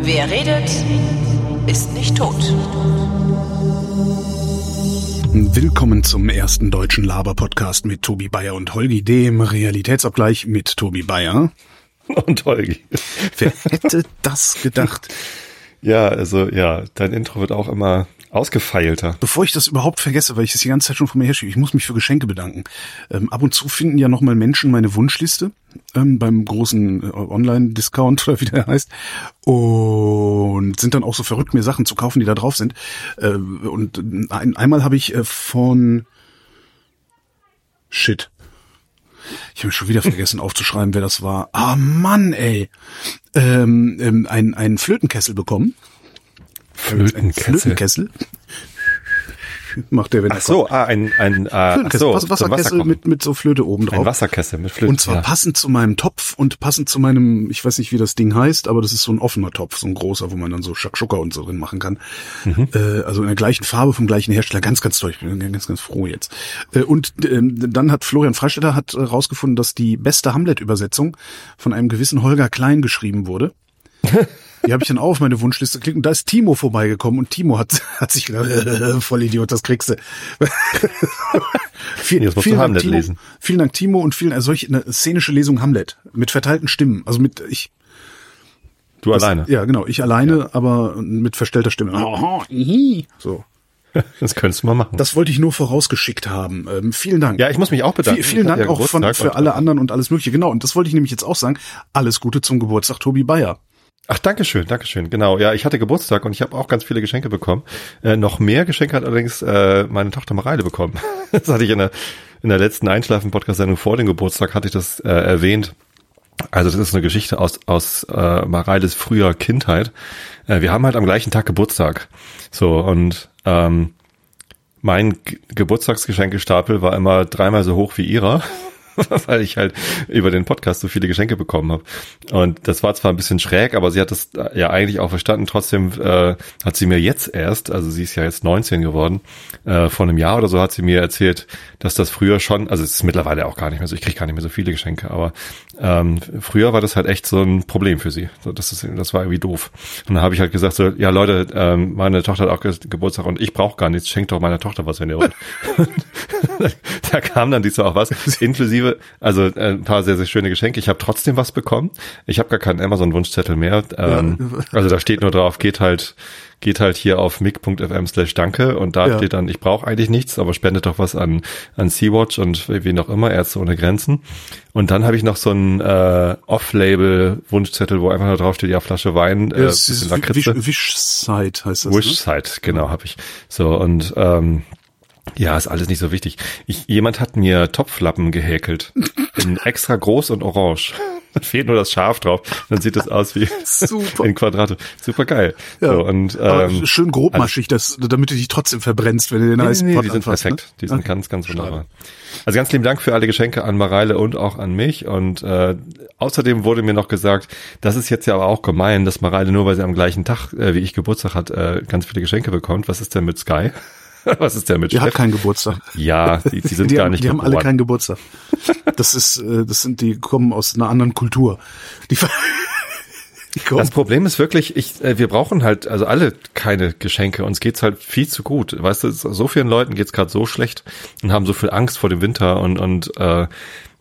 Wer redet, ist nicht tot. Willkommen zum ersten deutschen Laber-Podcast mit Tobi Bayer und Holgi, dem Realitätsabgleich mit Tobi Bayer. Und Holgi. Wer hätte das gedacht? Ja, also ja, dein Intro wird auch immer ausgefeilter. Bevor ich das überhaupt vergesse, weil ich das die ganze Zeit schon vor mir herschiebe, ich muss mich für Geschenke bedanken. Ähm, ab und zu finden ja nochmal Menschen meine Wunschliste ähm, beim großen äh, Online-Discount oder wie der heißt und sind dann auch so verrückt, mir Sachen zu kaufen, die da drauf sind. Äh, und ein, einmal habe ich äh, von Shit. Ich habe schon wieder vergessen aufzuschreiben, wer das war. Ah Mann, ey. Ähm, ähm, ein, ein Flötenkessel bekommen. Flötenkessel. Flötenkessel. Macht der, wenn Ach so, ah, ein, ein, äh, Flötenkessel, so, Was- zum Wasserkessel mit, mit so Flöte oben drauf. Ein Wasserkessel mit Flöte. Und zwar ja. passend zu meinem Topf und passend zu meinem, ich weiß nicht, wie das Ding heißt, aber das ist so ein offener Topf, so ein großer, wo man dann so Shakshuka und so drin machen kann. Mhm. Äh, also in der gleichen Farbe vom gleichen Hersteller. Ganz, ganz toll. Ich bin ganz, ganz froh jetzt. Äh, und ähm, dann hat Florian Freistetter hat äh, rausgefunden, dass die beste Hamlet-Übersetzung von einem gewissen Holger Klein geschrieben wurde. Die habe ich dann auch auf meine Wunschliste geklickt und da ist Timo vorbeigekommen und Timo hat, hat sich gedacht, äh, voll Idiot, das kriegst du. Viel, Jetzt musst du vielen, Dank, Hamlet Timo, lesen. vielen Dank, Timo, und vielen, also solch eine szenische Lesung Hamlet mit verteilten Stimmen. Also mit ich Du das, alleine. Ja, genau, ich alleine, aber mit verstellter Stimme. So. Das könntest du mal machen. Das wollte ich nur vorausgeschickt haben. Ähm, vielen Dank. ja, ich muss mich auch bedanken. Viel, vielen Dank ja auch von, für alle anderen und alles mögliche. Genau, und das wollte ich nämlich jetzt auch sagen. Alles Gute zum Geburtstag, Tobi Bayer. Ach, Dankeschön, Dankeschön. Genau, ja, ich hatte Geburtstag und ich habe auch ganz viele Geschenke bekommen. Äh, noch mehr Geschenke hat allerdings äh, meine Tochter Mareile bekommen. das hatte ich in der, in der letzten Einschlafen-Podcast-Sendung vor dem Geburtstag, hatte ich das äh, erwähnt. Also das ist eine Geschichte aus, aus äh, Mareiles früher Kindheit. Äh, wir haben halt am gleichen Tag Geburtstag. So, und ähm, mein Ge Geburtstagsgeschenkestapel war immer dreimal so hoch wie ihrer, weil ich halt über den Podcast so viele Geschenke bekommen habe. Und das war zwar ein bisschen schräg, aber sie hat das äh, ja eigentlich auch verstanden. Trotzdem äh, hat sie mir jetzt erst, also sie ist ja jetzt 19 geworden, äh, vor einem Jahr oder so hat sie mir erzählt, dass das früher schon, also es ist mittlerweile auch gar nicht mehr so, ich kriege gar nicht mehr so viele Geschenke, aber ähm, früher war das halt echt so ein Problem für sie. So, das, ist, das war irgendwie doof. Und dann habe ich halt gesagt, so, ja Leute, ähm, meine Tochter hat auch Ge Geburtstag und ich brauche gar nichts, schenkt doch meiner Tochter was, wenn ihr wollt. da kam dann diesmal auch was, inklusive, also äh, ein paar sehr, sehr schöne Geschenke. Ich habe trotzdem was bekommen. Ich habe gar keinen Amazon-Wunschzettel mehr. Ähm, Also da steht nur drauf, geht halt, geht halt hier auf mic.fm slash danke und da Ja. steht dann, ich brauche eigentlich nichts, aber spendet doch was an, an Sea-Watch und wen auch immer, Ärzte ohne Grenzen. Und dann habe ich noch so einen äh, Off-Label-Wunschzettel, wo einfach nur drauf steht, ja, Flasche Wein, äh, Das bisschen ist Lakritze. Wish, Wish-Site heißt das. Ne? Wish-Site, genau, habe ich. So, und ähm, ja, ist alles nicht so wichtig. Ich, jemand hat mir Topflappen gehäkelt. In extra groß und orange. Da fehlt nur das Schaf drauf. Dann sieht das aus wie Super. in Quadrate. Super geil. Ja. So, und, ähm, schön grobmaschig, das, damit du dich trotzdem verbrennst, wenn du den Nee, heißen nee, Pott die sind anfasst, perfekt. Ne? Die sind Okay. ganz, ganz wunderbar. Also ganz lieben Dank für alle Geschenke an Mareile und auch an mich. Und äh, außerdem wurde mir noch gesagt, das ist jetzt ja aber auch gemein, dass Mareile nur, weil sie am gleichen Tag äh, wie ich Geburtstag hat, äh, ganz viele Geschenke bekommt. Was ist denn mit Sky? Was ist denn mit Die hat Steff? keinen Geburtstag. Ja, die, die sind die gar nicht Die haben alle geboren. keinen Geburtstag. Das ist, äh, das sind, die kommen aus einer anderen Kultur. Die, die. Das Problem ist wirklich, ich, äh, wir brauchen halt also alle keine Geschenke. Uns geht's halt viel zu gut. Weißt du, so vielen Leuten geht's gerade so schlecht und haben so viel Angst vor dem Winter und und äh,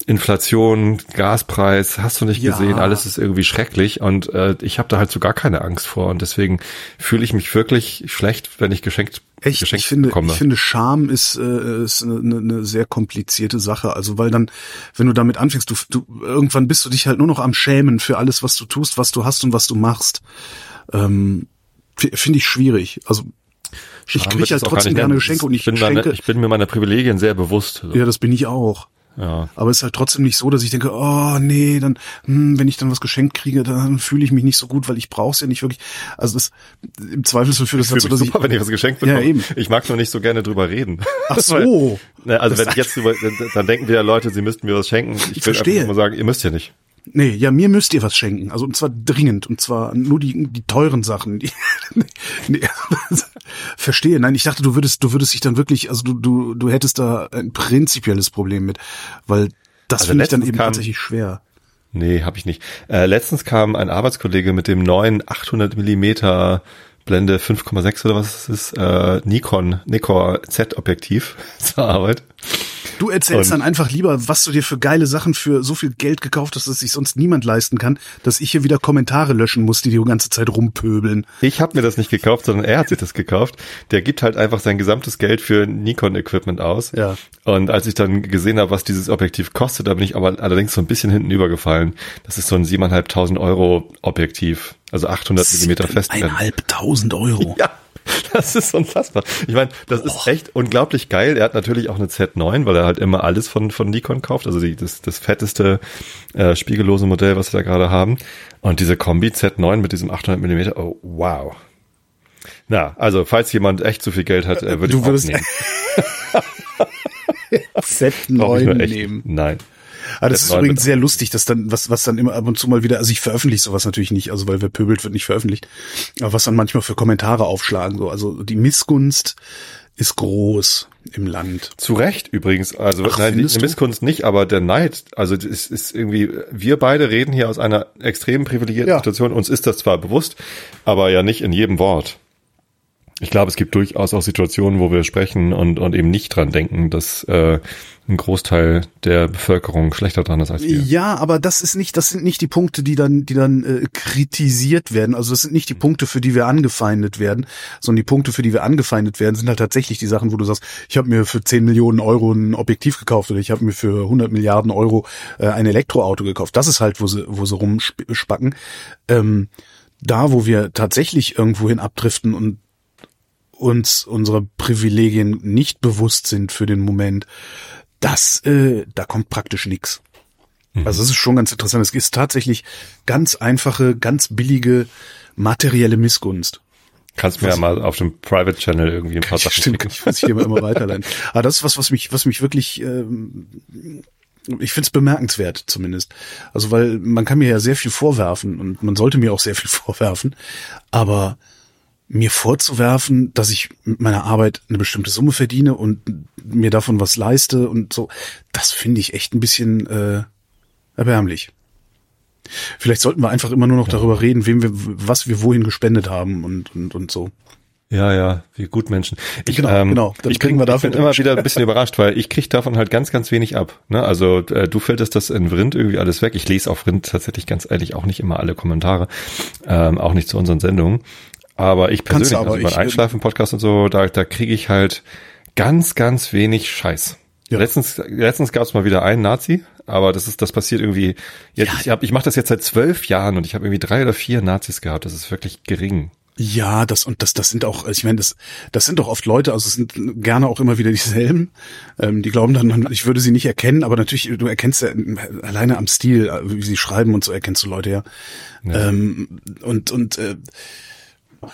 Inflation, Gaspreis, hast du nicht Ja. gesehen, alles ist irgendwie schrecklich und äh, ich habe da halt so gar keine Angst vor und deswegen fühle ich mich wirklich schlecht, wenn ich geschenkt Echt, geschenkt ich finde, bekomme. ich finde, Scham ist, äh, ist eine, eine sehr komplizierte Sache. Also, weil dann, wenn du damit anfängst, du, du irgendwann bist du dich halt nur noch am Schämen für alles, was du tust, was du hast und was du machst. Ähm, finde ich schwierig. Also, ich kriege halt trotzdem gerne. Geschenke und ich bin, schenke. meine, ich bin mir meiner Privilegien sehr bewusst. ja, das bin ich auch. Ja. Aber es ist halt trotzdem nicht so, dass ich denke, oh nee, dann, hm, wenn ich dann was geschenkt kriege, dann fühle ich mich nicht so gut, weil ich brauche es ja nicht wirklich. Also das im Zweifelsfall führt das Ich dazu, dass super, wenn ich was geschenkt bekomme. Ja, eben. Ich mag nur nicht so gerne drüber reden. Ach so. Weil, ne, also wenn ich jetzt drüber, dann- denken wieder Leute, sie müssten mir was schenken. Ich will verstehe. einfach nur sagen, ihr müsst ja nicht. Nee, ja, mir müsst ihr was schenken. Also und zwar dringend. Und zwar nur die, die teuren Sachen. Die, nee, verstehe. Nein, ich dachte, du würdest, du würdest dich dann wirklich, also du, du, du hättest da ein prinzipielles Problem mit, weil das Also finde ich dann eben kam- tatsächlich schwer. Nee, habe ich nicht. Äh, letztens kam ein Arbeitskollege mit dem neuen 800 Millimeter Blende 5,6 oder was es ist, äh, Nikon, Nikon Z-Objektiv zur Arbeit. Du erzählst Und- dann einfach lieber, was du dir für geile Sachen für so viel Geld gekauft hast, dass sich sonst niemand leisten kann, dass ich hier wieder Kommentare löschen muss, die die ganze Zeit rumpöbeln. Ich habe mir das nicht gekauft, sondern er hat sich das gekauft. Der gibt halt einfach sein gesamtes Geld für Nikon-Equipment aus. Ja. Und als ich dann gesehen habe, was dieses Objektiv kostet, da bin ich aber allerdings so ein bisschen hinten übergefallen. Das ist so ein 7.500 Euro Objektiv, also 800 Millimeter Festbrennweite. Eineinhalbtausend Euro. Ja, das ist unfassbar. Ich meine, das ist echt unglaublich geil. Er hat natürlich auch eine Z9, weil er halt immer alles von, von Nikon kauft. Also die, das, das fetteste äh, spiegellose Modell, was wir da gerade haben. Und diese Kombi Z9 mit diesem 800 Millimeter, oh wow. Na, also falls jemand echt zu viel Geld hat, äh, würde ich würdest- auch nehmen. Brauche ich Z9 nur echt. nehmen. Nein. Aber das ist Z9 übrigens sehr lustig, dass dann, was, was dann immer ab und zu mal wieder, also ich veröffentliche sowas natürlich nicht, also weil wer pöbelt, wird nicht veröffentlicht. Aber was dann manchmal für Kommentare aufschlagen, so, also die Missgunst ist groß im Land. Zu Recht übrigens. Also Ach, nein, die findest du? Misskunst nicht, aber der Neid. Also es ist, ist irgendwie, wir beide reden hier aus einer extrem privilegierten Ja. Situation. Uns ist das zwar bewusst, aber ja nicht in jedem Wort. Ich glaube, es gibt durchaus auch Situationen, wo wir sprechen und, und eben nicht dran denken, dass äh, ein Großteil der Bevölkerung schlechter dran ist als wir. Ja, aber das ist nicht, das sind nicht die Punkte, die dann, die dann äh, kritisiert werden. Also das sind nicht die Punkte, für die wir angefeindet werden, sondern die Punkte, für die wir angefeindet werden, sind halt tatsächlich die Sachen, wo du sagst, ich habe mir für 10 Millionen Euro ein Objektiv gekauft oder ich habe mir für 100 Milliarden Euro äh, ein Elektroauto gekauft. Das ist halt, wo sie, wo sie rumspacken. Ähm, da, wo wir tatsächlich irgendwohin abdriften und uns unsere Privilegien nicht bewusst sind für den Moment, das, äh, da kommt praktisch nix. Also es ist schon ganz interessant. Es ist tatsächlich ganz einfache, ganz billige materielle Missgunst. Kannst mir ja mal auf dem Private Channel irgendwie ein paar Sachen Stimmt, schicken. ich muss hier immer, immer weiterleiten. Aber das ist was, was mich, was mich wirklich, ähm, ich finde es bemerkenswert zumindest. Also weil man kann mir ja sehr viel vorwerfen und man sollte mir auch sehr viel vorwerfen, aber mir vorzuwerfen, dass ich mit meiner Arbeit eine bestimmte Summe verdiene und mir davon was leiste und so, das finde ich echt ein bisschen äh, erbärmlich. Vielleicht sollten wir einfach immer nur noch darüber reden, wem wir, was wir wohin gespendet haben und, und, und so. Ja, ja, wie Gutmenschen. Ich, Genau, ähm, genau. Dann ich kriegen bin, wir ich dafür bin immer wieder ein bisschen überrascht, weil ich krieg davon halt ganz, ganz wenig ab. Ne? Also äh, du filterst das in Vrind irgendwie alles weg. Ich lese auf Vrind tatsächlich ganz ehrlich auch nicht immer alle Kommentare, ähm, auch nicht zu unseren Sendungen. Aber ich persönlich, aber, also bei ich, äh, Einschlafen-Podcast und so, da, da kriege ich halt ganz, ganz wenig Scheiß. Ja. Letztens, letztens gab es mal wieder einen Nazi, aber das ist, das passiert irgendwie. Jetzt, ich hab, ich mache das jetzt seit zwölf Jahren und ich habe irgendwie drei oder vier Nazis gehabt. Das ist wirklich gering. Ja, das und das, das sind auch, also ich meine, das, das sind doch oft Leute, also es sind gerne auch immer wieder dieselben. Ähm, die glauben dann, ich würde sie nicht erkennen, aber natürlich, du erkennst ja alleine am Stil, wie sie schreiben und so erkennst du Leute ja. Ähm, und und äh,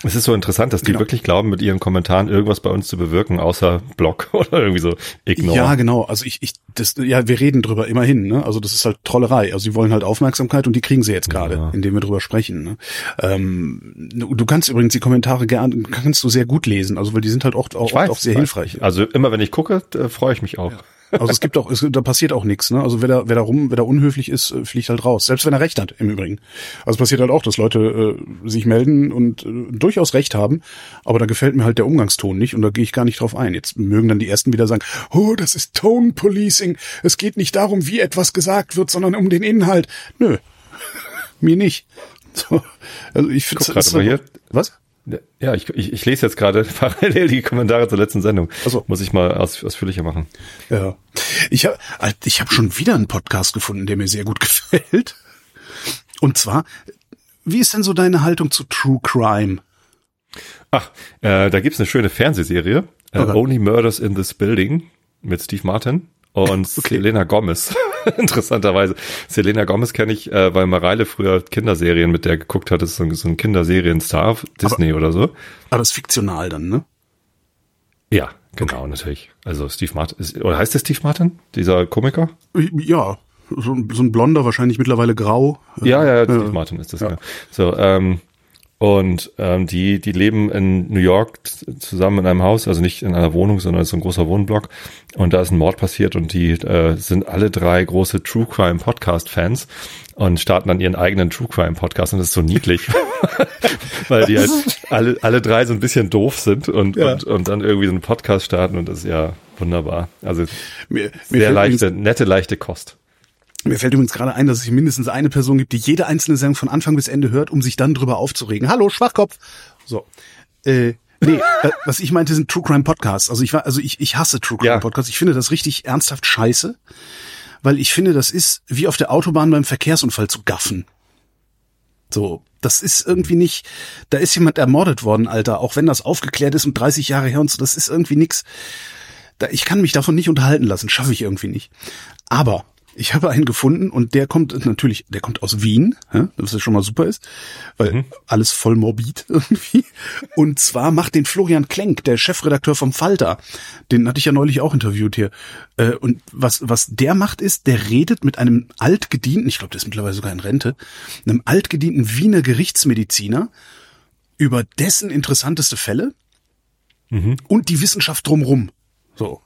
Es ist so interessant, dass die Genau. wirklich glauben, mit ihren Kommentaren irgendwas bei uns zu bewirken, außer Block oder irgendwie so Ignore. ja, genau. Also ich, ich, das, ja, wir reden drüber immerhin. Ne? Also das ist halt Trollerei. Also sie wollen halt Aufmerksamkeit und die kriegen sie jetzt gerade, Ja. indem wir drüber sprechen. Ne? Ähm, du, kannst übrigens die Kommentare gern, kannst du sehr gut lesen. Also weil die sind halt auch, auch, weiß, auch sehr hilfreich. Also immer wenn ich gucke, äh, freue ich mich auch. Also es gibt auch, es, da passiert auch nichts. Ne? Also wer da, wer da rum, wer da unhöflich ist, äh, fliegt halt raus. Selbst wenn er recht hat, im Übrigen. Also es passiert halt auch, dass Leute äh, sich melden und äh, durchaus recht haben, aber da gefällt mir halt der Umgangston nicht und da gehe ich gar nicht drauf ein. Jetzt mögen dann die ersten wieder sagen, oh, das ist Tone Policing. Es geht nicht darum, wie etwas gesagt wird, sondern um den Inhalt. Nö, mir nicht. So, also ich finde hier. Was? Ja, ich, ich, ich lese jetzt gerade parallel die Kommentare zur letzten Sendung. Ach so. Muss ich mal aus, ausführlicher machen. Ja. Ich habe ich hab schon wieder einen Podcast gefunden, der mir sehr gut gefällt. Und zwar, wie ist denn so deine Haltung zu True Crime? Ach, äh, da gibt's eine schöne Fernsehserie, äh, Okay. Only Murders in this Building mit Steve Martin und Okay. Selena Gomez. Interessanterweise. Selena Gomez kenne ich, äh, weil Mareile früher Kinderserien mit der geguckt hat. Das ist so ein, so ein Kinderserienstar, auf Disney oder so. Aber das ist fiktional dann, ne? Ja, genau, natürlich. Also Steve Martin, ist, oder heißt der Steve Martin, dieser Komiker? Ja. So, ein- so ein blonder, wahrscheinlich mittlerweile grau. Ja, ja, Steve Martin ist das. Ja. Ja. So, ähm, und ähm, die, die leben in New York zusammen in einem Haus, also nicht in einer Wohnung, sondern so ein großer Wohnblock. Und da ist ein Mord passiert und die äh, sind alle drei große True Crime Podcast Fans und starten dann ihren eigenen True Crime Podcast und das ist so niedlich, weil die halt alle, alle drei so ein bisschen doof sind und, Ja. und, und dann irgendwie so einen Podcast starten und das ist ja wunderbar. Also Mir, mir, sehr leichte, nette, leichte Kost. Mir fällt übrigens gerade ein, dass es mindestens eine Person gibt, die jede einzelne Sendung von Anfang bis Ende hört, um sich dann drüber aufzuregen. Hallo, Schwachkopf. So. Äh, nee, äh, was ich meinte, sind True Crime Podcasts. Also ich war, also ich, ich hasse True Crime Ja. Podcasts. Ich finde das richtig ernsthaft scheiße, weil ich finde, das ist wie auf der Autobahn beim Verkehrsunfall zu gaffen. So, das ist irgendwie nicht, da ist jemand ermordet worden, Alter, auch wenn das aufgeklärt ist und 30 Jahre her und so, das ist irgendwie nix. Da, ich kann mich davon nicht unterhalten lassen, schaffe ich irgendwie nicht. Aber ich habe einen gefunden und der kommt natürlich, der kommt aus Wien, was ja schon mal super ist, weil alles voll morbid irgendwie. Und zwar macht den Florian Klenk, der Chefredakteur vom Falter, den hatte ich ja neulich auch interviewt hier. Äh, Und was, was der macht ist, der redet mit einem altgedienten, ich glaube, der ist mittlerweile sogar in Rente, einem altgedienten Wiener Gerichtsmediziner über dessen interessanteste Fälle und die Wissenschaft drumrum. So.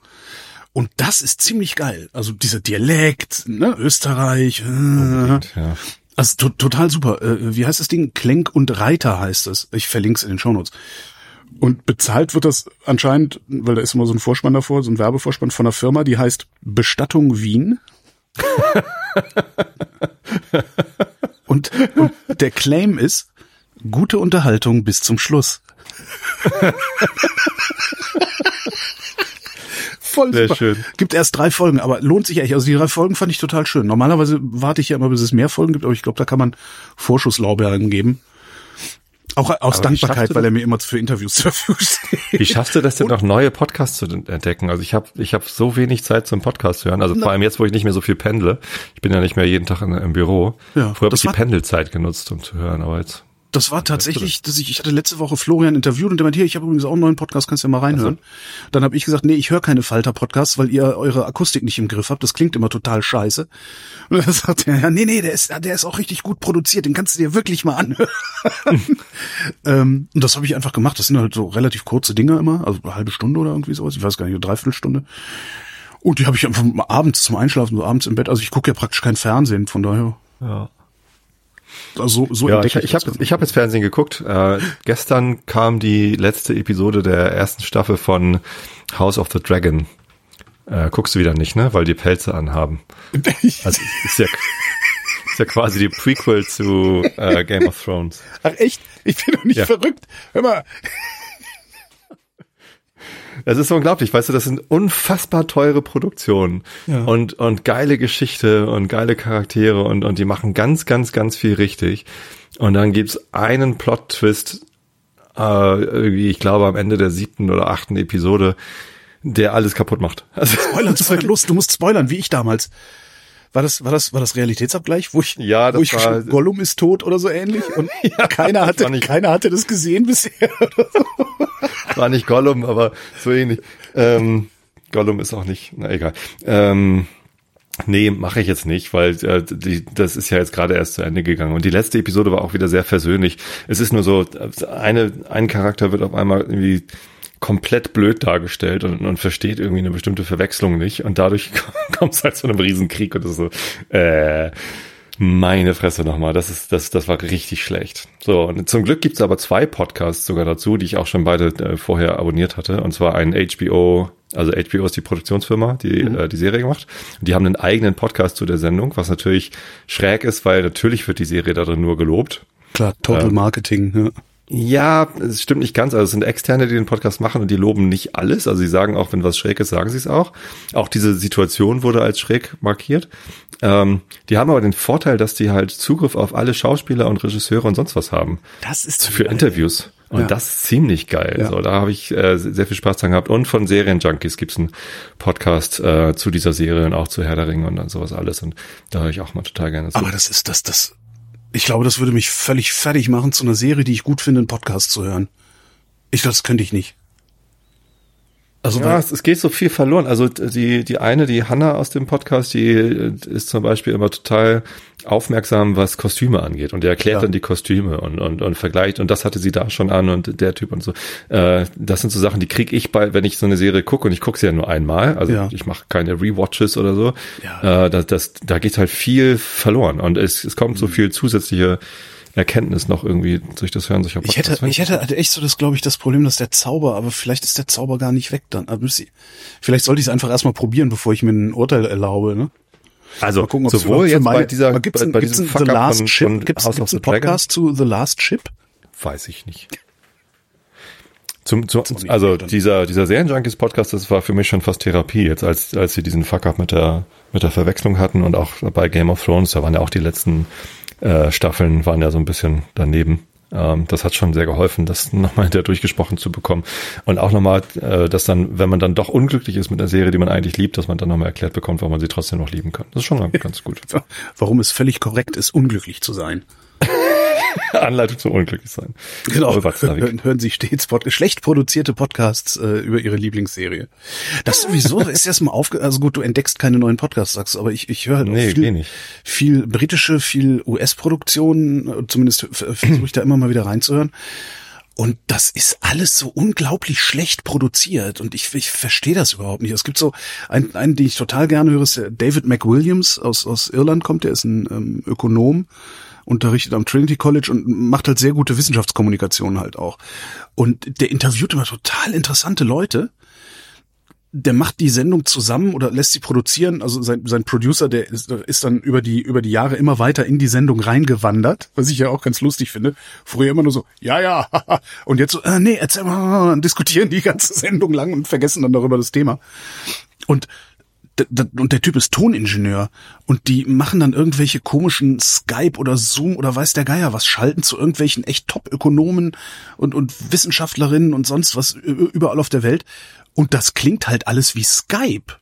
Und das ist ziemlich geil. Also dieser Dialekt, ne, Österreich. Äh, Ja. also to total super. Äh, wie heißt das Ding? Klenk und Reiter heißt es. Ich verlinke es in den Shownotes. Und bezahlt wird das anscheinend, weil da ist immer so ein Vorspann davor, so ein Werbevorspann von einer Firma, die heißt Bestattung Wien. und, und der Claim ist gute Unterhaltung bis zum Schluss. Voll Sehr super. schön. Gibt erst drei Folgen, aber lohnt sich echt. Also die drei Folgen fand ich total schön. Normalerweise warte ich ja immer, bis es mehr Folgen gibt, aber ich glaube, da kann man Vorschusslaubeeren geben. Auch aus Aber Dankbarkeit, weil er mir immer für Interviews zur Verfügung steht. Wie schaffst du das denn noch neue Podcasts zu entdecken? Also ich habe ich hab so wenig Zeit zum Podcast hören. Also vor allem jetzt, wo ich nicht mehr so viel pendle. Ich bin ja nicht mehr jeden Tag in, im Büro. Ja, Früher habe ich die Pendelzeit genutzt, um zu hören, aber jetzt. Das war tatsächlich, dass ich, ich hatte letzte Woche Florian interviewt und der meinte, hier, ich habe übrigens auch einen neuen Podcast, kannst du ja mal reinhören. Dann habe ich gesagt, nee, ich höre keine Falter-Podcasts, weil ihr eure Akustik nicht im Griff habt. Das klingt immer total scheiße. Und dann sagt er, ja, nee, nee, der ist, der ist auch richtig gut produziert, den kannst du dir wirklich mal anhören. ähm, und das habe ich einfach gemacht. Das sind halt so relativ kurze Dinge immer, also eine halbe Stunde oder irgendwie sowas. Ich weiß gar nicht, eine Dreiviertelstunde. Und die habe ich einfach abends zum Einschlafen, so abends im Bett. Also ich gucke ja praktisch kein Fernsehen, von daher. Ja. Also so, so Ja, ich, ich habe ich hab jetzt Fernsehen geguckt. Äh, gestern kam die letzte Episode der ersten Staffel von House of the Dragon. Äh, guckst du wieder nicht, ne? Weil die Pelze anhaben. Also ist ja, ist ja quasi die Prequel zu äh, Game of Thrones. Ach echt? Ich bin doch nicht Ja. verrückt. Hör mal. Es ist unglaublich, weißt du, das sind unfassbar teure Produktionen Ja. und, und geile Geschichte und geile Charaktere und, und die machen ganz, ganz, ganz viel richtig. Und dann gibt's einen Plot-Twist, äh, irgendwie, ich glaube, am Ende der siebten oder achten Episode, der alles kaputt macht. Also, Spoilern, sofort los, du musst spoilern, wie ich damals. War das, war das, war das Realitätsabgleich, wo ich, Ja, das wo ich war- Gollum ist tot oder so ähnlich und keiner das hatte, nicht- keiner hatte das gesehen bisher. war nicht Gollum, aber so ähnlich. Ähm, Gollum ist auch nicht, na egal. Ähm, nee, mache ich jetzt nicht, weil äh, die, das ist ja jetzt gerade erst zu Ende gegangen. Und die letzte Episode war auch wieder sehr versöhnlich. Es ist nur so, eine, ein Charakter wird auf einmal irgendwie komplett blöd dargestellt und, und versteht irgendwie eine bestimmte Verwechslung nicht. Und dadurch kommt es halt zu einem Riesenkrieg und das ist so, äh, meine Fresse nochmal, das ist, das, das war richtig schlecht. So, und zum Glück gibt's aber zwei Podcasts sogar dazu, die ich auch schon beide äh, vorher abonniert hatte. Und zwar ein HBO, also HBO ist die Produktionsfirma, die äh, die Serie gemacht. Und die haben einen eigenen Podcast zu der Sendung, was natürlich schräg ist, weil natürlich wird die Serie darin nur gelobt. Klar, Total Marketing. Ja. Ja, es stimmt nicht ganz. Also es sind Externe, die den Podcast machen und die loben nicht alles. Also sie sagen auch, wenn was schräg ist, sagen sie es auch. Auch diese Situation wurde als schräg markiert. Ähm, die haben aber den Vorteil, dass die halt Zugriff auf alle Schauspieler und Regisseure und sonst was haben. Das ist Für Interviews. Und Ja. das ist ziemlich geil. Ja. So, da habe ich äh, sehr viel Spaß dran gehabt. Und von Serienjunkies gibt's einen Podcast äh, zu dieser Serie und auch zu Herr der Ringe und dann sowas alles. Und da höre ich auch mal total gerne zu. Aber das ist das, das. Ich glaube, das würde mich völlig fertig machen, zu einer Serie, die ich gut finde, einen Podcast zu hören. Ich glaube, das könnte ich nicht. Also Ja, es, es geht so viel verloren. Also die, die eine, die Hanna aus dem Podcast, die äh, ist zum Beispiel immer total aufmerksam, was Kostüme angeht. Und die erklärt Ja. dann die Kostüme und, und, und vergleicht. Und das hatte sie da schon an und der Typ und so. Äh, das sind so Sachen, die krieg ich bei, wenn ich so eine Serie gucke und ich gucke sie ja nur einmal. Also Ja. ich mache keine Rewatches oder so. Ja. Äh, das, das, da geht halt viel verloren. Und es, es kommt so Mhm. viel zusätzliche Erkenntnis noch irgendwie durch das Hören solcher ich hätte, ich hätte hatte echt so das, glaube ich, das Problem, dass der Zauber, aber vielleicht ist der Zauber gar nicht weg dann. Aber ich- Vielleicht sollte ich es einfach erstmal probieren, bevor ich mir ein Urteil erlaube, ne? also Mal gucken, sowohl jetzt meine- bei dieser, gibt's bei, ein, bei gibt's diesem The Fuck-up Last von, Ship? von Gibt's, House of gibt's the einen Dragon? Podcast zu The Last Ship? Weiß ich nicht. Zum, zum, also dieser dieser Serienjunkies Podcast, das war für mich schon fast Therapie jetzt, als als sie diesen Fuck up mit der mit der Verwechslung hatten und auch bei Game of Thrones, da waren ja auch die letzten äh, Staffeln waren ja so ein bisschen daneben. Ähm, das hat schon sehr geholfen, das nochmal hinterher durchgesprochen zu bekommen und auch nochmal, äh, dass dann, wenn man dann doch unglücklich ist mit einer Serie, die man eigentlich liebt, dass man dann nochmal erklärt bekommt, warum man sie trotzdem noch lieben kann. Das ist schon ganz gut. Warum es völlig korrekt ist, unglücklich zu sein. Anleitung zum unglücklich sein. Genau. Hören, hören Sie stets Pod schlecht produzierte Podcasts äh, über Ihre Lieblingsserie. Das sowieso ist erst mal aufge... Also gut, du entdeckst keine neuen Podcasts, sagst du, aber ich, ich höre halt Nee, viel, wenig. viel britische, viel US-Produktionen. äh, Zumindest f- versuche ich da immer mal wieder reinzuhören. Und das ist alles so unglaublich schlecht produziert und ich, ich verstehe das überhaupt nicht. Es gibt so einen, einen, den ich total gerne höre, ist der David McWilliams aus, aus Irland kommt, der ist ein ähm, Ökonom, unterrichtet am Trinity College und macht halt sehr gute Wissenschaftskommunikation halt auch. Und der interviewt immer total interessante Leute. Der macht die Sendung zusammen oder lässt sie produzieren. Also sein, sein Producer, der ist, ist dann über die, über die Jahre immer weiter in die Sendung reingewandert, was ich ja auch ganz lustig finde. Früher immer nur so, ja, ja, und jetzt so, äh, nee, erzähl mal, diskutieren die ganze Sendung lang und vergessen dann darüber das Thema. Und und der Typ ist Toningenieur und die machen dann irgendwelche komischen Skype oder Zoom oder weiß der Geier was, schalten zu irgendwelchen echt Top-Ökonomen und, und Wissenschaftlerinnen und sonst was überall auf der Welt und das klingt halt alles wie Skype.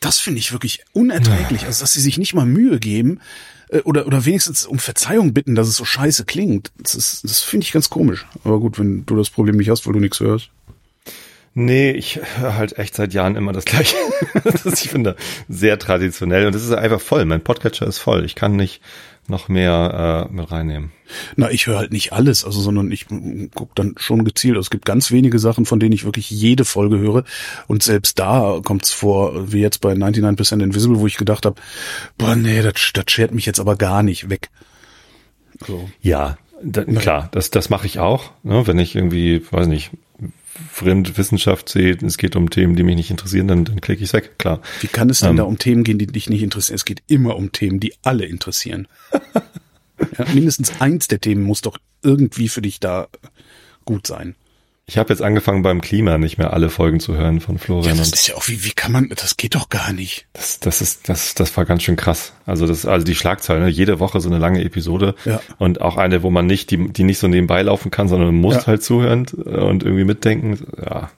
Das finde ich wirklich unerträglich, also dass sie sich nicht mal Mühe geben äh, oder oder wenigstens um Verzeihung bitten, dass es so scheiße klingt. Das ist das finde ich ganz komisch. Aber gut, wenn du das Problem nicht hast, weil du nichts hörst. Nee, ich höre halt echt seit Jahren immer das Gleiche. das ist, ich finde, sehr traditionell und es ist einfach voll. Mein Podcatcher ist voll. Ich kann nicht noch mehr äh, mit reinnehmen. Na, ich höre halt nicht alles, also sondern ich gucke dann schon gezielt. Es gibt ganz wenige Sachen, von denen ich wirklich jede Folge höre. Und selbst da kommt es vor, wie jetzt bei 99% Invisible, wo ich gedacht habe, boah, nee, das, das schert mich jetzt aber gar nicht weg. So. Ja, da, klar, das, das mache ich auch. Ne? Wenn ich irgendwie, weiß nicht, Fremdwissenschaft sehe, es geht um Themen, die mich nicht interessieren, dann, dann klicke ich weg, klar. Wie kann es denn Ähm. da um Themen gehen, die dich nicht interessieren? Es geht immer um Themen, die alle interessieren. ja, mindestens eins der Themen muss doch irgendwie für dich da gut sein. Ich habe jetzt angefangen beim Klima nicht mehr alle Folgen zu hören von Ja, Florian das und ist ja auch, wie, wie kann man, das geht doch gar nicht. das, das ist, das, das war ganz schön krass. Also das, also die Schlagzeile, ne? jede Woche so eine lange Episode Ja. und auch eine, wo man nicht, die, die nicht so nebenbei laufen kann, sondern man muss Ja. halt zuhören und irgendwie mitdenken. Ja,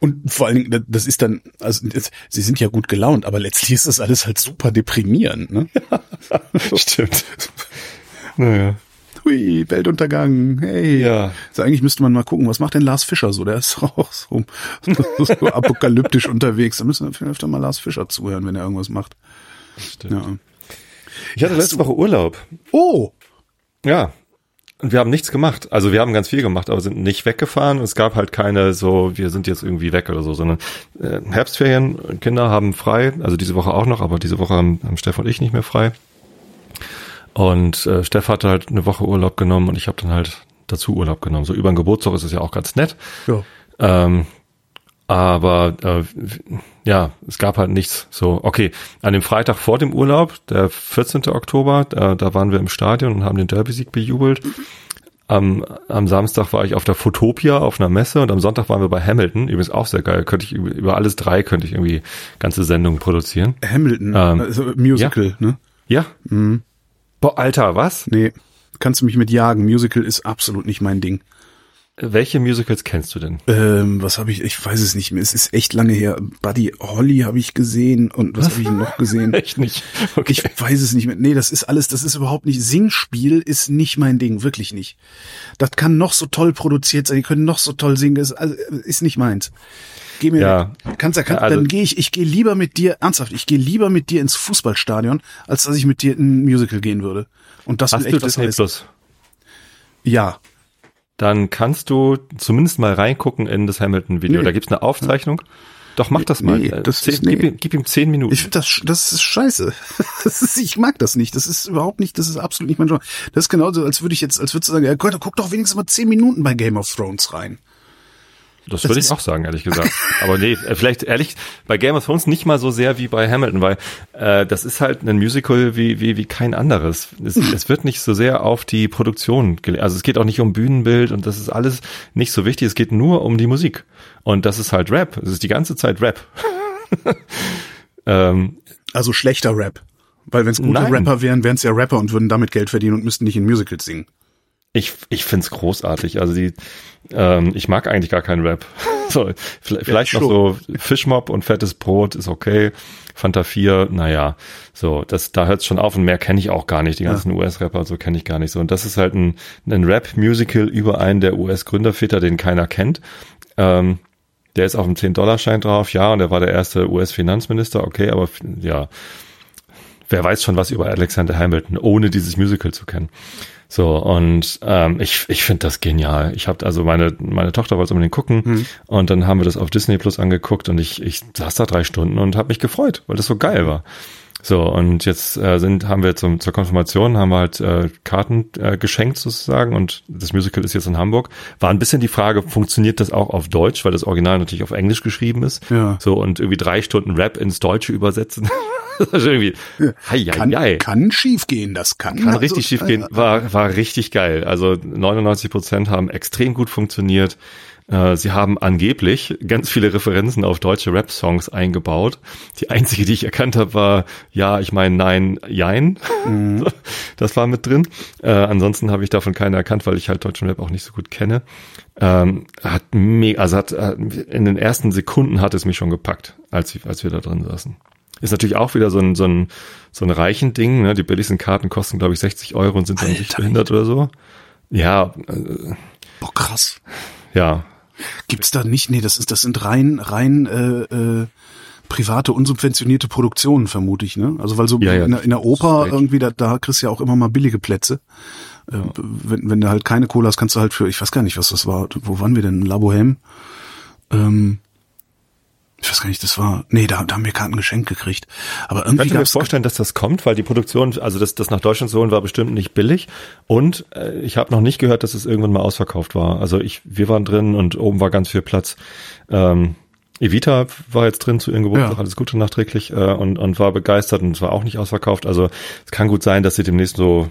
Und vor allen Dingen, das ist dann, also das, sie sind ja gut gelaunt, aber letztlich ist das alles halt super deprimierend, ne? stimmt. naja. Hui, Weltuntergang, hey. Ja. Also eigentlich müsste man mal gucken, was macht denn Lars Fischer so? Der ist auch so, so apokalyptisch unterwegs. Da müssen wir vielleicht öfter mal Lars Fischer zuhören, wenn er irgendwas macht. Stimmt. Ja. Ich hatte letzte Woche Urlaub. Oh, Ja. Und wir haben nichts gemacht. Also wir haben ganz viel gemacht, aber sind nicht weggefahren. Es gab halt keine so, wir sind jetzt irgendwie weg oder so, sondern äh, Herbstferien, Kinder haben frei, also diese Woche auch noch, aber diese Woche haben, haben Steff und ich nicht mehr frei. Und äh, Steff hatte halt eine Woche Urlaub genommen und ich habe dann halt dazu Urlaub genommen. So über den Geburtstag ist es ja auch ganz nett. ja. Ähm, aber äh, ja, es gab halt nichts. So, okay, an dem Freitag vor dem Urlaub, der 14. Oktober, da, da waren wir im Stadion und haben den Derby-Sieg bejubelt. Am, am Samstag war ich auf der Fotopia auf einer Messe und am Sonntag waren wir bei Hamilton. Übrigens auch sehr geil. Könnte ich über, über alles drei könnte ich irgendwie ganze Sendungen produzieren. Hamilton, Ähm, also Musical, ne? Ja. Boah, Alter, was? Nee, kannst du mich mit jagen. Musical ist absolut nicht mein Ding. Welche Musicals kennst du denn? Ähm, was habe ich? Ich weiß es nicht mehr. Es ist echt lange her. Buddy Holly habe ich gesehen und was habe ich noch gesehen? Echt nicht. Okay. Ich weiß es nicht mehr. Nee, das ist alles, das ist überhaupt nicht. Singspiel ist nicht mein Ding, wirklich nicht. Das kann noch so toll produziert sein, die können noch so toll singen, das ist, also, ist nicht meins. Geh mir, Ja. kannst ja, kann, Also- dann gehe ich, ich gehe lieber mit dir, ernsthaft, ich gehe lieber mit dir ins Fußballstadion, als dass ich mit dir in ein Musical gehen würde. Und das Hast du echt was Disney heißen. Plus? Ja. Dann kannst du zumindest mal reingucken in das Hamilton-Video. Nee. Da gibt's eine Aufzeichnung. Doch, mach das mal. Nee, Äh, das zehn, ist- nee. gib, ihm, gib ihm zehn Minuten. Ich finde das, das ist scheiße. Das ist, ich mag das nicht. Das ist überhaupt nicht, das ist absolut nicht mein Genre. Das ist genauso, als würde ich jetzt, als würdest du sagen, ja, Gott, guck doch wenigstens mal zehn Minuten bei Game of Thrones rein. Das würde ich auch sagen, ehrlich gesagt. Aber nee, äh, vielleicht ehrlich, bei Game of Thrones nicht mal so sehr wie bei Hamilton, weil äh, das ist halt ein Musical wie, wie, wie kein anderes. Es, es wird nicht so sehr auf die Produktion gelegt. Also es geht auch nicht um Bühnenbild und das ist alles nicht so wichtig. Es geht nur um die Musik. Und das ist halt Rap. Es ist die ganze Zeit Rap. ähm, Also schlechter Rap. Weil wenn es gute Nein. Rapper wären, wären es ja Rapper und würden damit Geld verdienen und müssten nicht in Musicals singen. Ich, ich find's großartig. Also die, ähm, ich mag eigentlich gar keinen Rap. So, vielleicht, vielleicht noch so Fischmob und fettes Brot ist okay. Fanta 4, naja, so, das, da hört's schon auf und mehr kenne ich auch gar nicht. Die ganzen US-Rapper, so kenne ich gar nicht so. Und das ist halt ein, ein Rap-Musical über einen der US-Gründerväter, den keiner kennt. Ähm, der ist auf dem 10-Dollar-Schein drauf, ja, und er war der erste US-Finanzminister, okay, aber ja, wer weiß schon was über Alexander Hamilton, ohne dieses Musical zu kennen. So, und ähm, ich, ich finde das genial. Ich habe also meine, meine Tochter wollte unbedingt gucken und dann haben wir das auf Disney Plus angeguckt und ich, ich saß da drei Stunden und habe mich gefreut, weil das so geil war. So, und jetzt äh, sind, haben wir zum, zur Konfirmation, haben wir halt äh, Karten äh, geschenkt sozusagen und das Musical ist jetzt in Hamburg. War ein bisschen die Frage, funktioniert das auch auf Deutsch, weil das Original natürlich auf Englisch geschrieben ist. Ja. So, und irgendwie drei Stunden Rap ins Deutsche übersetzen. das ist irgendwie, hei, hei, Kann, hei. kann schief gehen, das kann. Kann also, richtig schief gehen. äh, War, war richtig geil. Also 99 Prozent haben extrem gut funktioniert. Äh, Sie haben angeblich ganz viele Referenzen auf deutsche Rap-Songs eingebaut. Die einzige, die ich erkannt habe, war Ja, ich meine Nein, Jein. Das war mit drin. Äh, ansonsten habe ich davon keine erkannt, weil ich halt deutschen Rap auch nicht so gut kenne. Ähm, hat mega, also hat äh, in den ersten Sekunden hat es mich schon gepackt, als, ich- als wir da drin saßen. Ist natürlich auch wieder so ein, so ein, so ein reichen Ding, ne? Die billigsten Karten kosten, glaube ich, 60 Euro und sind dann nicht behindert oder so. Ja, äh, Boah, krass. ja. Gibt's da nicht? Nee, das ist, das sind rein, rein äh, äh, private, unsubventionierte Produktionen, vermute ich, ne? Also weil so Ja, ja. in, der, in der Oper irgendwie, da, da kriegst du ja auch immer mal billige Plätze. Äh, wenn, wenn du halt keine Kohle hast, kannst du halt für, ich weiß gar nicht, was das war. Wo waren wir denn? La Bohème? Ähm, ich weiß gar nicht, das war. Nee, da, da haben wir Karten geschenkt gekriegt. Aber Ich irgendwie könnte mir gab's vorstellen, dass das kommt, weil die Produktion, also das, das nach Deutschland zu holen, war bestimmt nicht billig. Und äh, ich habe noch nicht gehört, dass es irgendwann mal ausverkauft war. Also ich, wir waren drin und oben war ganz viel Platz. Ähm, Evita war jetzt drin zu ihrem Geburtstag, Ja. alles Gute nachträglich äh, und, und war begeistert und es war auch nicht ausverkauft. Also es kann gut sein, dass sie demnächst so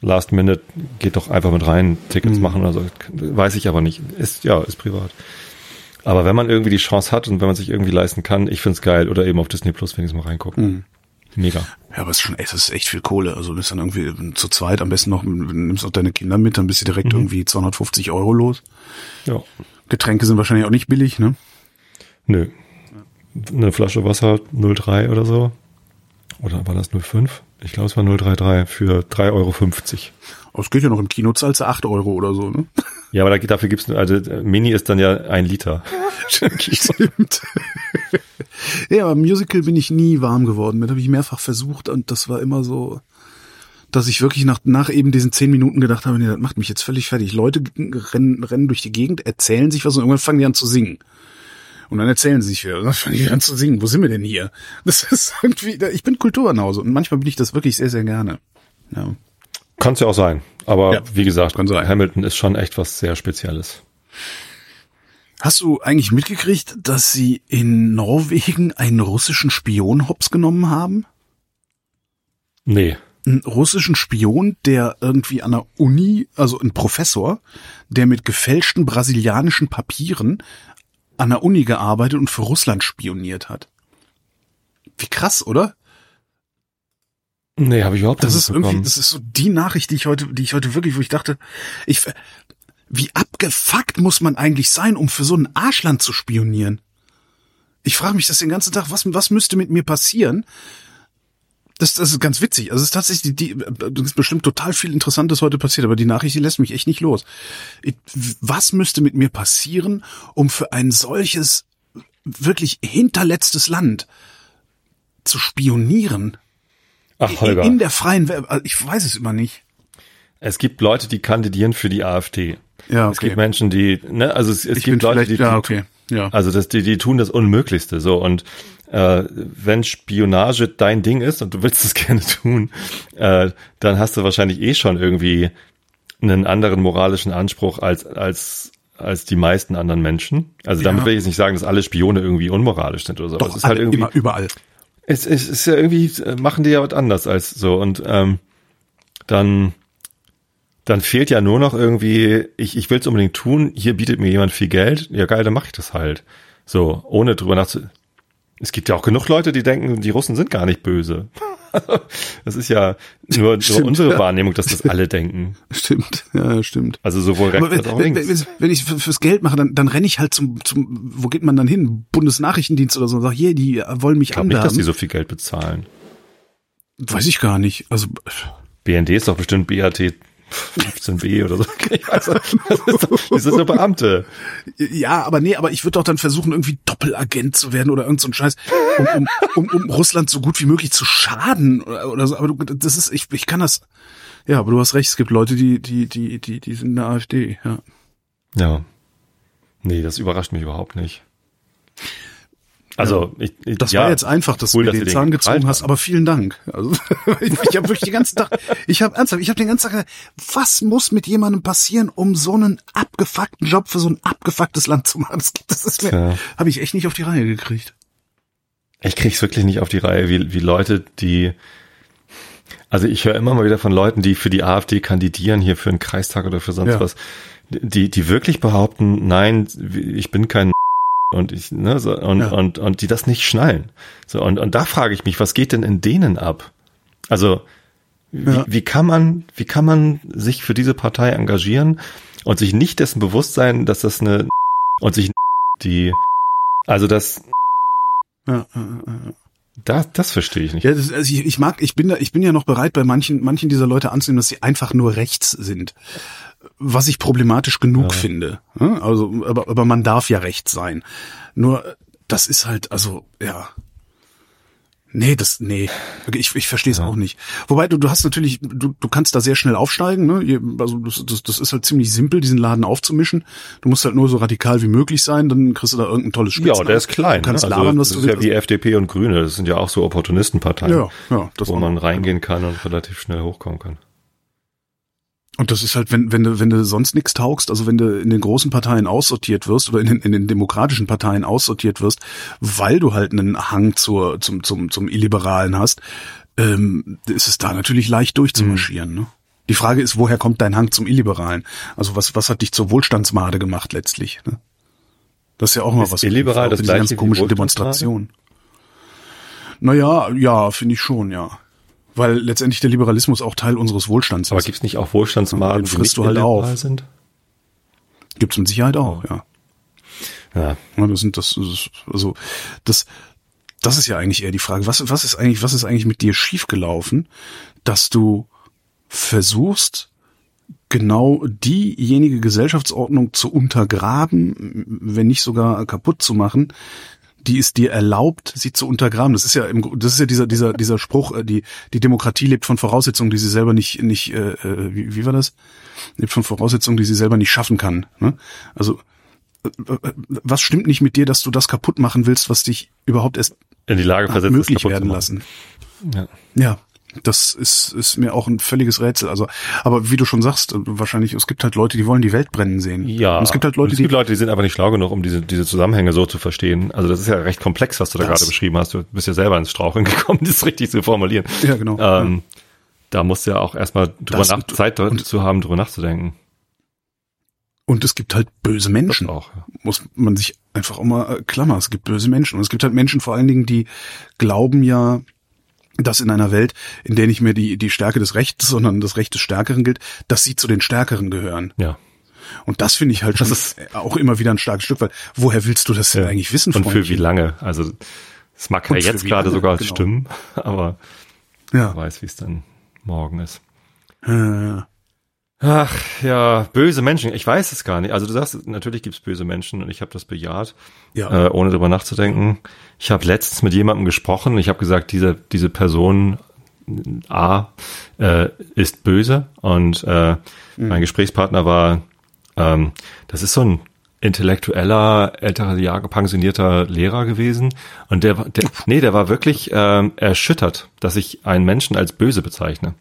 Last Minute geht doch einfach mit rein Tickets Mhm. machen. Also weiß ich aber nicht. Ist ja ist privat. Aber wenn man irgendwie die Chance hat und wenn man sich irgendwie leisten kann, ich find's geil. Oder eben auf Disney Plus wenigstens mal reingucken. Mega. Ja, aber es ist schon, das ist echt viel Kohle. Also du bist dann irgendwie zu zweit, am besten noch, nimmst auch deine Kinder mit, dann bist du Mhm. direkt irgendwie 250 Euro los. Ja. Getränke sind wahrscheinlich auch nicht billig, ne? Nö. Eine Flasche Wasser 0,3 oder so. Oder war das 0,5? Ich glaube, es war 0,33 für 3,50 Euro. Aber es geht ja noch im Kino, zahlst du 8 Euro oder so, ne? Ja, aber da, dafür gibt's also Mini ist dann ja ein Liter. Stimmt. ja, aber Musical bin ich nie warm geworden. Mit habe ich mehrfach versucht und das war immer so, dass ich wirklich nach, nach eben diesen zehn Minuten gedacht habe, nee, das macht mich jetzt völlig fertig. Leute rennen, rennen durch die Gegend, erzählen sich was und irgendwann fangen die an zu singen. Und dann erzählen sie sich wieder, und dann fangen die an zu singen. Wo sind wir denn hier? Das ist irgendwie, ich bin Kulturbanause und manchmal bin ich das wirklich sehr, sehr gerne. Ja. Kann's ja auch sein. Aber Ja, wie gesagt, kann sein. Hamilton ist schon echt was sehr Spezielles. Hast du eigentlich mitgekriegt, dass sie in Norwegen einen russischen Spion hops genommen haben? Nee. einen russischen Spion, der irgendwie an der Uni, also ein Professor, der mit gefälschten brasilianischen Papieren an der Uni gearbeitet und für Russland spioniert hat. Wie krass, oder? Nee, habe ich überhaupt Das nicht ist irgendwie, das ist so die Nachricht, die ich heute, die ich heute wirklich, wo ich dachte, ich, wie abgefuckt muss man eigentlich sein, um für so ein Arschland zu spionieren? Ich frage mich das den ganzen Tag, was, was müsste mit mir passieren? Das, das ist ganz witzig. Also es ist tatsächlich, die, das ist bestimmt total viel Interessantes heute passiert, aber die Nachricht, die lässt mich echt nicht los. Ich, was müsste mit mir passieren, um für ein solches wirklich hinterletztes Land zu spionieren? Ach, Holger. In der freien Welt. Also ich weiß es immer nicht. Es gibt Leute, die kandidieren für die AfD. Ja, okay. Es gibt Menschen, die, ne, also es, es Ich gibt Leute, die, ja, okay. Ja. also das, die, die tun das Unmöglichste, so und äh, wenn Spionage dein Ding ist und du willst es gerne tun, äh, dann hast du wahrscheinlich eh schon irgendwie einen anderen moralischen Anspruch als als als die meisten anderen Menschen. Also damit Ja. will ich jetzt nicht sagen, dass alle Spione irgendwie unmoralisch sind oder so. Doch, es ist halt irgendwie immer, überall. Es, es ist ja irgendwie, äh, machen die ja was anders als so. Und ähm, dann dann fehlt ja nur noch irgendwie, ich, ich will es unbedingt tun, hier bietet mir jemand viel Geld, ja geil, dann mache ich das halt. So, ohne drüber nachzu... Es gibt ja auch genug Leute, die denken, die Russen sind gar nicht böse. das ist ja nur, nur unsere ja. Wahrnehmung, dass das alle denken. Stimmt, ja, stimmt. Also sowohl rechts wenn, als auch links. wenn, wenn ich für- fürs Geld mache, dann, dann renne ich halt zum, zum, wo geht man dann hin? Bundesnachrichtendienst oder so und sag, hier, die wollen mich ich glaube nicht, dass die anwerben. so viel Geld bezahlen. Weiß ich gar nicht. Also, BND ist doch bestimmt BAT 15b oder so. Doch, das sind so Beamte. ja, aber nee, aber ich würde doch dann versuchen, irgendwie Doppelagent zu werden oder irgend so ein Scheiß, um, um, um, um Russland so gut wie möglich zu schaden oder, oder so. Aber du, das ist, ich, ich kann das, ja, aber du hast recht, es gibt Leute, die, die, die, die, die sind in der AfD, ja. Ja. Nee, das überrascht mich überhaupt nicht. Also, ich, ich, Das ja, war jetzt einfach, dass cool, du mir den Zahn den gezogen hast, aber vielen Dank. Also ich, ich habe wirklich den ganzen Tag, ich habe ernsthaft, ich habe den ganzen Tag was muss mit jemandem passieren, um so einen abgefuckten Job für so ein abgefucktes Land zu machen? Das, gibt- das ist mir, Tja. habe ich echt nicht auf die Reihe gekriegt. Ich krieg's wirklich nicht auf die Reihe, wie, wie Leute, die, also ich höre immer mal wieder von Leuten, die für die AfD kandidieren, hier für einen Kreistag oder für sonst Ja. was, die, die wirklich behaupten, nein, ich bin kein und ich, ne, so, und, Ja. und, und die das nicht schnallen. So, und, und da frage ich mich, was geht denn in denen ab? Also, wie, Ja. wie kann man, wie kann man sich für diese Partei engagieren und sich nicht dessen bewusst sein, dass das eine, und sich die, also das, Ja. Das, das verstehe ich nicht. ja das, also ich, ich mag, ich bin da, ich bin ja noch bereit, bei manchen, manchen dieser Leute anzunehmen, dass sie einfach nur rechts sind. Was ich problematisch genug Ja. finde. Also, aber, aber man darf ja rechts sein. Nur, das ist halt, also, ja. Nee, das, nee, ich, ich verstehe es auch nicht. Wobei du, du hast natürlich, du, du kannst da sehr schnell aufsteigen, ne? Also das, das, das ist halt ziemlich simpel, diesen Laden aufzumischen. Du musst halt nur so radikal wie möglich sein, dann kriegst du da irgendein tolles Spiel. Ja, der ist klein. Du kannst ne? labern, was das du ist ja willst. wie FDP und Grüne. Das sind ja auch so Opportunistenparteien, Ja, ja, das wo man reingehen kann und relativ schnell hochkommen kann. Und das ist halt, wenn, wenn du, wenn du sonst nichts taugst, also wenn du in den großen Parteien aussortiert wirst oder in den, in den demokratischen Parteien aussortiert wirst, weil du halt einen Hang zur, zum, zum, zum Illiberalen hast, ähm, ist es da natürlich leicht durchzumarschieren. Ne? Die Frage ist, woher kommt dein Hang zum Illiberalen? Also was, was hat dich zur Wohlstandsmade gemacht letztlich? Ne? Das ist ja auch mal Ist was. illiberal das diesen gleiche ganz Wohlstandsmade? Demonstrationen. Naja, ja, finde ich schon, ja. Weil letztendlich der Liberalismus auch Teil unseres Wohlstands Aber ist. gibt's nicht auch Wohlstandsmaden, Den frisst du halt auf. sind? Gibt's mit Sicherheit auch, ja. Ja, Ja, das sind das, das ist- also das, das ist ja eigentlich eher die Frage. Was, was ist eigentlich, was ist eigentlich mit dir schiefgelaufen, dass du versuchst, genau diejenige Gesellschaftsordnung zu untergraben, wenn nicht sogar kaputt zu machen, die es dir erlaubt, sie zu untergraben. Das ist ja im, das ist ja dieser dieser dieser Spruch, äh, die die Demokratie lebt von Voraussetzungen, die sie selber nicht nicht äh, äh, wie, wie war das? Lebt von Voraussetzungen, die sie selber nicht schaffen kann. Ne? Also äh, äh, was stimmt nicht mit dir, dass du das kaputt machen willst, was dich überhaupt erst in die Lage versetzt, möglich werden lassen? Ja. Ja, das ist, ist mir auch ein völliges Rätsel. Also, aber wie du schon sagst, wahrscheinlich, es gibt halt Leute, die wollen die Welt brennen sehen. Ja, Und es gibt halt Leute, es die, gibt Leute, die sind einfach nicht schlau genug, um diese, diese Zusammenhänge so zu verstehen. Also das ist ja recht komplex, was du da gerade beschrieben hast. Du bist ja selber ins Straucheln gekommen, das richtig zu formulieren. Ja, genau. Ähm, Da musst du ja auch erstmal drüber Das nach, Zeit und- zu haben, drüber nachzudenken. und es gibt halt böse Menschen. Auch. Ja. Muss man sich einfach auch mal äh, klammern. Es gibt böse Menschen. Und es gibt halt Menschen vor allen Dingen, die glauben ja, dass in einer Welt, in der nicht mehr die, die Stärke des Rechts, sondern das Recht des Stärkeren gilt, dass sie zu den Stärkeren gehören. ja. Und das finde ich halt Das schon ist- auch immer wieder ein starkes Stück, weil woher willst du das denn Ja. eigentlich wissen, Und für wie lange? Also es mag ja jetzt gerade sogar genau. stimmen, aber wer Ja. weiß, wie es dann morgen ist. Äh, Ach ja, böse Menschen. Ich weiß es gar nicht. Also du sagst, natürlich gibt's böse Menschen und ich habe das bejaht, ja. äh, ohne drüber nachzudenken. Ich habe letztens mit jemandem gesprochen. Ich habe gesagt, diese diese Person A äh, ist böse und äh, mein Gesprächspartner war, ähm, das ist so ein intellektueller, älterer Jahre pensionierter Lehrer gewesen und der, der nee, der war wirklich ähm, erschüttert, dass ich einen Menschen als böse bezeichne,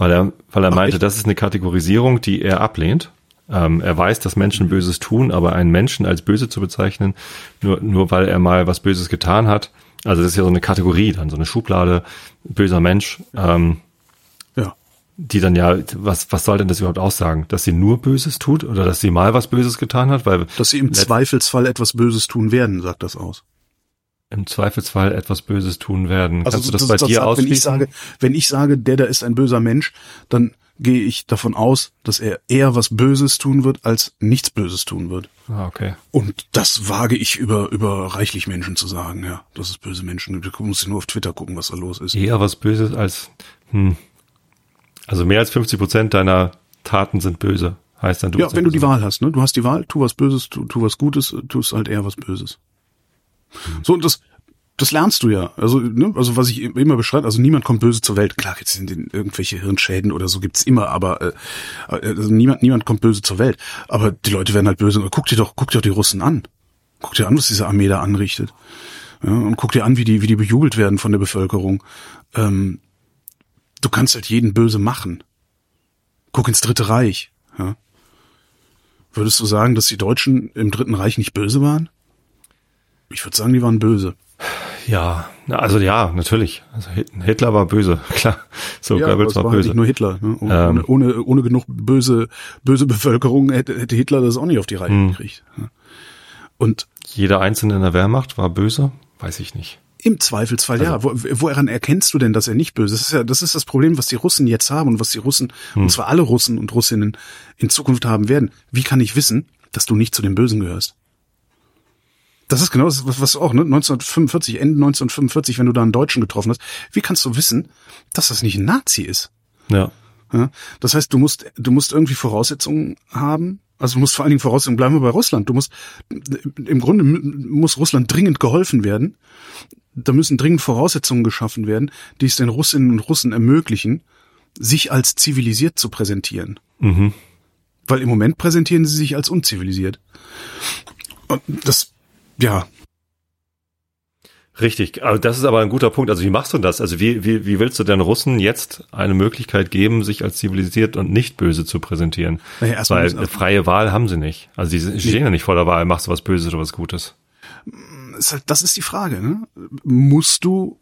weil er, weil er meinte, das ist eine Kategorisierung, die er ablehnt. Ähm, er weiß, dass Menschen Böses tun, aber einen Menschen als böse zu bezeichnen, nur nur weil er mal was Böses getan hat, also das ist ja so eine Kategorie, dann so eine Schublade, böser Mensch. Ähm, ja. die dann ja, was, was soll denn das überhaupt aussagen? Dass sie nur Böses tut oder dass sie mal was Böses getan hat? Weil Dass sie im Zweifelsfall etwas Böses tun werden, sagt das aus. Im Zweifelsfall etwas Böses tun werden. Kannst du das, bei dir sagt, wenn ich sage, wenn ich sage, der da ist ein böser Mensch, dann gehe ich davon aus, dass er eher was Böses tun wird, als nichts Böses tun wird. ah, okay. Und das wage ich über, über reichlich Menschen zu sagen, ja, dass es böse Menschen gibt. Du musst nur auf Twitter gucken, was da los ist. Eher was Böses als, hm. Also mehr als 50 Prozent deiner Taten sind böse. Heißt dann, du Ja, wenn du die. Wahl hast, ne? Du hast die Wahl, tu was Böses, tu, tu was Gutes, tust halt eher was Böses. So, und das, das lernst du ja. Also, ne, also was ich immer beschreibe, also niemand kommt böse zur Welt. Klar, jetzt sind irgendwelche Hirnschäden oder so gibt's immer, aber äh, also niemand, niemand kommt böse zur Welt. Aber die Leute werden halt böse. Guck dir doch, guck dir doch die Russen an. Guck dir an, was diese Armee da anrichtet. Ja, und guck dir an, wie die, wie die bejubelt werden von der Bevölkerung. Ähm, du kannst halt jeden böse machen. Guck ins Dritte Reich. Ja. Würdest du sagen, dass die Deutschen im Dritten Reich nicht böse waren? Ich würde sagen, die waren böse. Ja, also ja, natürlich. Also Hit- Hitler war böse, klar. So, aber Goebbels es war war halt böse. nicht nur Hitler. Ne? Ohne, Ähm. ohne, ohne genug böse, böse Bevölkerung hätte, hätte Hitler das auch nicht auf die Reihe Hm. gekriegt. Ja. Und Jeder Einzelne in der Wehrmacht war böse? Weiß ich nicht. im Zweifelsfall Also ja. Wo, woran erkennst du denn, dass er nicht böse ist? Das ist ja, das ist das Problem, was die Russen jetzt haben und was die Russen, Hm. und zwar alle Russen und Russinnen in Zukunft haben werden. Wie kann ich wissen, dass du nicht zu den Bösen gehörst? Das ist genau das, was, was auch, ne? 1945, Ende 1945, wenn du da einen Deutschen getroffen hast. Wie kannst du wissen, dass das nicht ein Nazi ist? Ja. Ja? Das heißt, du musst, du musst irgendwie Voraussetzungen haben. Also du musst vor allen Dingen Voraussetzungen, bleiben wir bei Russland. Du musst, im Grunde muss Russland dringend geholfen werden. Da müssen dringend Voraussetzungen geschaffen werden, die es den Russinnen und Russen ermöglichen, sich als zivilisiert zu präsentieren. Mhm. Weil im Moment präsentieren sie sich als unzivilisiert. Und das, ja, Richtig, aber das ist aber ein guter Punkt. Also wie machst du das? Also wie, wie, wie willst du den Russen jetzt eine Möglichkeit geben, sich als zivilisiert und nicht böse zu präsentieren? Naja, Weil eine freie Wahl haben sie nicht. Also sie stehen ja nicht vor der Wahl, machst du was Böses oder was Gutes. halt, das ist die Frage. Ne? Musst du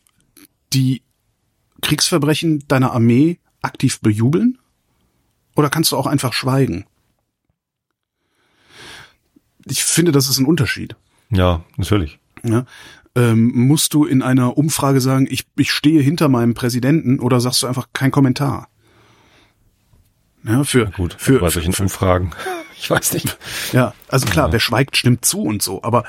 die Kriegsverbrechen deiner Armee aktiv bejubeln? Oder kannst du auch einfach schweigen? Ich finde, das ist ein Unterschied. Ja, natürlich. Ja? Ähm, musst du in einer Umfrage sagen, ich, ich stehe hinter meinem Präsidenten oder sagst du einfach kein Kommentar? Ja, für, Gut, für, bei solchen für, Umfragen. Ich weiß nicht. ja, also klar, wer schweigt, stimmt zu und so, aber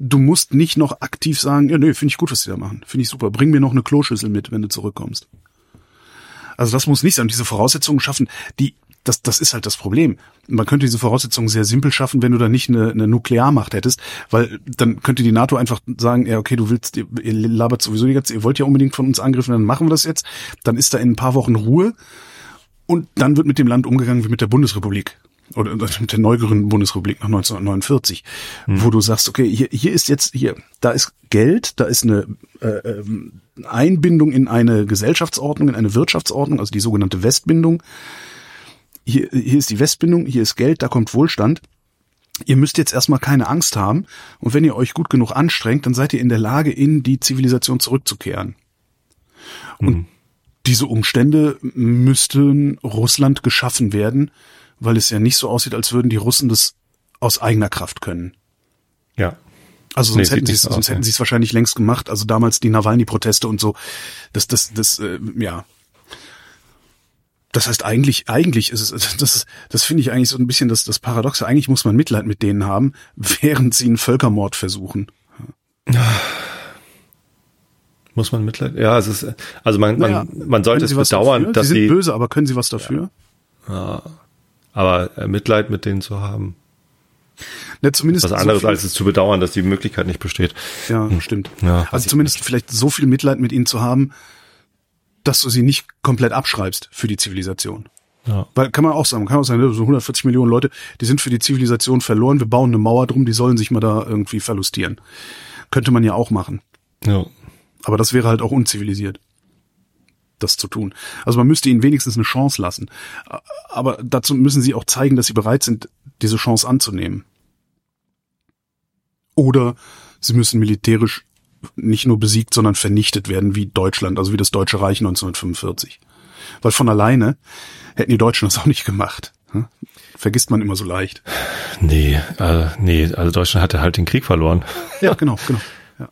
du musst nicht noch aktiv sagen, ja, nee, finde ich gut, was die da machen. Finde ich super. Bring mir noch eine Kloschüssel mit, wenn du zurückkommst. Also das muss nicht sein. Diese Voraussetzungen schaffen, die, das, das ist halt das Problem. Man könnte diese Voraussetzungen sehr simpel schaffen, wenn du da nicht eine, eine Nuklearmacht hättest, weil dann könnte die NATO einfach sagen, ja, okay, du willst, ihr, ihr labert sowieso die ganze, ihr wollt ja unbedingt von uns angriffen, dann machen wir das jetzt. Dann ist da in ein paar Wochen Ruhe und dann wird mit dem Land umgegangen wie mit der Bundesrepublik oder mit der neu gegründeten Bundesrepublik nach 1949, wo du sagst, okay, hier, hier ist jetzt hier, da ist Geld, da ist eine äh, ähm, Einbindung in eine Gesellschaftsordnung, in eine Wirtschaftsordnung, also die sogenannte Westbindung. Hier, hier ist die Westbindung, hier ist Geld, da kommt Wohlstand. Ihr müsst jetzt erstmal keine Angst haben und wenn ihr euch gut genug anstrengt, dann seid ihr in der Lage, in die Zivilisation zurückzukehren. Und diese Umstände müssten Russland geschaffen werden, weil es ja nicht so aussieht, als würden die Russen das aus eigener Kraft können. Ja. Also Nee, sonst sieht hätten sie es sonst hätten sie es wahrscheinlich längst gemacht. Also damals die Nawalny-Proteste und so. Das, das, das, äh, ja. Das heißt, eigentlich, eigentlich ist es, das, ist, das finde ich eigentlich so ein bisschen das, das Paradoxe. Eigentlich muss man Mitleid mit denen haben, während sie einen Völkermord versuchen. Muss man Mitleid? Ja, es ist, also man, Naja, man, man sollte es bedauern, dafür? dass sie sind sie, böse, aber können sie was dafür? aber äh, Mitleid mit denen zu haben, Ne, zumindest was so anderes viel- als es zu bedauern, dass die Möglichkeit nicht besteht. Ja, stimmt. Ja, also zumindest vielleicht so viel Mitleid mit ihnen zu haben, dass du sie nicht komplett abschreibst für die Zivilisation. Ja. Weil kann man auch sagen, man kann auch sagen, so 140 Millionen Leute, die sind für die Zivilisation verloren, wir bauen eine Mauer drum, die sollen sich mal da irgendwie verlustieren. Könnte man ja auch machen. Ja. Aber das wäre halt auch unzivilisiert, das zu tun. Also man müsste ihnen wenigstens eine Chance lassen. Aber dazu müssen sie auch zeigen, dass sie bereit sind, diese Chance anzunehmen. Oder sie müssen militärisch nicht nur besiegt, sondern vernichtet werden, wie Deutschland, also wie das Deutsche Reich 1945. Weil von alleine hätten die Deutschen das auch nicht gemacht. hm? Vergisst man immer so leicht. Nee, äh, nee, also Deutschland hatte halt den Krieg verloren. Ja, genau, genau. Ja.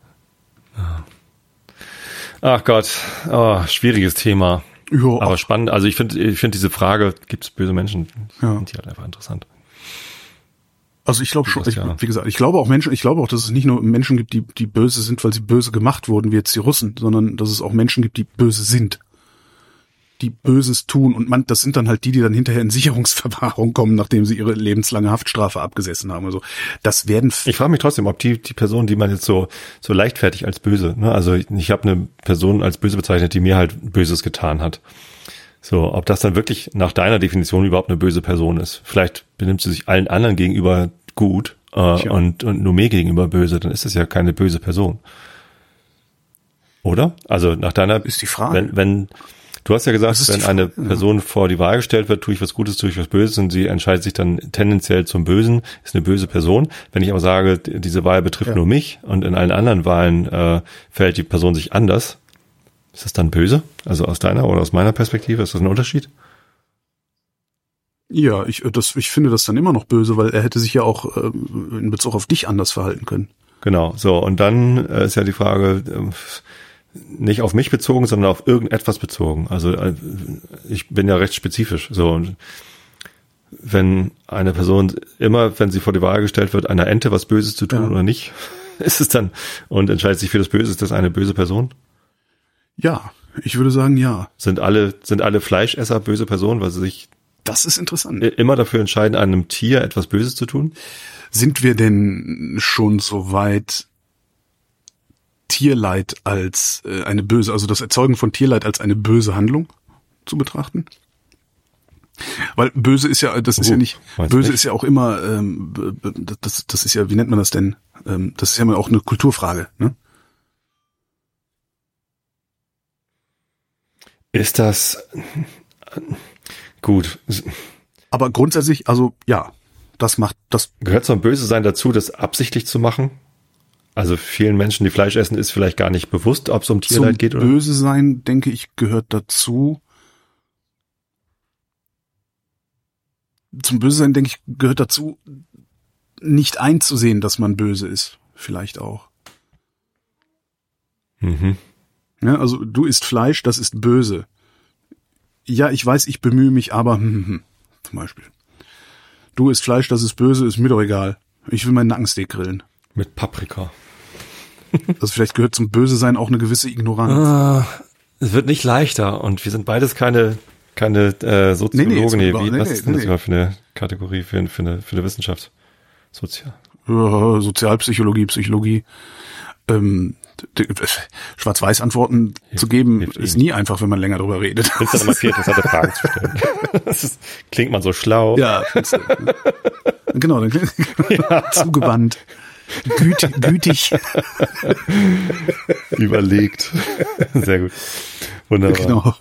Ach Gott, oh, schwieriges Thema. Jo, Aber ach, spannend, also ich finde ich finde diese Frage, gibt es böse Menschen, Ja. ich halt einfach interessant. Also ich glaube schon, Das ich, wie gesagt, ich glaube auch Menschen, ich glaube auch, dass es nicht nur Menschen gibt, die, die böse sind, weil sie böse gemacht wurden, wie jetzt die Russen, sondern dass es auch Menschen gibt, die böse sind. Die Böses tun und man, das sind dann halt die, die dann hinterher in Sicherungsverwahrung kommen, nachdem sie ihre lebenslange Haftstrafe abgesessen haben. Also das werden Ich frage mich trotzdem, ob die die Person, die man jetzt so so leichtfertig als böse, ne, also ich, ich habe eine Person als böse bezeichnet, die mir halt Böses getan hat. So, ob das dann wirklich nach deiner Definition überhaupt eine böse Person ist. Vielleicht benimmt sie sich allen anderen gegenüber gut äh, und, und nur mir gegenüber böse, dann ist es ja keine böse Person. Oder? Also nach deiner Ist die Frage. Wenn, wenn du hast ja gesagt, wenn eine. Person vor die Wahl gestellt wird, tue ich was Gutes, tue ich was Böses und sie entscheidet sich dann tendenziell zum Bösen, ist eine böse Person. Wenn ich aber sage, diese Wahl betrifft Ja. nur mich und in allen anderen Wahlen äh, verhält die Person sich anders, ist das dann böse? Also aus deiner oder aus meiner Perspektive ist das ein Unterschied? Ja, ich, äh, das, ich finde das dann immer noch böse, weil er hätte sich ja auch äh, in Bezug auf dich anders verhalten können. Genau, so und dann äh, ist ja die Frage ähm, nicht auf mich bezogen, sondern auf irgendetwas bezogen. Also äh, ich bin ja recht spezifisch. So und wenn eine Person immer, wenn sie vor die Wahl gestellt wird, einer Ente was Böses zu tun Ja. oder nicht, ist es dann und entscheidet sich für das Böse, ist das eine böse Person? Ja, ich würde sagen, ja. Sind alle sind alle Fleischesser böse Personen, weil sie sich Das ist interessant. immer dafür entscheiden, einem Tier etwas Böses zu tun? Sind wir denn schon so weit, Tierleid als äh, eine böse, also das Erzeugen von Tierleid als eine böse Handlung zu betrachten? Weil böse ist ja, das ist Oh, ja nicht, meinst du böse nicht? ist ja auch immer, ähm, das, das ist ja, wie nennt man das denn? Ähm, das ist ja immer auch eine Kulturfrage, ne? Ist das gut? Aber grundsätzlich, also ja, das macht, das Gehört zum Böse sein dazu, das absichtlich zu machen? Also vielen Menschen, die Fleisch essen, ist vielleicht gar nicht bewusst, ob es um zum Tierleid geht oder. Böse sein, denke ich, gehört dazu. Zum Böse sein, denke ich, gehört dazu, nicht einzusehen, dass man böse ist. Vielleicht auch. Mhm. Ja, also du isst Fleisch, das ist böse. Ja, ich weiß, ich bemühe mich, aber hm, hm, hm, zum Beispiel. Du isst Fleisch, das ist böse, ist mir doch egal. Ich will meinen Nackensteak grillen. Mit Paprika. Also vielleicht gehört zum Böse sein auch eine gewisse Ignoranz. Ah, es wird nicht leichter und wir sind beides keine keine äh, Soziologen. Nee, nee, Nee, jetzt wie, nee, was ist denn das nee. immer für eine Kategorie für, für, eine, für eine Wissenschaft? Sozial. Ja, Sozialpsychologie, Psychologie. Ähm, Schwarz-Weiß-Antworten zu geben, hilft ist nie einfach, wenn man länger drüber redet. Findest du immer viel interessante Fragen zu stellen. das ist, klingt man so schlau. Ja, du. genau, dann klingt zugewandt, güt, gütig, Überlegt. Sehr gut. Wunderbar. genau.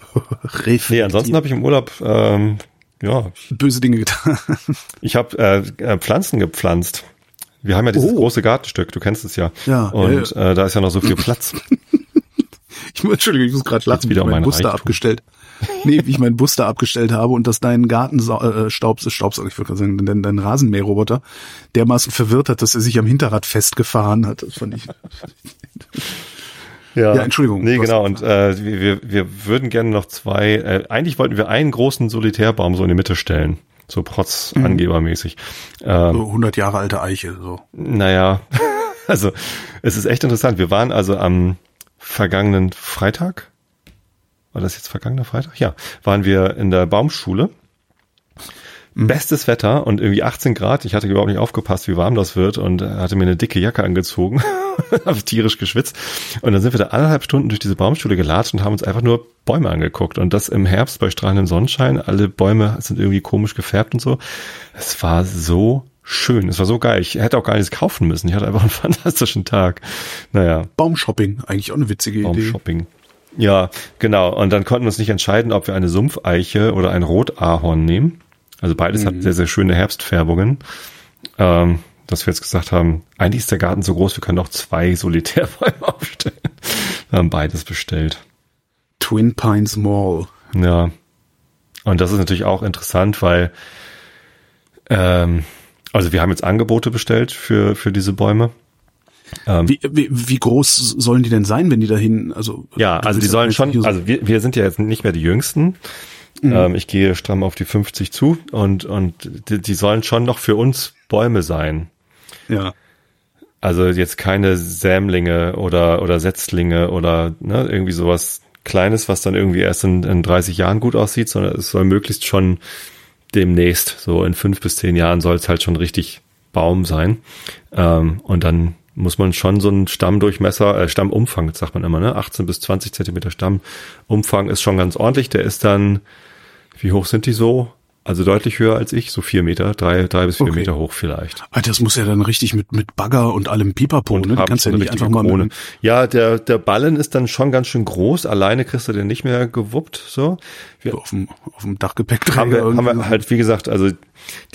Nee, ansonsten habe ich im Urlaub ähm, ja, böse Dinge getan. Ich habe äh, äh, Pflanzen gepflanzt. Wir haben ja dieses Oh. große Gartenstück, du kennst es ja. Ja, Und ja, Äh, da ist ja noch so viel Platz. Ich muss, Entschuldigung, ich muss gerade lachen, wie wieder ich um meinen mein Bus da abgestellt. Nee, wie ich meinen Bus da abgestellt habe und dass dein Gartenstaub, äh, Staub, Staubsauger, ich würde sagen, dein, dein Rasenmäherroboter dermaßen verwirrt hat, dass er sich am Hinterrad festgefahren hat. Das fand ich. Ja, Ja, Entschuldigung. Nee, genau. Und äh, wir, wir, wir würden gerne noch zwei, äh, eigentlich wollten wir einen großen Solitärbaum so in die Mitte stellen. So protz angebermäßig. Ähm, So 100 Jahre alte Eiche, so. Naja, also es ist echt interessant. Wir waren also am vergangenen Freitag, war das jetzt vergangener Freitag? Ja, waren wir in der Baumschule. Bestes Wetter und irgendwie 18 Grad. Ich hatte überhaupt nicht aufgepasst, wie warm das wird und hatte mir eine dicke Jacke angezogen, habe tierisch geschwitzt. Und dann sind wir da anderthalb Stunden durch diese Baumschule gelatscht und haben uns einfach nur Bäume angeguckt. Und das im Herbst bei strahlendem Sonnenschein. Alle Bäume sind irgendwie komisch gefärbt und so. Es war so schön. Es war so geil. Ich hätte auch gar nichts kaufen müssen. Ich hatte einfach einen fantastischen Tag. Naja, Baumshopping, eigentlich auch eine witzige Idee. Baumshopping. Ja, genau. Und dann konnten wir uns nicht entscheiden, ob wir eine Sumpfeiche oder ein Rotahorn nehmen. Also beides hat sehr, sehr schöne Herbstfärbungen. Ähm, dass wir jetzt gesagt haben, eigentlich ist der Garten so groß, wir können auch zwei Solitärbäume aufstellen. Wir haben beides bestellt. Twin Pines Mall. Ja. Und das ist natürlich auch interessant, weil ähm, also wir haben jetzt Angebote bestellt für, für diese Bäume. Wie, wie, wie groß sollen die denn sein, wenn die dahin, also Ja, also die sollen schon, also wir, wir sind ja jetzt nicht mehr die Jüngsten. Ähm, ich gehe stramm auf die 50 zu und, und die, die sollen schon noch für uns Bäume sein. ja. Also jetzt keine Sämlinge oder, oder Setzlinge oder ne, irgendwie sowas Kleines, was dann irgendwie erst in, in 30 Jahren gut aussieht, sondern es soll möglichst schon demnächst, so in fünf bis zehn Jahren soll es halt schon richtig Baum sein. Ähm, und dann muss man schon so einen Stammdurchmesser, äh, Stammumfang, sagt man immer, ne? 18 bis 20 Zentimeter Stammumfang ist schon ganz ordentlich. Der ist dann, wie hoch sind die so? Also deutlich höher als ich, so vier Meter, drei, drei bis vier Okay. Meter hoch vielleicht. Alter, das muss ja dann richtig mit, mit Bagger und allem Pipapo, ne? Du kannst ja so nicht einfach mal mit, Ja, der, der Ballen ist dann schon ganz schön groß. Alleine kriegst du den nicht mehr gewuppt, so. Wir, auf dem, auf dem Dachgepäckträger haben wir, haben wir halt, wie gesagt, also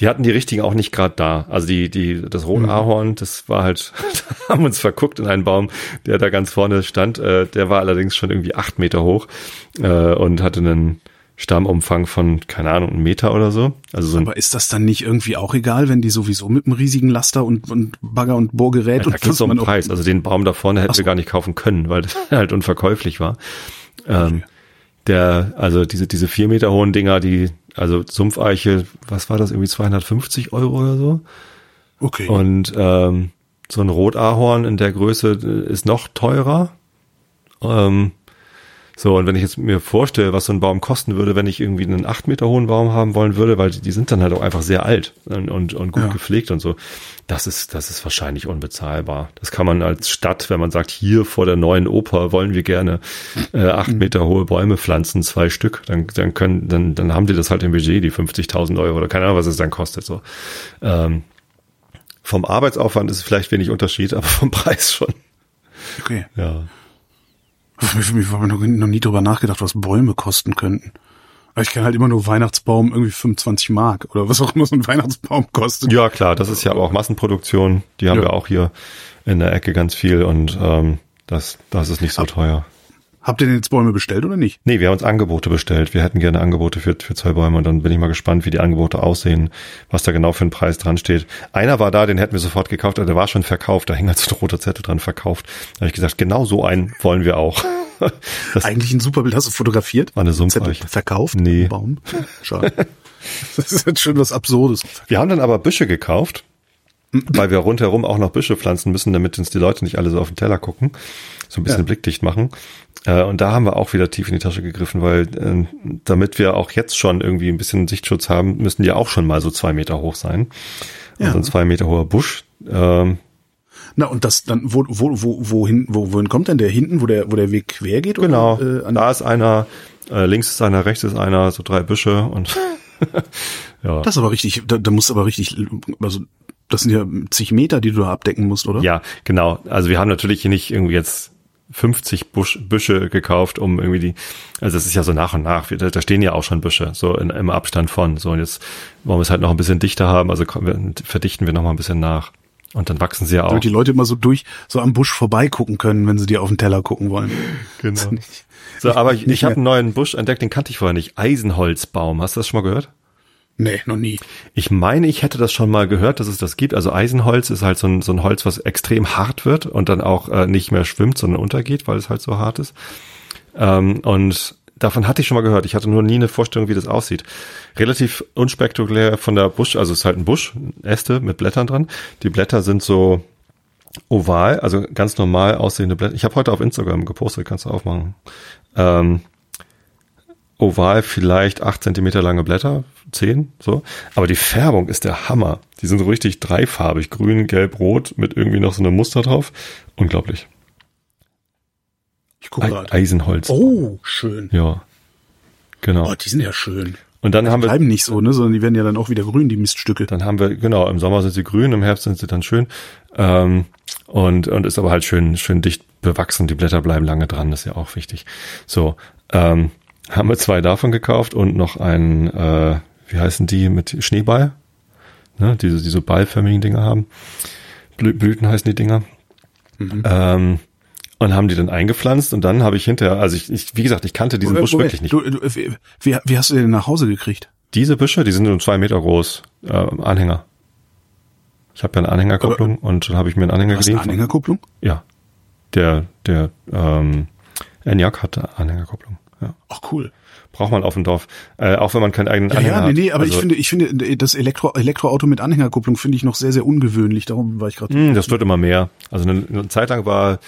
die hatten die richtigen auch nicht gerade da. Also die, die, das Rotahorn, das war halt, da haben uns verguckt in einen Baum, der da ganz vorne stand. Äh, der war allerdings schon irgendwie acht Meter hoch äh, und hatte einen Stammumfang von, keine Ahnung, einen Meter oder so. Also so Aber ist das dann nicht irgendwie auch egal, wenn die sowieso mit einem riesigen Laster und, und Bagger und Bohrgerät da und geht's was um den Preis. Also den Baum da vorne hätten so. wir gar nicht kaufen können, weil das halt unverkäuflich war. Ähm, der, also diese, diese vier Meter hohen Dinger, die, also Sumpfeiche, was war das, irgendwie 250 Euro oder so? Okay. Und ähm, so ein Rotahorn in der Größe äh, ist noch teurer. Ähm, so, und wenn ich jetzt mir vorstelle, was so ein Baum kosten würde, wenn ich irgendwie einen acht Meter hohen Baum haben wollen würde, weil die, sind dann halt auch einfach sehr alt und, und, und gut Ja. gepflegt und so, das ist, das ist wahrscheinlich unbezahlbar. Das kann man als Stadt, wenn man sagt, hier vor der neuen Oper wollen wir gerne äh, acht Meter hohe Bäume pflanzen, zwei Stück, dann, dann können, dann, dann haben die das halt im Budget, die 50.000 Euro oder keine Ahnung, was es dann kostet, so. Ähm, vom Arbeitsaufwand ist es vielleicht wenig Unterschied, aber vom Preis schon. okay. Ja. Ich ich habe noch noch nie drüber nachgedacht, was Bäume kosten könnten. Aber ich kenne halt immer nur Weihnachtsbaum irgendwie 25 Mark oder was auch immer so ein Weihnachtsbaum kostet. Ja, klar, das ist ja aber auch Massenproduktion. Die haben Ja. wir auch hier in der Ecke ganz viel und ähm, das, das ist nicht so teuer. Habt ihr denn jetzt Bäume bestellt oder nicht? Nee, wir haben uns Angebote bestellt. Wir hätten gerne Angebote für, für zwei Bäume und dann bin ich mal gespannt, wie die Angebote aussehen, was da genau für ein Preis dran steht. Einer war da, den hätten wir sofort gekauft, aber der war schon verkauft, da hing halt so ein roter Zettel dran verkauft. Da habe ich gesagt, genau so einen wollen wir auch. Das Eigentlich ein super Bild. Hast du fotografiert? war eine Zettel Sumpfeiche. verkauft? Nee. Baum? Schade. Das ist jetzt schon was Absurdes. Wir haben dann aber Büsche gekauft, weil wir rundherum auch noch Büsche pflanzen müssen, damit uns die Leute nicht alle so auf den Teller gucken, so ein bisschen Ja. blickdicht machen. Äh, Und da haben wir auch wieder tief in die Tasche gegriffen, weil äh, damit wir auch jetzt schon irgendwie ein bisschen Sichtschutz haben, müssen die auch schon mal so zwei Meter hoch sein. Ja. Also ein zwei Meter hoher Busch. Ähm, Na, und das dann, wo, wo, wo, wohin, wo, wohin kommt denn der hinten, wo der, wo der Weg quer geht? oder, Genau, Äh, an, da ist einer, äh, links ist einer, rechts ist einer, so drei Büsche und ja. das ist aber richtig, da, da musst du aber richtig, also, das sind ja zig Meter, die du da abdecken musst, oder? Ja, genau. Also wir haben natürlich hier nicht irgendwie jetzt 50 Busch, Büsche gekauft, um irgendwie die, also das ist ja so nach und nach, da, da stehen ja auch schon Büsche, so in, im Abstand von, so und jetzt wollen wir es halt noch ein bisschen dichter haben, also verdichten wir noch mal ein bisschen nach. Und dann wachsen sie ja auch. Damit die Leute immer so durch, so am Busch vorbeigucken können, wenn sie dir auf den Teller gucken wollen. Genau. Nicht- So, aber ich, ich habe einen neuen Busch entdeckt, den kannte ich vorher nicht. Eisenholzbaum, hast du das schon mal gehört? Nee, noch nie. Ich meine, ich hätte das schon mal gehört, dass es das gibt. Also Eisenholz ist halt so ein, so ein Holz, was extrem hart wird und dann auch äh, nicht mehr schwimmt, sondern untergeht, weil es halt so hart ist. Ähm, und davon hatte ich schon mal gehört. Ich hatte nur nie eine Vorstellung, wie das aussieht. Relativ unspektakulär von der Busch, also es ist halt ein Busch, Äste mit Blättern dran. Die Blätter sind so oval, also ganz normal aussehende Blätter. Ich habe heute auf Instagram gepostet, kannst du aufmachen. Ähm, oval vielleicht acht Zentimeter lange Blätter, zehn, so. Aber die Färbung ist der Hammer. Die sind so richtig dreifarbig, grün, gelb, rot, mit irgendwie noch so einem Muster drauf. Unglaublich. Ich gucke gerade. Eisenholz. Oh, schön. Ja. Genau. Oh, die sind ja schön. Und dann haben Die wir bleiben nicht so, ne, sondern die werden ja dann auch wieder grün, die Miststücke. Dann haben wir, genau, im Sommer sind sie grün, im Herbst sind sie dann schön. Ähm, und, und ist aber halt schön, schön dicht bewachsen. Die Blätter bleiben lange dran, das ist ja auch wichtig. So, ähm, haben wir zwei davon gekauft und noch einen, äh, wie heißen die, mit Schneeball? Ne, diese, diese ballförmigen Dinger haben. Blü Blüten heißen die Dinger. Ähm, und haben die dann eingepflanzt und dann habe ich hinterher, also ich, ich, wie gesagt, ich kannte diesen Busch Moment, wirklich nicht. Du, du, wie, wie, wie hast du den nach Hause gekriegt? Diese Büsche, die sind so zwei Meter groß, äh, Anhänger. Ich habe ja eine Anhängerkupplung und dann habe ich mir einen Anhänger Du hast eine geliehen. Anhängerkupplung? Ja. Der, der ähm, Enyaq hatte Anhängerkupplung. Ja. Ach, cool. Braucht man auf dem Dorf. Äh, auch wenn man keinen eigenen Ja, Anhänger ja, nee, hat. nee, aber Also, ich finde, ich finde, das Elektro, Elektroauto mit Anhängerkupplung finde ich noch sehr, sehr ungewöhnlich. Darum war ich gerade. mh, das wird immer mehr. Also eine, eine Zeit lang war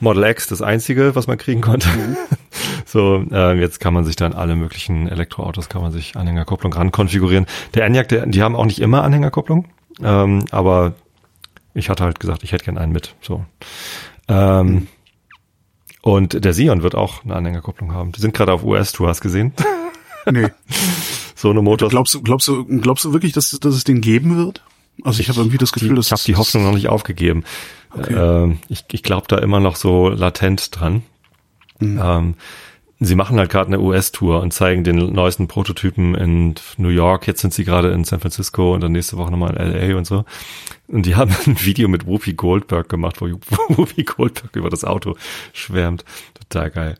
Model X das einzige, was man kriegen konnte. Mhm. so, äh, jetzt kann man sich dann alle möglichen Elektroautos, kann man sich Anhängerkupplung ran konfigurieren. Der Enyaq, der, die haben auch nicht immer Anhängerkupplung, ähm, aber ich hatte halt gesagt, ich hätte gern einen mit. So. Ähm, Mhm. Und der Sion wird auch eine Anhängerkupplung haben. Die sind gerade auf US-Tour, hast gesehen? Nee. so eine Motor. Glaubst du, glaubst du, glaubst du wirklich, dass, dass es den geben wird? Also ich habe irgendwie das Gefühl, die, dass ich habe die Hoffnung noch nicht aufgegeben. Okay. Ähm, ich ich glaube da immer noch so latent dran. Mhm. Ähm, sie machen halt gerade eine US-Tour und zeigen den neuesten Prototypen in New York. Jetzt sind sie gerade in San Francisco und dann nächste Woche nochmal in LA und so. Und die haben ein Video mit Whoopi Goldberg gemacht, wo Whoopi Goldberg über das Auto schwärmt. Total geil.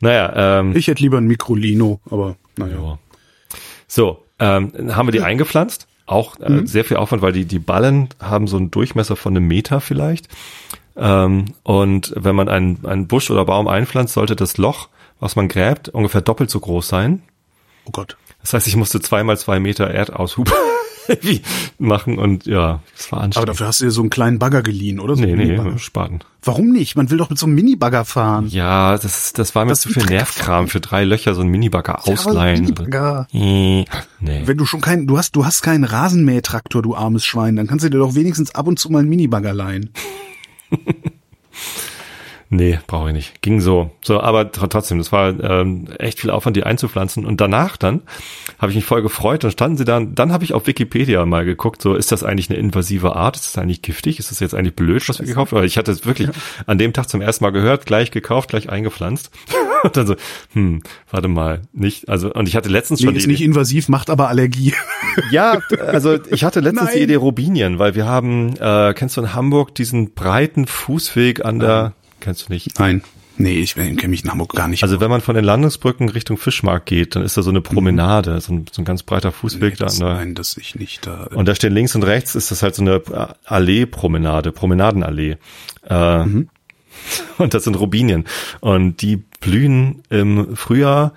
Naja, ähm, Ich hätte lieber ein Mikrolino, aber naja. ja. So, ähm, haben wir die eingepflanzt. Auch äh, Mhm. sehr viel Aufwand, weil die, die Ballen haben so einen Durchmesser von einem Meter vielleicht. Ähm, und wenn man einen, einen Busch oder Baum einpflanzt, sollte das Loch, was man gräbt, ungefähr doppelt so groß sein. Oh Gott. Das heißt, ich musste zweimal zwei Meter Erdaushub machen und ja, das war Aber anstrengend. dafür hast du dir so einen kleinen Bagger geliehen, oder? So nee, einen nee. Spaten. Warum nicht? Man will doch mit so einem Minibagger fahren. Ja, das, das war mir Das zu viel Nervkram für drei Löcher, so ein Minibagger Ja, aber ausleihen. Minibagger. Nee. Wenn du schon keinen, du hast, du hast keinen Rasenmähtraktor, du armes Schwein, dann kannst du dir doch wenigstens ab und zu mal einen Minibagger leihen. Nee, brauche ich nicht. Ging so. So, aber tr- trotzdem, das war ähm, echt viel Aufwand, die einzupflanzen. Und danach dann habe ich mich voll gefreut. Dann standen sie da. Dann habe ich auf Wikipedia mal geguckt, so ist das eigentlich eine invasive Art? Ist das eigentlich giftig? Ist das jetzt eigentlich blöd, was wir gekauft haben? Ich hatte es wirklich an dem Tag zum ersten Mal gehört, gleich gekauft, gleich eingepflanzt. und dann so, hm, warte mal, nicht. Also, und ich hatte letztens Nee, schon ist die nicht invasiv, macht aber Allergie. ja, also ich hatte letztens Nein. die Idee Robinien, weil wir haben, äh, kennst du in Hamburg diesen breiten Fußweg an der, kennst du nicht? Nein. Nee, ich kenne mich in Hamburg gar nicht. Also wenn man von den Landungsbrücken Richtung Fischmarkt geht, dann ist da so eine Promenade, so, ein, so ein ganz breiter Fußweg da das, an der, nein, dass ich nicht da. und da stehen links und rechts ist das halt so eine Allee-Promenade, Promenadenallee. Äh, Und das sind Robinien. Und die blühen im Frühjahr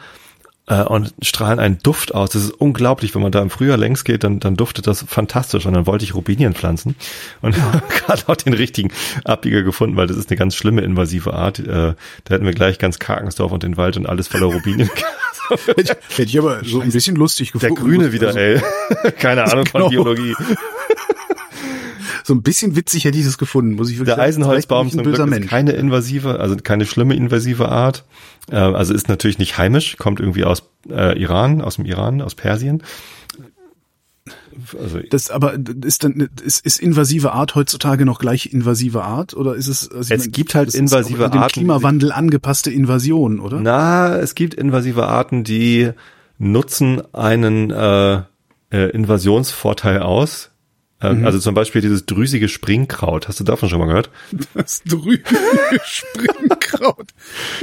äh, und strahlen einen Duft aus. Das ist unglaublich. Wenn man da im Frühjahr längs geht, dann, dann duftet das fantastisch. Und dann wollte ich Robinien pflanzen. Und gerade auch den richtigen Abbieger gefunden, weil das ist eine ganz schlimme invasive Art. Äh, da hätten wir gleich ganz Karkensdorf und den Wald und alles voller Robinien. hätte, ich, hätte ich aber so ein bisschen lustig Der gefunden. Grüne wieder, Also, ey. Keine Ahnung von Genau. Biologie. So ein bisschen witzig hätte ich das gefunden, muss ich wirklich Der. Eisenholzbaum zum ich ein Glück böser ist Mensch. keine invasive, also keine schlimme invasive Art. Äh, also ist natürlich nicht heimisch, kommt irgendwie aus äh, Iran, aus dem Iran, aus Persien. Also Das aber ist dann ist, ist invasive Art heutzutage noch gleich invasive Art oder ist es? Also Es gibt halt ist invasive Arten, die- Klimawandel angepasste Invasion, oder? na, es gibt invasive Arten, die nutzen einen äh, äh, Invasionsvorteil aus. Äh, Mhm. Also zum Beispiel dieses drüsige Springkraut. Hast du davon schon mal gehört? Das drüben Springkraut.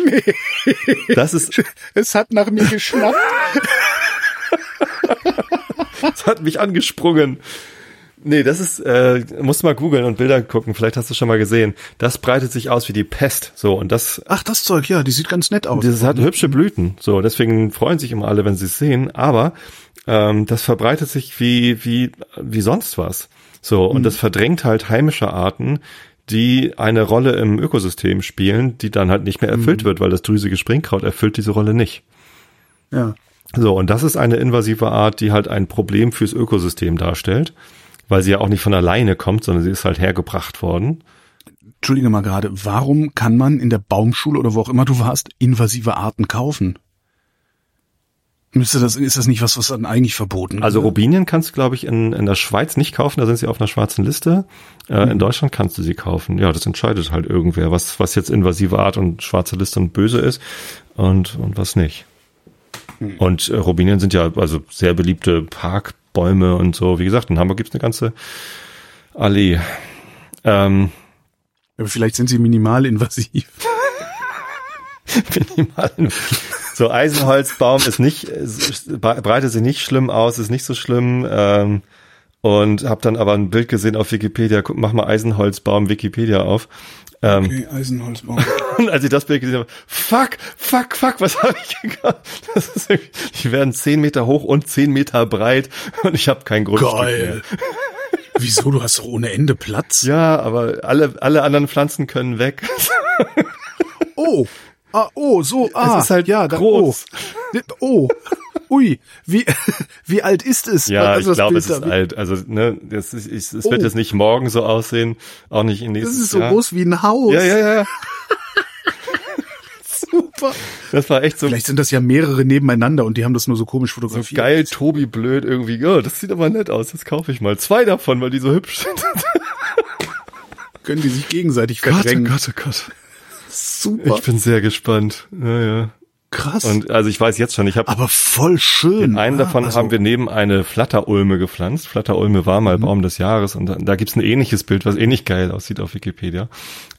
Nee, Das ist es hat nach mir geschnappt. Es hat mich angesprungen. Nee, das ist, äh, musst du mal googeln und Bilder gucken, vielleicht hast du schon mal gesehen. Das breitet sich aus wie die Pest. So, und das. Ach, das Zeug, ja, die sieht ganz nett aus. Das hat hübsche Blüten. So, deswegen freuen sich immer alle, wenn sie es sehen. Aber ähm, das verbreitet sich wie, wie, wie sonst was. So, und mhm. das verdrängt halt heimische Arten, die eine Rolle im Ökosystem spielen, die dann halt nicht mehr erfüllt mhm. wird, weil das drüsige Springkraut erfüllt diese Rolle nicht. Ja. So, und das ist eine invasive Art, die halt ein Problem fürs Ökosystem darstellt weil sie ja auch nicht von alleine kommt, sondern sie ist halt hergebracht worden. Entschuldige mal gerade, warum kann man in der Baumschule oder wo auch immer du warst, invasive Arten kaufen? Müsste das, ist das nicht was, was dann eigentlich verboten Also Robinien kannst du, glaube ich, in, in der Schweiz nicht kaufen, da sind sie auf einer schwarzen Liste. Äh, mhm. In Deutschland kannst du sie kaufen. Ja, das entscheidet halt irgendwer, was, was jetzt invasive Art und schwarze Liste und böse ist und, und was nicht. Mhm. Und äh, Robinien sind ja also sehr beliebte Park, Bäume und so. Wie gesagt, in Hamburg gibt's eine ganze Allee. Ähm, Aber vielleicht sind sie minimal invasiv. minimal So, Eisenholzbaum ist nicht, breitet sich nicht schlimm aus, ist nicht so schlimm. Ähm, und habe dann aber ein Bild gesehen auf Wikipedia. Guck, mach mal Eisenholzbaum Wikipedia auf. Ähm, okay, Eisenholzbaum. Und als ich das Bild gesehen habe, fuck, fuck, fuck, was habe ich gehabt? Das ist die werden zehn Meter hoch und zehn Meter breit und ich habe kein Grundstück Geil. Wieso? Du hast doch ohne Ende Platz. Ja, aber alle, alle anderen Pflanzen können weg. Oh, ah, oh, so, ah, es ist halt ja, groß. Da, oh. oh. Ui, wie, wie alt ist es? Ja, also ich glaube, es ist alt. Also, ne, das ist, ich, es oh. wird jetzt nicht morgen so aussehen, auch nicht in nächstes Jahr. Das ist so Jahr. groß wie ein Haus. Ja, ja, ja. Super. Das war echt so. Vielleicht sind das ja mehrere nebeneinander und die haben das nur so komisch fotografiert. So geil, Tobi blöd irgendwie. Oh, das sieht aber nett aus. Das kaufe ich mal. Zwei davon, weil die so hübsch sind. Können die sich gegenseitig verdrängen. Gott, oh Gott, oh Gott. Super. Ich bin sehr gespannt. Ja, ja. Krass. Und also ich weiß jetzt schon, ich habe aber voll schön. einen ja, davon also, haben wir neben eine Flatterulme gepflanzt. Flatterulme war mal mhm. Baum des Jahres und da, da gibt's ein ähnliches Bild, was ähnlich geil aussieht auf Wikipedia.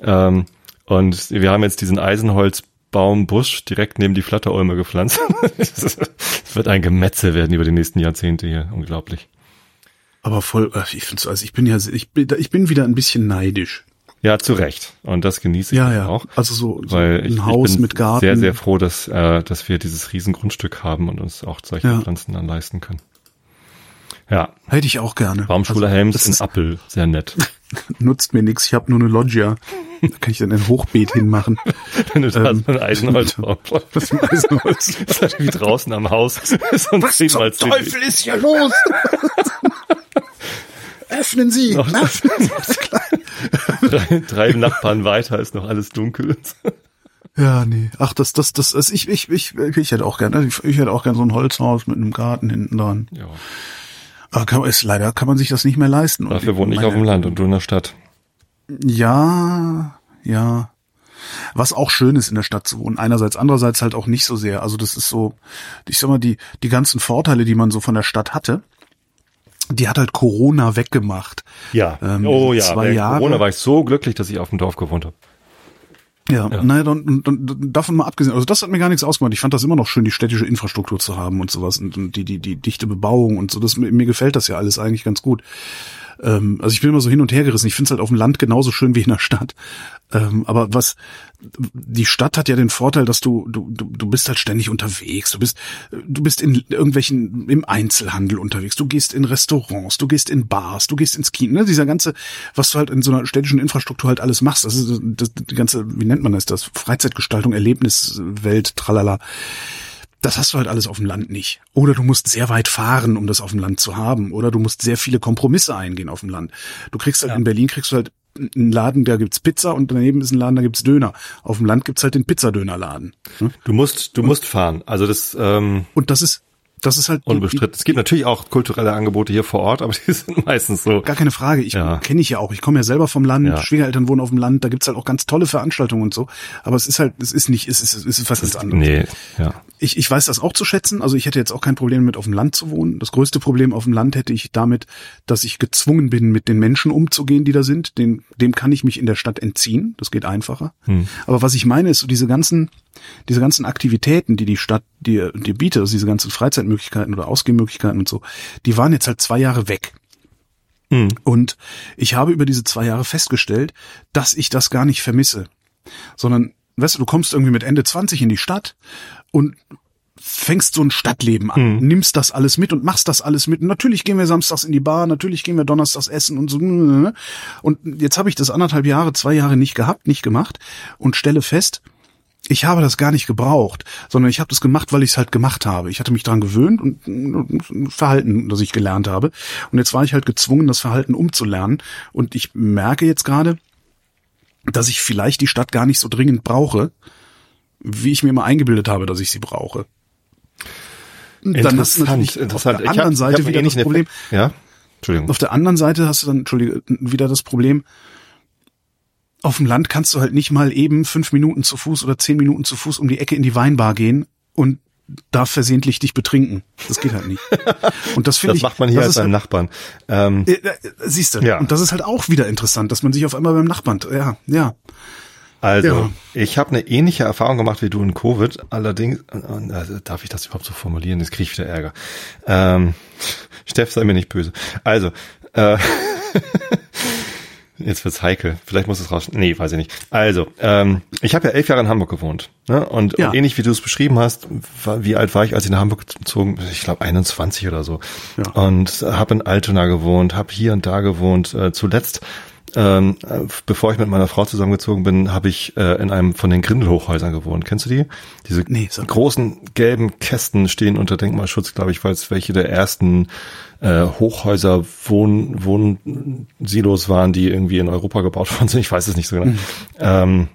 Ähm, und wir haben jetzt diesen Eisenholzbaumbusch direkt neben die Flatterulme gepflanzt. Es wird ein Gemetzel werden über die nächsten Jahrzehnte hier, unglaublich. Aber voll, äh, ich finde also ich bin ja, ich bin, ich bin wieder ein bisschen neidisch. Ja, zu Recht. Und das genieße ich ja, ja. auch. Also so, so weil ein ich, Haus ich bin mit Garten. Sehr, sehr froh, dass, äh, dass wir dieses Riesengrundstück haben und uns auch solche ja. Pflanzen dann leisten können. Ja. Hätte ich auch gerne. Baumschule also, Helms in Appel, sehr nett. Nutzt mir nichts, ich habe nur eine Loggia. Da kann ich dann ein Hochbeet hinmachen. Wenn du da ähm, so ein Eisenholzbaum. Was ein Eisenholz? Das ist halt wie draußen am Haus. Was zum Teufel ist hier los? Öffnen Sie! Noch, drei, drei Nachbarn weiter ist noch alles dunkel. Ja, nee. Ach, das, das, das, das ich, ich, ich, ich hätte auch gerne, ich, ich hätte auch gerne so ein Holzhaus mit einem Garten hinten dran. Ja. Aber kann, ist, leider kann man sich das nicht mehr leisten. Dafür wohne ich auf dem Land und du in der Stadt. Ja, ja. Was auch schön ist, in der Stadt zu wohnen. Einerseits, andererseits halt auch nicht so sehr. Also das ist so, ich sag mal, die, die ganzen Vorteile, die man so von der Stadt hatte, die hat halt Corona weggemacht. Ja. Ähm, oh ja. Zwei Jahre. Corona war ich so glücklich, dass ich auf dem Dorf gewohnt habe. Ja, ja. naja, dann, dann, dann davon mal abgesehen, also das hat mir gar nichts ausgemacht. Ich fand das immer noch schön, die städtische Infrastruktur zu haben und sowas und, und die, die, die dichte Bebauung und so. Das, mir gefällt das ja alles eigentlich ganz gut. Ähm, also ich bin immer so hin und her gerissen. Ich finde es halt auf dem Land genauso schön wie in der Stadt. Ähm, aber was die Stadt hat ja den Vorteil, dass du du du bist halt ständig unterwegs. Du bist du bist in irgendwelchen im Einzelhandel unterwegs. Du gehst in Restaurants, du gehst in Bars, du gehst ins Kino. Ne? Dieser ganze, was du halt in so einer städtischen Infrastruktur halt alles machst. Das ist das, die ganze, wie nennt man das? Das Freizeitgestaltung, Erlebniswelt, tralala. Das hast du halt alles auf dem Land nicht. Oder du musst sehr weit fahren, um das auf dem Land zu haben. Oder du musst sehr viele Kompromisse eingehen auf dem Land. Du kriegst halt ja. in Berlin kriegst du halt einen Laden, da gibt's Pizza und daneben ist ein Laden, da gibt's Döner. Auf dem Land gibt's halt den Pizzadönerladen. Ne? Du musst, du musst fahren. Also das. Ähm und das ist das ist halt unbestritten. Es gibt natürlich auch kulturelle Angebote hier vor Ort, aber die sind meistens so. Gar keine Frage. Ich ja. kenne ich ja auch. Ich komme ja selber vom Land. Ja. Schwiegereltern wohnen auf dem Land. Da gibt's halt auch ganz tolle Veranstaltungen und so. Aber es ist halt, es ist nicht, es ist, es ist was ganz anderes. Nee, ja. Ich, ich weiß das auch zu schätzen. Also ich hätte jetzt auch kein Problem mit auf dem Land zu wohnen. Das größte Problem auf dem Land hätte ich damit, dass ich gezwungen bin, mit den Menschen umzugehen, die da sind. Den, dem kann ich mich in der Stadt entziehen. Das geht einfacher. Hm. Aber was ich meine, ist so diese ganzen diese ganzen Aktivitäten, die die Stadt dir, dir bietet, also diese ganzen Freizeitmöglichkeiten oder Ausgehmöglichkeiten und so, die waren jetzt halt zwei Jahre weg. Hm. Und ich habe über diese zwei Jahre festgestellt, dass ich das gar nicht vermisse, sondern, weißt du, du kommst irgendwie mit Ende 20 in die Stadt und fängst so ein Stadtleben an, Mhm. nimmst das alles mit und machst das alles mit. Und natürlich gehen wir samstags in die Bar, natürlich gehen wir donnerstags essen und so. Und jetzt habe ich das anderthalb Jahre, zwei Jahre nicht gehabt, nicht gemacht und stelle fest, ich habe das gar nicht gebraucht, sondern ich habe das gemacht, weil ich es halt gemacht habe. Ich hatte mich daran gewöhnt und ein Verhalten, das ich gelernt habe. Und jetzt war ich halt gezwungen, das Verhalten umzulernen. Und ich merke jetzt gerade, dass ich vielleicht die Stadt gar nicht so dringend brauche, wie ich mir immer eingebildet habe, dass ich sie brauche. Dann hast du natürlich auf der anderen Seite einen wieder das Problem. Ja, Entschuldigung. auf der anderen Seite hast du dann, entschuldige, wieder das Problem, auf dem Land kannst du halt nicht mal eben fünf Minuten zu Fuß oder zehn Minuten zu Fuß um die Ecke in die Weinbar gehen und da versehentlich dich betrinken. Das geht halt nicht. Und das finde Das ich. macht man hier das als beim halt, Nachbarn. Ähm, äh, äh, Siehst du. Ja. Und das ist halt auch wieder interessant, dass man sich auf einmal beim Nachbarn, ja, ja. Also, Ja. ich habe eine ähnliche Erfahrung gemacht wie du in Covid. Allerdings, äh, also, darf ich das überhaupt so formulieren? Jetzt kriege ich wieder Ärger. Ähm, Steff, sei mir nicht böse. Also, äh, jetzt wird's heikel. Vielleicht muss es raus. Nee, weiß ich nicht. Also, ähm, ich habe ja elf Jahre in Hamburg gewohnt. Ne? Und, Ja. und ähnlich wie du es beschrieben hast, war, wie alt war ich, als ich nach Hamburg gezogen bin? Ich glaube 21 oder so. Ja. Und habe in Altona gewohnt, habe hier und da gewohnt. Äh, zuletzt ähm, äh, bevor ich mit meiner Frau zusammengezogen bin, habe ich äh, in einem von den Grindelhochhäusern gewohnt. Kennst du die? Diese Nee, mal. großen gelben Kästen stehen unter Denkmalschutz, glaube ich, weil es welche der ersten äh, Hochhäuser Wohn Wohnsilos waren, die irgendwie in Europa gebaut worden sind. Ich weiß es nicht so genau. Ähm,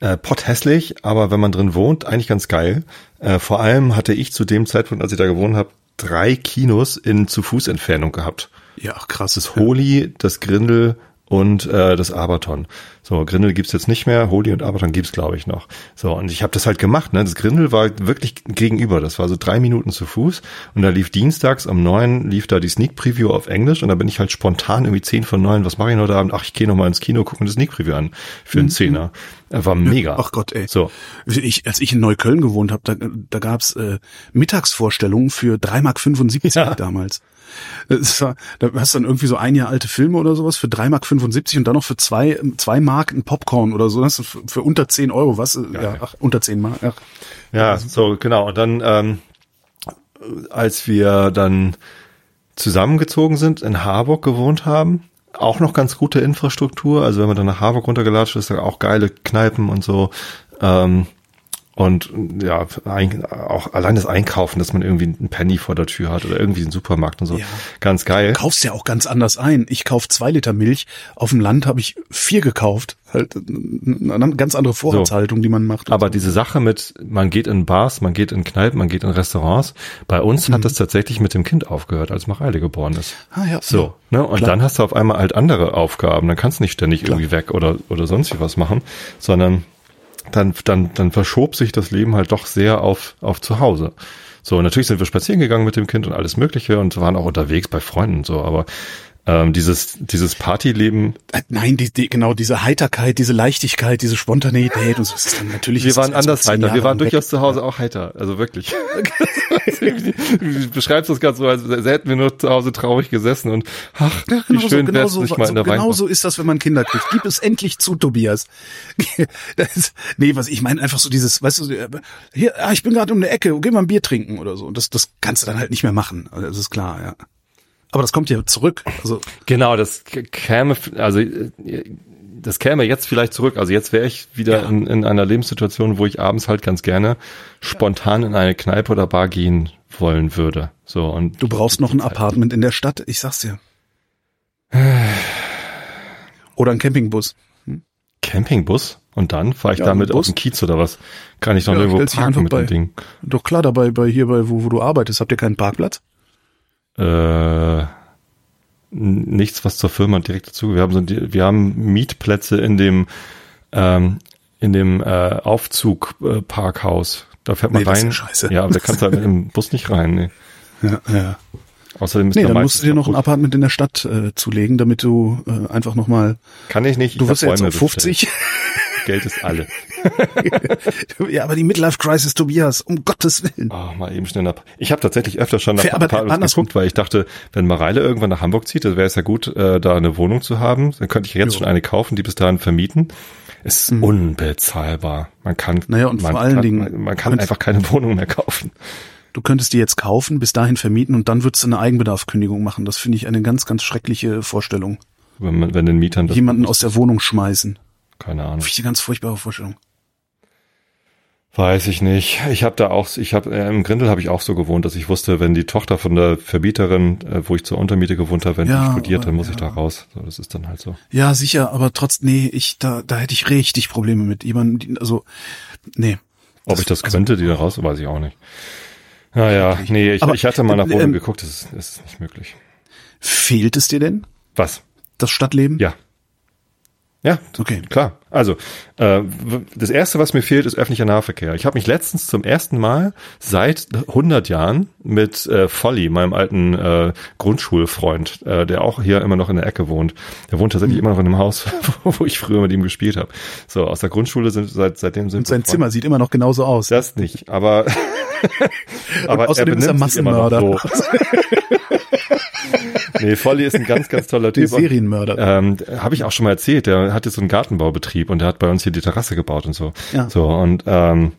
äh, potthässlich, aber wenn man drin wohnt, eigentlich ganz geil. Äh, vor allem hatte ich zu dem Zeitpunkt, als ich da gewohnt habe, drei Kinos in zu Fuß Entfernung gehabt. Ja, ach, krass. Das Holy, das Grindel und äh, das Abaton. So, Grindel gibt's jetzt nicht mehr, Holy und Abaton gibt's glaube ich noch. So, und ich habe das halt gemacht. Ne? Das Grindel war wirklich gegenüber. Das war so drei Minuten zu Fuß. Und da lief dienstags um neun, lief da die Sneak Preview auf Englisch. Und da bin ich halt spontan irgendwie zehn von neun. Was mache ich heute Abend? Ach, ich gehe noch mal ins Kino, gucke mir das Sneak Preview an. Für einen Zehner. Er war mega. Ach Gott, ey. So. Ich, als ich in Neukölln gewohnt habe, da, da gab's äh, Mittagsvorstellungen für 3,75 Mark Ja. damals. Da hast du dann irgendwie so ein Jahr alte Filme oder sowas für 3,75 Mark und dann noch für zwei, zwei Mark ein Popcorn oder so. Das für, für unter 10 Euro, was? Ja, ja. ach, unter 10 Mark. Ach. Ja, so genau. Und dann, ähm, als wir dann zusammengezogen sind, in Harburg gewohnt haben, auch noch ganz gute Infrastruktur. Also wenn man dann nach Harburg runtergelatscht ist, da auch geile Kneipen und so. Ähm, und ja, ein, auch allein das Einkaufen, dass man irgendwie einen Penny vor der Tür hat oder irgendwie einen Supermarkt und so. Ja. Ganz geil. Du kaufst ja auch ganz anders ein. Ich kauf zwei Liter Milch. Auf dem Land habe ich vier gekauft. Halt eine ganz andere Vorratshaltung, die man macht. Aber diese Sache mit, man geht in Bars, man geht in Kneipen, man geht in Restaurants, bei uns hat das tatsächlich mit dem Kind aufgehört, als Mareile geboren ist. ah, ja, So, ne? Und Klar. dann hast du auf einmal halt andere Aufgaben. Dann kannst du nicht ständig irgendwie weg oder, oder sonst wie was machen, sondern dann, dann, dann verschob sich das Leben halt doch sehr auf, auf zu Hause. So, natürlich sind wir spazieren gegangen mit dem Kind und alles Mögliche und waren auch unterwegs bei Freunden und so, aber ähm, dieses, dieses Partyleben, Äh, Nein, die, die, genau, diese Heiterkeit, diese Leichtigkeit, diese Spontaneität und so ist dann natürlich. wir waren anders heiter. Wir waren durchaus zu Hause auch heiter. Also wirklich. du beschreibst das gerade so, als hätten wir nur zu Hause traurig gesessen und ach, Ja, wie genau so, schön genau wär's so, nicht mal in der so, genau so ist das, wenn man Kinder kriegt. Gib es endlich zu, Tobias. Das nee, was ich meine, einfach so dieses, weißt du, hier, ah, ich bin gerade um eine Ecke, geh mal ein Bier trinken oder so. Und das, das kannst du dann halt nicht mehr machen. Also, Das ist klar, ja. Aber das kommt ja zurück. Also, Genau, das käme, also äh, das käme jetzt vielleicht zurück. Also jetzt wäre ich wieder Ja. in, in einer Lebenssituation, wo ich abends halt ganz gerne spontan in eine Kneipe oder Bar gehen wollen würde. So und du brauchst noch ein Apartment in der Stadt, ich sag's dir. Oder ein Campingbus. Campingbus und dann fahre ich Ja, damit Bus. den Kiez oder was? Kann ich noch Ja, irgendwo parken mit bei- dem Ding? Doch klar, dabei, bei hier, bei wo, wo du arbeitest, habt ihr keinen Parkplatz? Äh, nichts, was zur Firma direkt dazu. Wir haben so, wir haben Mietplätze in dem ähm, in dem äh, Aufzug äh, Parkhaus. Da fährt man Nee, rein. ja scheiße. Ja, aber da kannst du halt mit dem Bus nicht rein. Nee. Ja, ja. Außerdem ist Nee, da dann musst du dir noch ein. Apartment in der Stadt äh, zulegen, damit du äh, einfach nochmal, Kann ich nicht. du ich wirst ja jetzt auch 50. Geld ist alle. ja, aber die Midlife Crisis, Tobias, um Gottes Willen. Oh, mal eben schnell ab. Ich habe tatsächlich öfter schon nach Apartments geguckt, weil ich dachte, wenn Mareile irgendwann nach Hamburg zieht, dann wäre es ja gut, äh, da eine Wohnung zu haben. Dann könnte ich jetzt Jo. schon eine kaufen, die bis dahin vermieten. Es ist unbezahlbar. Man kann, Naja, und man vor allen kann, Dingen- man, man kann einfach keine Wohnung mehr kaufen. Du könntest die jetzt kaufen, bis dahin vermieten und dann würdest du eine Eigenbedarfskündigung machen. Das finde ich eine ganz, ganz schreckliche Vorstellung. Wenn, man, wenn den Mietern das, Jemanden aus der Wohnung schmeißen. Keine Ahnung. Eine ganz furchtbare Vorstellung. Weiß ich nicht. Ich habe da auch, ich habe äh, im Grindel habe ich auch so gewohnt, dass ich wusste, wenn die Tochter von der Verbieterin, äh, wo ich zur Untermiete gewohnt habe, wenn Ja, die studiert, dann muss ja. ich da raus. So, das ist dann halt so. Ja, sicher, aber trotz, nee, ich, da, da hätte ich richtig Probleme mit. Jemanden, die- also, nee. Ob ich das also- könnte, die da raus, weiß ich auch nicht. Naja, nee, ich, Aber, ich hatte mal nach Wohnung ähm, geguckt, das ist, das ist nicht möglich. Fehlt es dir denn, Was? das Stadtleben? Ja. Ja, Okay. klar. Also, äh, das Erste, was mir fehlt, ist öffentlicher Nahverkehr. Ich habe mich letztens zum ersten Mal seit 100 Jahren mit äh, Volly, meinem alten äh, Grundschulfreund, äh, der auch hier immer noch in der Ecke wohnt, der wohnt tatsächlich immer noch in dem Haus, wo ich früher mit ihm gespielt habe. So, aus der Grundschule sind seit seitdem sind Und sein Zimmer sieht immer noch genauso aus. Das nicht, aber, aber außerdem ist er benimmt immer noch Massenmörder. Nee, Volly ist ein ganz, ganz toller Typ. Serienmörder. ähm, Habe ich auch schon mal erzählt, der hat jetzt so einen Gartenbaubetrieb und der hat bei uns hier die Terrasse gebaut und so. Ja. So, und ähm,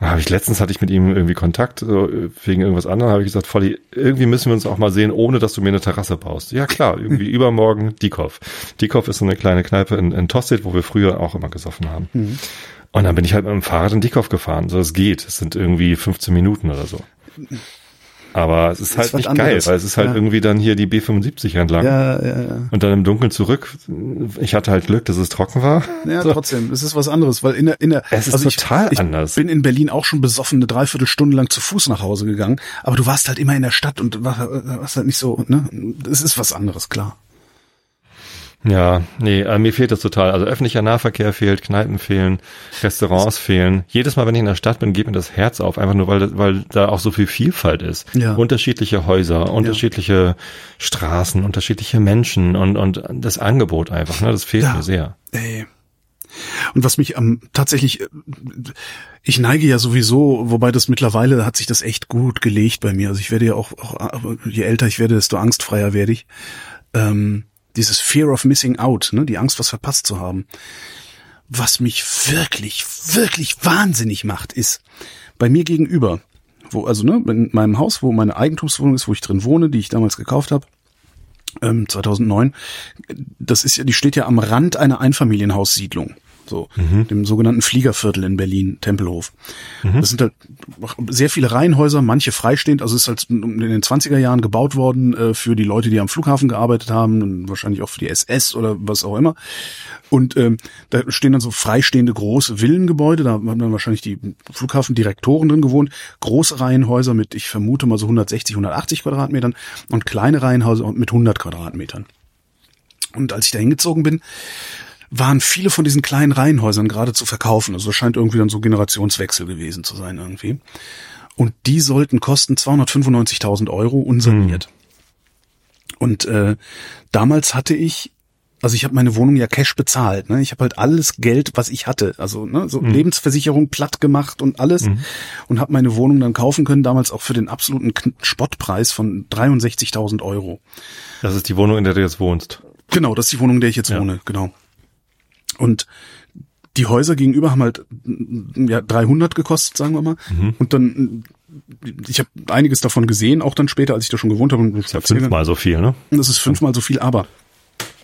habe ich letztens hatte ich mit ihm irgendwie Kontakt, so, wegen irgendwas anderem, habe ich gesagt, Volli, irgendwie müssen wir uns auch mal sehen, ohne dass du mir eine Terrasse baust. Ja klar, irgendwie übermorgen Diekow. Diekow ist so eine kleine Kneipe in, in Tosted, wo wir früher auch immer gesoffen haben. Mhm. Und dann bin ich halt mit dem Fahrrad in Diekow gefahren. So, es geht. Es sind irgendwie 15 Minuten oder so. Aber es ist halt was nicht anderes. geil, weil es ist halt Ja. irgendwie dann hier die B75 entlang. Ja, ja, ja. Und dann im Dunkeln zurück. Ich hatte halt Glück, dass es trocken war. Ja, So. trotzdem, es ist was anderes, weil in der, in der, Es ist also total ich, anders. Ich bin in Berlin auch schon besoffen eine Dreiviertelstunde lang zu Fuß nach Hause gegangen, aber du warst halt immer in der Stadt und war, warst halt nicht so, ne? Es ist was anderes, klar. Ja, nee, äh, mir fehlt das total. Also öffentlicher Nahverkehr fehlt, Kneipen fehlen, Restaurants fehlen. Jedes Mal, wenn ich in der Stadt bin, geht mir das Herz auf, einfach nur, weil, weil da auch so viel Vielfalt ist. Ja. Unterschiedliche Häuser, unterschiedliche Straßen, unterschiedliche Menschen und, und das Angebot einfach, ne, das fehlt Ja. mir sehr. Ey. Und was mich am tatsächlich, äh, ich neige ja sowieso, wobei das mittlerweile hat sich das echt gut gelegt bei mir. Also ich werde ja auch, auch aber je älter ich werde, desto angstfreier werde ich. Ähm, dieses Fear of Missing Out, ne, die Angst, was verpasst zu haben. Was mich wirklich, wirklich wahnsinnig macht, ist bei mir gegenüber, wo also ne, in meinem Haus, wo meine Eigentumswohnung ist, wo ich drin wohne, die ich damals gekauft habe, ähm, 2009. Das ist ja, die steht ja am Rand einer Einfamilienhaussiedlung. So, dem sogenannten Fliegerviertel in Berlin, Tempelhof. Das sind halt sehr viele Reihenhäuser, manche freistehend, also es ist halt in den 20er Jahren gebaut worden äh, für die Leute, die am Flughafen gearbeitet haben und wahrscheinlich auch für die SS oder was auch immer. Und ähm, da stehen dann so freistehende große Villengebäude, da haben dann wahrscheinlich die Flughafendirektoren drin gewohnt, große Reihenhäuser mit, ich vermute mal so 160, 180 Quadratmetern und kleine Reihenhäuser mit 100 Quadratmetern. Und als ich da hingezogen bin, waren viele von diesen kleinen Reihenhäusern gerade zu verkaufen. Also das scheint irgendwie dann so Generationswechsel gewesen zu sein irgendwie. Und die sollten kosten 295.000 Euro unsaniert. Und äh, damals hatte ich, also ich habe meine Wohnung ja Cash bezahlt. Ne? Ich habe halt alles Geld, was ich hatte, also ne, so Lebensversicherung platt gemacht und alles und habe meine Wohnung dann kaufen können. Damals auch für den absoluten Spottpreis von 63.000 Euro. Das ist die Wohnung, in der du jetzt wohnst. Genau, das ist die Wohnung, in der ich jetzt Ja. wohne, genau. Und die Häuser gegenüber haben halt ja 300 gekostet, sagen wir mal. Mhm. Und dann ich habe einiges davon gesehen, auch dann später, als ich da schon gewohnt habe. Das ist ja fünfmal so viel, ne? Das ist fünfmal so viel, aber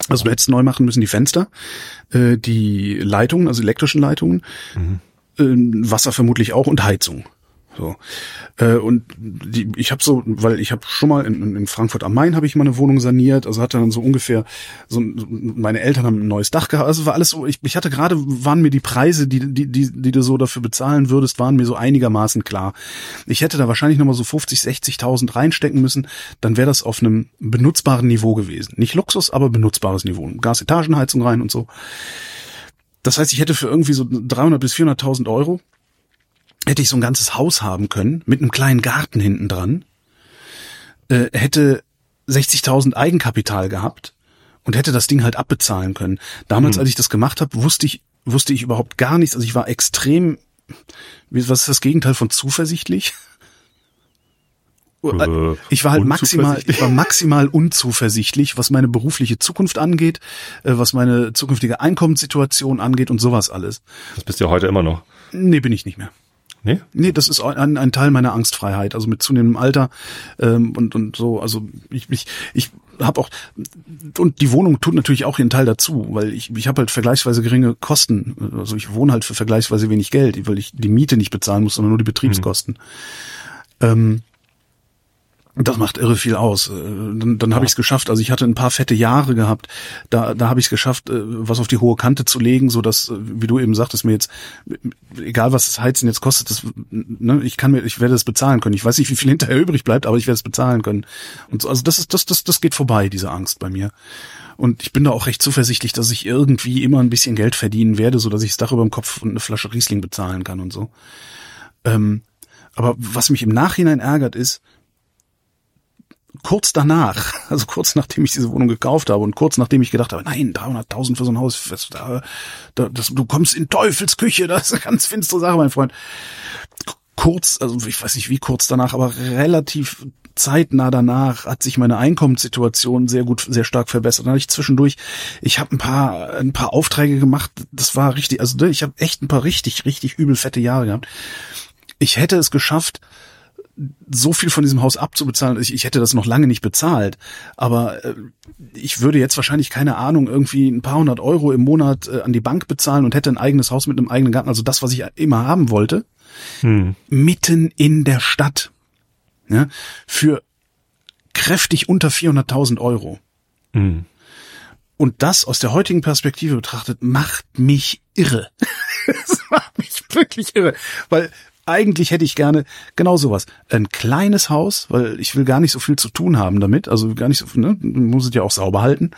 also du hättest neu machen müssen die Fenster, äh, die Leitungen, also elektrischen Leitungen, äh, Wasser vermutlich auch und Heizung. So. Äh, und die, ich habe so, weil ich habe schon mal in, in Frankfurt am Main habe ich mal eine Wohnung saniert, also hatte dann so ungefähr so meine Eltern haben ein neues Dach gehabt, also war alles so, ich, ich hatte gerade waren mir die Preise, die, die die die du so dafür bezahlen würdest, waren mir so einigermaßen klar. Ich hätte da wahrscheinlich noch mal so 50, 60.000 reinstecken müssen, dann wäre das auf einem benutzbaren Niveau gewesen. Nicht Luxus, aber benutzbares Niveau. Gasetagenheizung rein und so. Das heißt, ich hätte für irgendwie so 300 bis 400.000 Euro hätte ich so ein ganzes Haus haben können mit einem kleinen Garten hinten dran, äh, hätte 60.000 Eigenkapital gehabt und hätte das Ding halt abbezahlen können. Damals, als ich das gemacht habe, wusste ich wusste ich überhaupt gar nichts. Also ich war extrem, was ist das Gegenteil von zuversichtlich? Äh, Ich war halt maximal, unzuversichtlich. ich war maximal unzuversichtlich, was meine berufliche Zukunft angeht, äh, was meine zukünftige Einkommenssituation angeht und sowas alles. Das bist du ja heute immer noch. Nee, bin ich nicht mehr. Nee? Nee, das ist ein, ein Teil meiner Angstfreiheit, also mit zunehmendem Alter ähm, und und so. Also ich ich ich habe auch und die Wohnung tut natürlich auch ihren Teil dazu, weil ich ich habe halt vergleichsweise geringe Kosten. Also ich wohne halt für vergleichsweise wenig Geld, weil ich die Miete nicht bezahlen muss, sondern nur die Betriebskosten. Ähm, das macht irre viel aus. Äh, Dann, dann habe ich es geschafft. Also ich hatte ein paar fette Jahre gehabt. Da, da habe ich es geschafft, äh, was auf die hohe Kante zu legen, so dass, äh, wie du eben sagtest, mir jetzt egal was das Heizen jetzt kostet, das, ne, ich kann mir, ich werde es bezahlen können. Ich weiß nicht, wie viel hinterher übrig bleibt, aber ich werde es bezahlen können. Und so, also das ist, das, das, das geht vorbei, diese Angst bei mir. Und ich bin da auch recht zuversichtlich, dass ich irgendwie immer ein bisschen Geld verdienen werde, so dass ich das Dach über dem Kopf und eine Flasche Riesling bezahlen kann und so. Ähm, aber was mich im Nachhinein ärgert, ist, kurz danach, also kurz nachdem ich diese Wohnung gekauft habe und kurz nachdem ich gedacht habe, nein, 300.000 für so ein Haus, das, da, da, das, du kommst in Teufels Küche, das ist eine ganz finstere Sache, mein Freund. Kurz, also ich weiß nicht wie kurz danach, aber relativ zeitnah danach hat sich meine Einkommenssituation sehr gut, sehr stark verbessert. Dann hatte ich zwischendurch, ich habe ein paar, ein paar Aufträge gemacht, das war richtig, also ich habe echt ein paar richtig, richtig übel fette Jahre gehabt. Ich hätte es geschafft, so viel von diesem Haus abzubezahlen. Ich, ich hätte das noch lange nicht bezahlt, aber äh, ich würde jetzt wahrscheinlich keine Ahnung irgendwie ein paar hundert Euro im Monat äh, an die Bank bezahlen und hätte ein eigenes Haus mit einem eigenen Garten, also das, was ich immer haben wollte, Hm. mitten in der Stadt, ja, für kräftig unter 400.000 Euro. Hm. Und das aus der heutigen Perspektive betrachtet macht mich irre. Es macht mich wirklich irre, weil eigentlich hätte ich gerne genau sowas. Ein kleines Haus, weil ich will gar nicht so viel zu tun haben damit, also gar nicht so, ne, muss es ja auch sauber halten.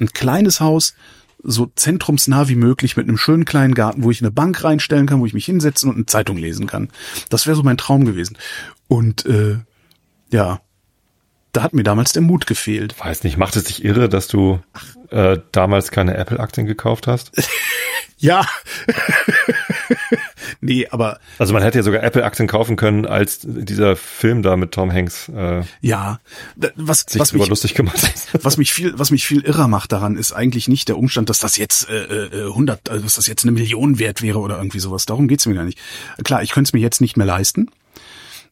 Ein kleines Haus, so zentrumsnah wie möglich mit einem schönen kleinen Garten, wo ich eine Bank reinstellen kann, wo ich mich hinsetzen und eine Zeitung lesen kann. Das wäre so mein Traum gewesen. Und äh, ja, da hat mir damals der Mut gefehlt. Weiß nicht, macht es dich irre, dass du äh, damals keine Apple-Aktien gekauft hast? Ja. Nee, aber Also man hätte ja sogar Apple-Aktien kaufen können, als dieser Film da mit Tom Hanks äh, ja, was sich was mich, lustig gemacht hat. was mich viel was mich viel irrer macht daran ist eigentlich nicht der Umstand, dass das jetzt äh, äh, 100 also dass das jetzt eine Million wert wäre oder irgendwie sowas. Darum geht's mir gar nicht. Klar, ich könnte es mir jetzt nicht mehr leisten.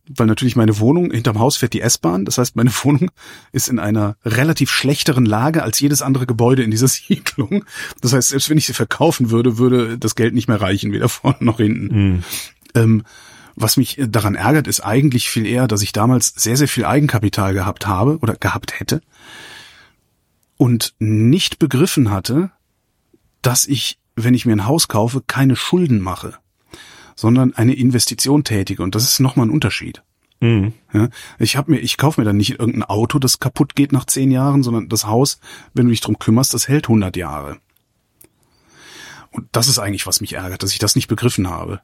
Weil natürlich meine Wohnung, hinterm Haus fährt die S-Bahn. Das heißt, meine Wohnung ist in einer relativ schlechteren Lage als jedes andere Gebäude in dieser Siedlung. Das heißt, selbst wenn ich sie verkaufen würde, würde das Geld nicht mehr reichen, weder vorne noch hinten. Ähm, was mich daran ärgert, ist eigentlich viel eher, dass ich damals sehr, sehr viel Eigenkapital gehabt habe oder gehabt hätte und nicht begriffen hatte, dass ich, wenn ich mir ein Haus kaufe, keine Schulden mache, sondern eine Investition tätige. Und das ist nochmal ein Unterschied. Mhm. Ja, ich habe mir, ich kaufe mir dann nicht irgendein Auto, das kaputt geht nach zehn Jahren, sondern das Haus, wenn du dich drum kümmerst, das hält 100 Jahre. Und das ist eigentlich, was mich ärgert, dass ich das nicht begriffen habe.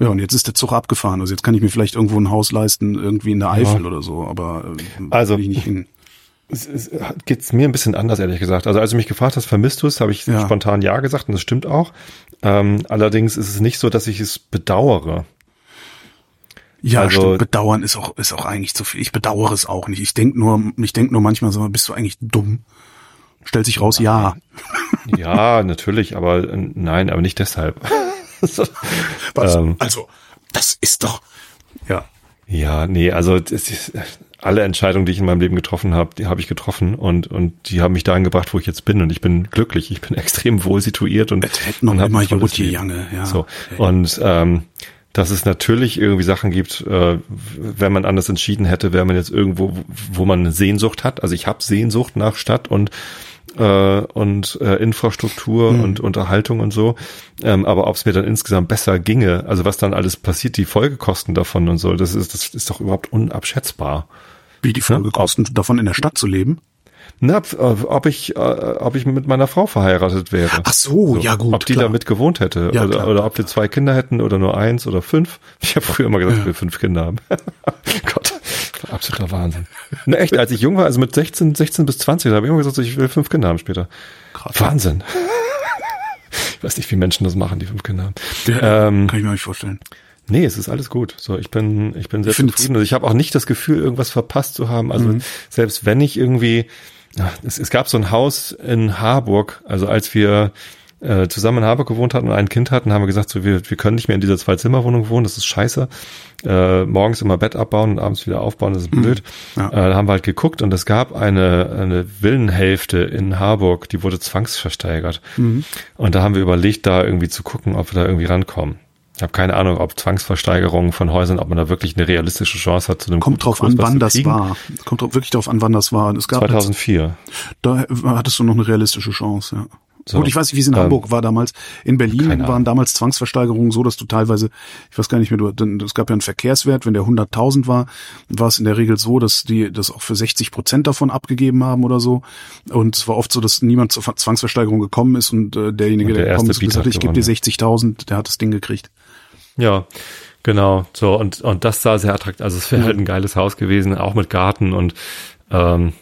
Ja, und jetzt ist der Zug abgefahren. Also jetzt kann ich mir vielleicht irgendwo ein Haus leisten, irgendwie in der Eifel oder so, aber äh, Also- ich nicht hin. Es, es geht's mir ein bisschen anders, ehrlich gesagt. Also als du mich gefragt hast, vermisst du es, habe ich Ja. spontan ja gesagt und das stimmt auch. Ähm, allerdings ist es nicht so, dass ich es bedauere. Ja, Also- stimmt. Bedauern ist auch ist auch eigentlich zu viel. Ich bedauere es auch nicht. Ich denk nur, ich denk nur manchmal so, bist du eigentlich dumm? Stellt sich raus, ja. Ja, natürlich, aber äh, nein, aber nicht deshalb. Was? Ähm. also, das ist doch. Ja. Ja, nee, also das ist, alle Entscheidungen, die ich in meinem Leben getroffen habe, die habe ich getroffen und und die haben mich dahin gebracht, wo ich jetzt bin und ich bin glücklich, ich bin extrem wohl situiert und und immer Leben. Jange, ja. So Okay. und ähm, dass es natürlich irgendwie Sachen gibt, äh, wenn man anders entschieden hätte, wäre man jetzt irgendwo, wo man eine Sehnsucht hat. Also ich habe Sehnsucht nach Stadt und äh, und äh, Infrastruktur Hm. und Unterhaltung und so. Ähm, aber ob es mir dann insgesamt besser ginge, also was dann alles passiert, die Folgekosten davon und so, das ist das ist doch überhaupt unabschätzbar. Wie die Folgekosten davon in der Stadt zu leben? Na, ob, ob ich äh, ob ich mit meiner Frau verheiratet wäre. Ach so, ja gut, Ob die klar. damit gewohnt hätte. Ja, oder, klar. oder ob wir zwei Kinder hätten oder nur eins oder fünf. Ich habe früher immer gesagt, ich will fünf Kinder haben. Gott, absoluter Wahnsinn. Na echt, als ich jung war, also mit 16, 16 bis 20, da habe ich immer gesagt, ich will fünf Kinder haben später. Krass. Wahnsinn. Ich weiß nicht, wie Menschen das machen, die fünf Kinder haben. Ja, ähm, kann ich mir nicht vorstellen. Nee, es ist alles gut. So, ich bin, ich bin sehr Ich zufrieden. Also ich habe auch nicht das Gefühl, irgendwas verpasst zu haben. Also selbst wenn ich irgendwie, es, es gab so ein Haus in Harburg, also als wir äh, zusammen in Harburg gewohnt hatten und ein Kind hatten, haben wir gesagt, so, wir, wir können nicht mehr in dieser Zwei-Zimmer-Wohnung wohnen, das ist scheiße. Äh, morgens immer Bett abbauen und abends wieder aufbauen, das ist blöd. Ja. Äh, da haben wir halt geguckt und es gab eine, eine Villenhälfte in Harburg, die wurde zwangsversteigert. Und da haben wir überlegt, da irgendwie zu gucken, ob wir da irgendwie rankommen. Ich habe keine Ahnung, ob Zwangsversteigerungen von Häusern, ob man da wirklich eine realistische Chance hat, zu einem Kommt drauf Kurs an, wann das kriegen. war. Kommt drauf, wirklich drauf an, wann das war. Es gab jetzt, 2004. da hattest du noch eine realistische Chance, ja. So, Gut, ich weiß nicht, wie es in dann- Hamburg war damals. In Berlin waren damals Zwangsversteigerungen so, dass du teilweise, ich weiß gar nicht mehr, du, denn es gab ja einen Verkehrswert, wenn der 100.000 war, war es in der Regel so, dass die das auch für 60 Prozent davon abgegeben haben oder so. Und es war oft so, dass niemand zur Ver- Zwangsversteigerung gekommen ist und äh, derjenige, Und der der gekommen ist, gesagt hat, ich gebe dir gewonnen. 60.000, der hat das Ding gekriegt. Ja, genau. So, und, und das sah sehr attraktiv. Also es wäre halt ein geiles Haus gewesen, auch mit Garten und ähm,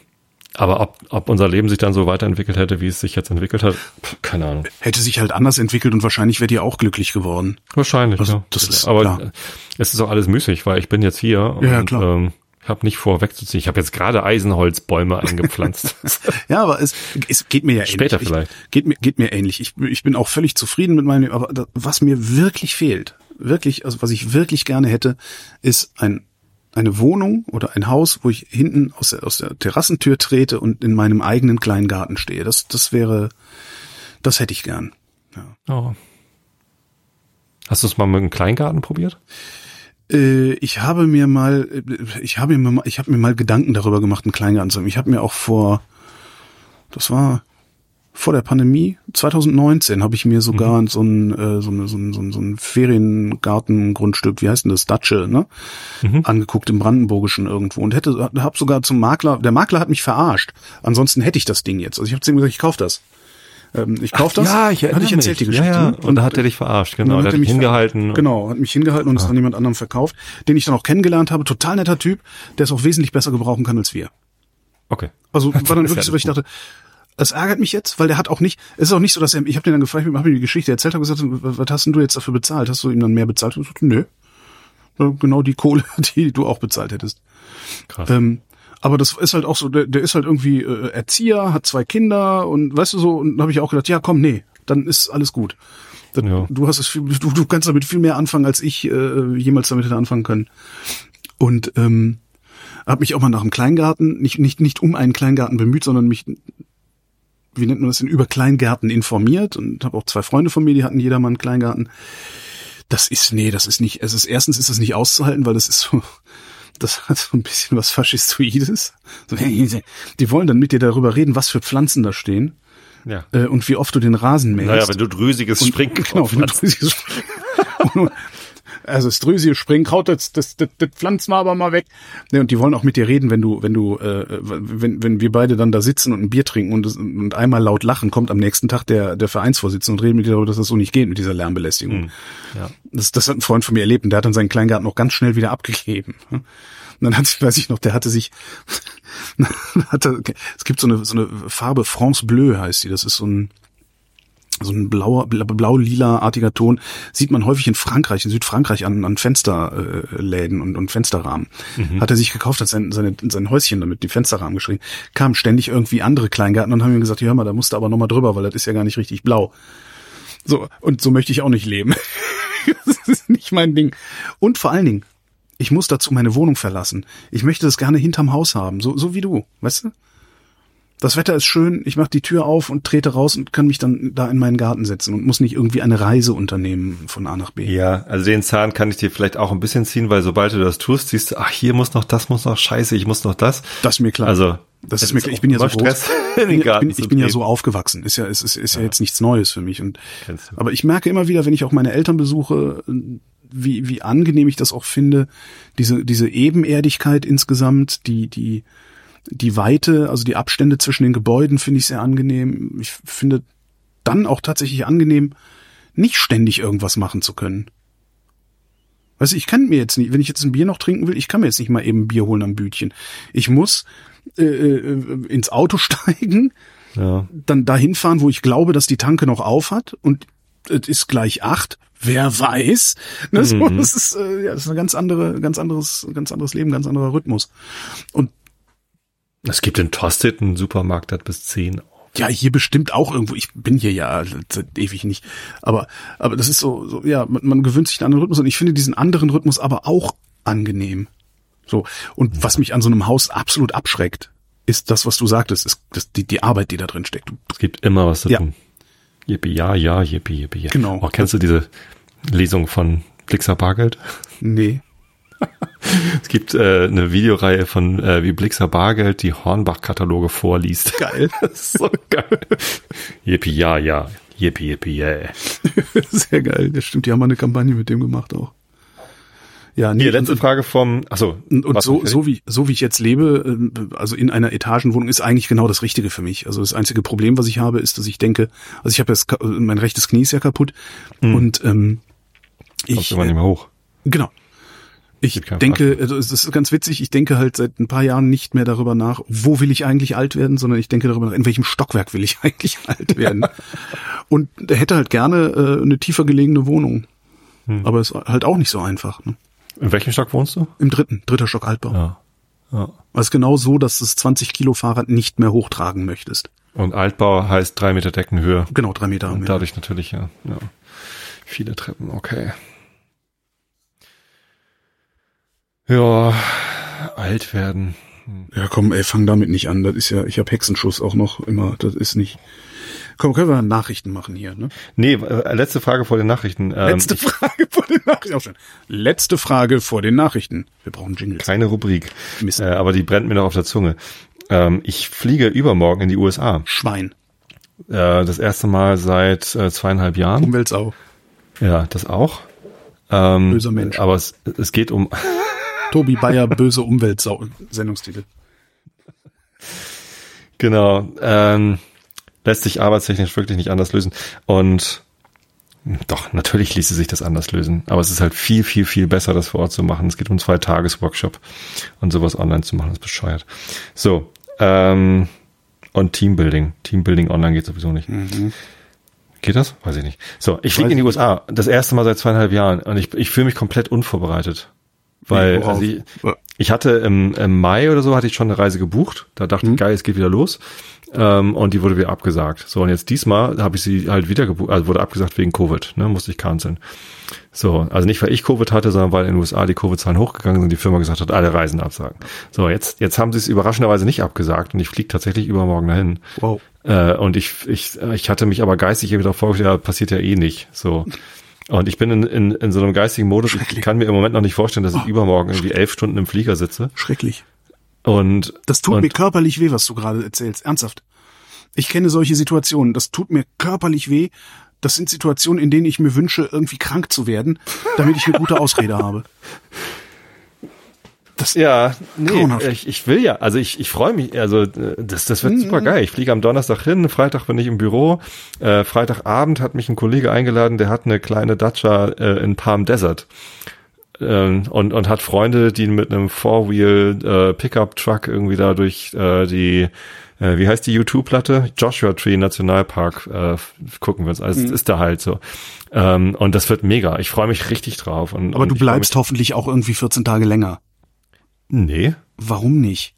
aber ob, ob unser Leben sich dann so weiterentwickelt hätte, wie es sich jetzt entwickelt hat, pff, keine Ahnung. Hätte sich halt anders entwickelt und wahrscheinlich wärt ihr auch glücklich geworden. Wahrscheinlich, Also, ja. das ist aber klar. es ist auch alles müßig, weil ich bin jetzt hier Ja, und klar. ähm, ich habe nicht vor wegzuziehen. Ich habe jetzt gerade Eisenholzbäume eingepflanzt. Ja, aber es, es geht mir ja ähnlich. Später ich, vielleicht. Geht mir, geht mir ähnlich. Ich, ich bin auch völlig zufrieden mit meinem Leben, aber da, was mir wirklich fehlt, wirklich, also was ich wirklich gerne hätte, ist ein, eine Wohnung oder ein Haus, wo ich hinten aus der, aus der Terrassentür trete und in meinem eigenen kleinen Garten stehe. Das, das wäre, das hätte ich gern. Ja. oh. Hast du es mal mit einem Kleingarten probiert? Äh, ich habe mir mal, äh, ich habe mir mal, ich habe mir mal Gedanken darüber gemacht, einen Kleingarten zu haben. Ich habe mir auch vor, das war vor der Pandemie, 2019, habe ich mir sogar so ein, äh, so, eine, so, ein, so ein so ein Feriengartengrundstück, wie heißt denn das, Datsche, ne, angeguckt im Brandenburgischen irgendwo und hätte, habe sogar zum Makler, der Makler hat mich verarscht. Ansonsten hätte ich das Ding jetzt. Also ich habe zu ihm gesagt, ich kauf das. Ähm, ich kauf das. Ja, ich erinnere Hatte ich erzählt, die mich. Geschichte. Ja, ja. ne? Und da hat er dich verarscht, genau. hat er mich hingehalten. Genau, hat mich hingehalten und es dann jemand anderem verkauft, den ich dann auch kennengelernt habe. Total netter Typ, der es auch wesentlich besser gebrauchen kann als wir. Okay. Also war dann wirklich so, ich dachte, das ärgert mich jetzt, weil der hat auch nicht, es ist auch nicht so, dass er, ich habe den dann gefragt, ich habe ihm die Geschichte erzählt, habe gesagt, was hast denn du jetzt dafür bezahlt? Hast du ihm dann mehr bezahlt? Ich nö. Genau die Kohle, die du auch bezahlt hättest. Krass. Ähm, aber das ist halt auch so, der, der ist halt irgendwie äh, Erzieher, hat zwei Kinder und weißt du so, und da habe ich auch gedacht, ja komm, nee, dann ist alles gut. Das, Ja. Du hast es viel, du, du kannst damit viel mehr anfangen, als ich äh, jemals damit hätte anfangen können. Und ähm, habe mich auch mal nach einem Kleingarten, nicht, nicht, nicht um einen Kleingarten bemüht, sondern mich, wie nennt man das denn, über Kleingärten informiert und habe auch zwei Freunde von mir, die hatten jeder mal einen Kleingarten. Das ist, nee, das ist nicht, es ist, erstens ist das nicht auszuhalten, weil das ist so, das hat so ein bisschen was Faschistoides. Die wollen dann mit dir darüber reden, was für Pflanzen da stehen ja. äh, und wie oft du den Rasen mähst. Naja, wenn du drüsiges Springkraut genau, wenn du drüsiges Und- Also das drüsige Springkraut, das, das, das, das pflanzen wir aber mal weg. Ne, und die wollen auch mit dir reden, wenn du, wenn du, äh, wenn, wenn wir beide dann da sitzen und ein Bier trinken und, und einmal laut lachen, kommt am nächsten Tag der, der Vereinsvorsitzende und redet mit dir darüber, dass das so nicht geht mit dieser Lärmbelästigung. Ja. Das, das hat ein Freund von mir erlebt und der hat dann seinen Kleingarten auch ganz schnell wieder abgegeben. Und dann hat, weiß ich noch, der hatte sich, hatte, es gibt so eine, so eine Farbe, France Bleu heißt die, das ist so ein, so ein blauer, blau-lila-artiger Ton, sieht man häufig in Frankreich, in Südfrankreich an, an Fensterläden und, und Fensterrahmen. Hat er sich gekauft, hat sein, seine, sein Häuschen damit, die Fensterrahmen geschrieben. Kamen ständig irgendwie andere Kleingärten und haben ihm gesagt, hör mal, da musst du aber nochmal drüber, weil das ist ja gar nicht richtig blau. So, und so möchte ich auch nicht leben. das ist nicht mein Ding. Und vor allen Dingen, ich muss dazu meine Wohnung verlassen. Ich möchte das gerne hinterm Haus haben, so, so wie du, weißt du? Das Wetter ist schön, ich mache die Tür auf und trete raus und kann mich dann da in meinen Garten setzen und muss nicht irgendwie eine Reise unternehmen von A nach B. Ja, also den Zahn kann ich dir vielleicht auch ein bisschen ziehen, weil sobald du das tust, siehst du, ach, hier muss noch das, muss noch scheiße, ich muss noch das. Das ist mir klar. Also, das ist mir klar. Ich bin ja so groß. Ich bin, ich bin ja so aufgewachsen. Ist ja, ist, ist, ist ja. jetzt nichts Neues für mich. Und, aber ich merke immer wieder, wenn ich auch meine Eltern besuche, wie, wie angenehm ich das auch finde, diese, diese Ebenerdigkeit insgesamt, die, die, die Weite, also die Abstände zwischen den Gebäuden finde ich sehr angenehm. Ich finde dann auch tatsächlich angenehm, nicht ständig irgendwas machen zu können. Weißt du, ich kann mir jetzt nicht, wenn ich jetzt ein Bier noch trinken will, ich kann mir jetzt nicht mal eben ein Bier holen am Bütchen. Ich muss äh, äh, ins Auto steigen, Ja. dann dahin fahren, wo ich glaube, dass die Tanke noch auf hat und es ist gleich acht. Wer weiß? Ne, so, Mhm. Das ist, äh, ja, das ist ein ganz andere, ganz anderes, ganz anderes Leben, ganz anderer Rhythmus. Und Es gibt in Tosted einen Supermarkt, der hat bis 10 auf. ja, hier bestimmt auch irgendwo. Ich bin hier ja seit ewig nicht. Aber, aber das ist so, so ja, man, man gewöhnt sich an einen Rhythmus und ich finde diesen anderen Rhythmus aber auch angenehm. So. Und was mich an so einem Haus absolut abschreckt, ist das, was du sagtest, ist das, die, die Arbeit, die da drin steckt. Es gibt immer was zu Ja. tun. Yippie, ja, ja, yippie, yippie, ja. Genau. Oh, kennst du diese Lesung von Blixer Bargeld? Nee. Es gibt äh, eine Videoreihe von, äh, wie Blixer Bargeld die Hornbach-Kataloge vorliest. Geil. Das ist so geil. Yippie, ja, ja. Yippie, yippie, yeah. Sehr geil. Das stimmt, die haben mal eine Kampagne mit dem gemacht auch. Ja, nee, Hier, letzte und, Frage vom, achso. und, und so, so wie, so wie ich jetzt lebe, ähm, also in einer Etagenwohnung ist eigentlich genau das Richtige für mich. Also das einzige Problem, was ich habe, ist, dass ich denke, also ich habe jetzt, mein rechtes Knie ist ja kaputt und ähm, Kommst ich, du immer nicht äh, mehr hoch. genau. Ich denke, also es ist ganz witzig, ich denke halt seit ein paar Jahren nicht mehr darüber nach, wo will ich eigentlich alt werden, sondern ich denke darüber nach, in welchem Stockwerk will ich eigentlich alt werden. und hätte halt gerne äh, eine tiefer gelegene Wohnung. Hm. Aber es ist halt auch nicht so einfach. Ne? In welchem Stock wohnst du? Im dritten, dritter Stock Altbau. Ja. ja. Es ist genau so, dass du das 20 Kilo Fahrrad nicht mehr hochtragen möchtest. Und Altbau heißt drei Meter Deckenhöhe. Genau, drei Meter. Und dadurch natürlich, ja, ja. Viele Treppen, okay. Ja, alt werden. Ja, komm, ey, fang damit nicht an. Das ist ja, ich habe Hexenschuss auch noch immer. Das ist nicht. Komm, können wir Nachrichten machen hier, ne? Nee, äh, letzte Frage vor den Nachrichten. Ähm, Letzte Frage vor den Nachrichten. Auch schon. Letzte Frage vor den Nachrichten. Wir brauchen Jingles. Keine Rubrik, Mist. äh, aber die brennt mir noch auf der Zunge. Ähm, ich fliege übermorgen in die USA. Schwein. Äh, das erste Mal seit äh, zweieinhalb Jahren. Umweltsau. Ja, das auch. Ähm, Böser Mensch. Aber es, es geht um Tobi Bayer, böse Umweltsau. Sendungstitel. Genau. Ähm, lässt sich arbeitstechnisch wirklich nicht anders lösen. Und doch, natürlich ließe sich das anders lösen. Aber es ist halt viel, viel, viel besser, das vor Ort zu machen. Es geht um zwei Tages-Workshop und sowas online zu machen, ist bescheuert. So, ähm, und Teambuilding. Teambuilding online geht sowieso nicht. Geht das? Weiß ich nicht. So, ich fliege in die USA. Das erste Mal seit zweieinhalb Jahren. Und ich, ich fühle mich komplett unvorbereitet. Weil also ich, ich hatte im, im Mai oder so hatte ich schon eine Reise gebucht. Da dachte ich, geil, es geht wieder los. Ähm, und die wurde wieder abgesagt. So, und jetzt diesmal habe ich sie halt wieder gebucht, also wurde abgesagt wegen Covid, ne, musste ich canceln. So, also nicht, weil ich Covid hatte, sondern weil in den USA die Covid-Zahlen hochgegangen sind, die Firma gesagt hat, alle Reisen absagen. So, jetzt, jetzt haben sie es überraschenderweise nicht abgesagt und ich fliege tatsächlich übermorgen dahin. Wow. Äh, und ich, ich, ich hatte mich aber geistig irgendwie darauf vorgestellt, ja, passiert ja eh nicht. So. Und ich bin in, in, in so einem geistigen Modus, ich kann mir im Moment noch nicht vorstellen, dass ich übermorgen irgendwie elf Stunden im Flieger sitze. Schrecklich. Und Das tut und, mir körperlich weh, was du gerade erzählst. Ernsthaft. Ich kenne solche Situationen. Das tut mir körperlich weh. Das sind Situationen, in denen ich mir wünsche, irgendwie krank zu werden, damit ich eine gute Ausrede habe. Das, Ja, nee, ich, ich will ja, also ich, ich freue mich, also äh, das, das wird Mhm. super geil. Ich fliege am Donnerstag hin, Freitag bin ich im Büro, äh, Freitagabend hat mich ein Kollege eingeladen, der hat eine kleine Dacia äh, in Palm Desert ähm, und, und hat Freunde, die mit einem Four-Wheel äh, Pickup-Truck irgendwie da durch äh, die äh, wie heißt die YouTube-Platte? Joshua Tree Nationalpark äh, gucken wir uns. Also Mhm. es ist da halt so. Ähm, und das wird mega. Ich freue mich richtig drauf. Und, aber und du bleibst hoffentlich auch irgendwie 14 Tage länger. Nee. Warum nicht?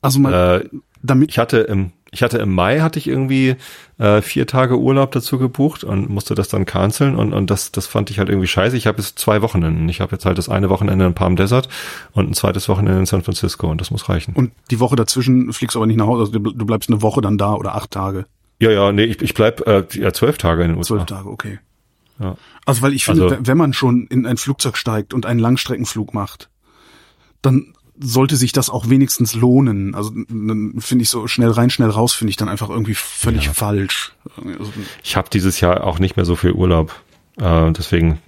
Also mal, Äh, damit Ich hatte im, ich hatte im Mai hatte ich irgendwie äh, vier Tage Urlaub dazu gebucht und musste das dann canceln und, und das, das fand ich halt irgendwie scheiße. Ich habe jetzt zwei Wochenenden. Ich habe jetzt halt das eine Wochenende in Palm Desert und ein zweites Wochenende in San Francisco und das muss reichen. und die Woche dazwischen fliegst du aber nicht nach Hause. Also du bleibst eine Woche dann da oder acht Tage, ja, ja, nee, ich, ich bleib äh, ja, zwölf Tage in den USA. zwölf Tage, okay. Ja. Also weil ich finde, Also- wenn man schon in ein Flugzeug steigt und einen Langstreckenflug macht, dann sollte sich das auch wenigstens lohnen. Also dann finde ich so schnell rein, schnell raus, finde ich dann einfach irgendwie völlig falsch. Also, Ich habe dieses Jahr auch nicht mehr so viel Urlaub. Äh, deswegen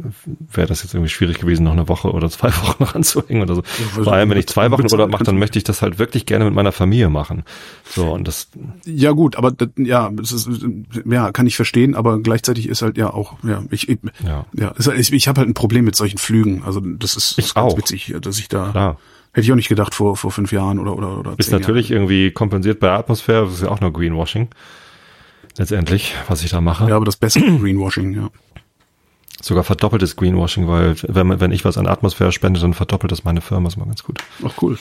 wäre das jetzt irgendwie schwierig gewesen, noch eine Woche oder zwei Wochen noch anzuhängen oder so. weil Vor allem, wenn ich zwei Wochen Urlaub mache, dann möchte ich das halt wirklich gerne mit meiner Familie machen. So, und das, ja gut, aber das, ja, es ist, ja, kann ich verstehen, aber gleichzeitig ist halt ja auch, ja, ich, Ja. ja, ich, ich habe halt ein Problem mit solchen Flügen. Also das ist, ist ganz auch. witzig, dass ich da klar. hätte ich auch nicht gedacht vor vor fünf Jahren oder oder oder Ist natürlich irgendwie kompensiert bei der Atmosphäre, das ist ja auch nur Greenwashing. letztendlich, was ich da mache. Ja, aber das bessere Greenwashing, ja. Sogar verdoppeltes Greenwashing, weil wenn, wenn ich was an Atmosphäre spende, dann verdoppelt das meine Firma, ist mal ganz gut. Ach cool.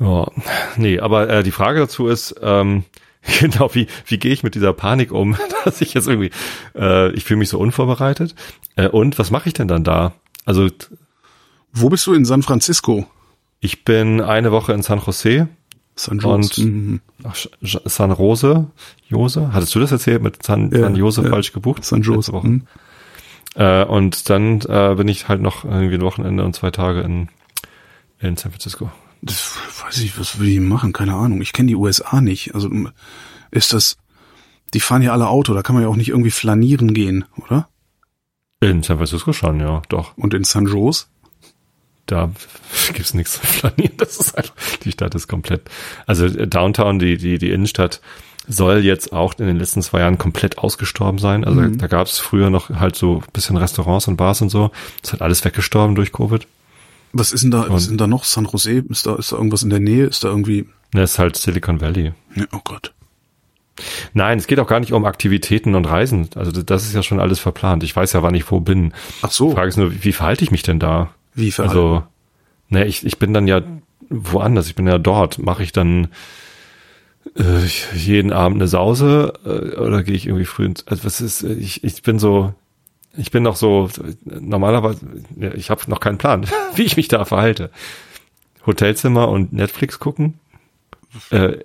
Ja, nee, aber äh, die Frage dazu ist, ähm, genau, wie, wie gehe ich mit dieser Panik um, dass ich jetzt irgendwie, äh, ich fühle mich so unvorbereitet. Äh, und was mache ich denn dann da? Also Wo bist du in San Francisco? ich bin eine Woche in San Jose San Jose. Und- Mhm. Ach, San Rose, Jose? Hattest du das erzählt mit San, Ja, San Jose ja. falsch gebucht? San Jose. Mhm. Äh, und dann äh, bin ich halt noch irgendwie ein Wochenende und zwei Tage in, in San Francisco. Das weiß ich, was will die machen? Keine Ahnung. Ich kenne die USA nicht. Also ist das, die fahren ja alle Auto, da kann man ja auch nicht irgendwie flanieren gehen, oder? In San Francisco schon, ja, doch. Und in San Jose? Da gibt's nichts zu flanieren. Das ist einfach, die Stadt ist komplett. Also äh, Downtown, die, die, die Innenstadt soll jetzt auch in den letzten zwei Jahren komplett ausgestorben sein. Also Mhm. da gab's früher noch halt so ein bisschen Restaurants und Bars und so. Das hat alles weggestorben durch Covid. Was ist denn da, was Und- ist denn da noch? San Jose? Ist da, ist da irgendwas in der Nähe? Ist da irgendwie, Das ist halt Silicon Valley. ja, oh Gott. Nein, es geht auch gar nicht um Aktivitäten und Reisen. Also das ist ja schon alles verplant. Ich weiß ja, wann ich wo bin. Ach so. Die Frage ist nur, wie, verhalte ich mich denn da? Wie für Also, ne, ich, ich bin dann ja woanders, ich bin ja dort. Mache ich dann äh, jeden Abend eine Sause äh, oder gehe ich irgendwie früh ins, also was ist, äh, ich, ich bin so, ich bin noch so, normalerweise, ich habe noch keinen Plan, wie ich mich da verhalte. Hotelzimmer und Netflix gucken, äh,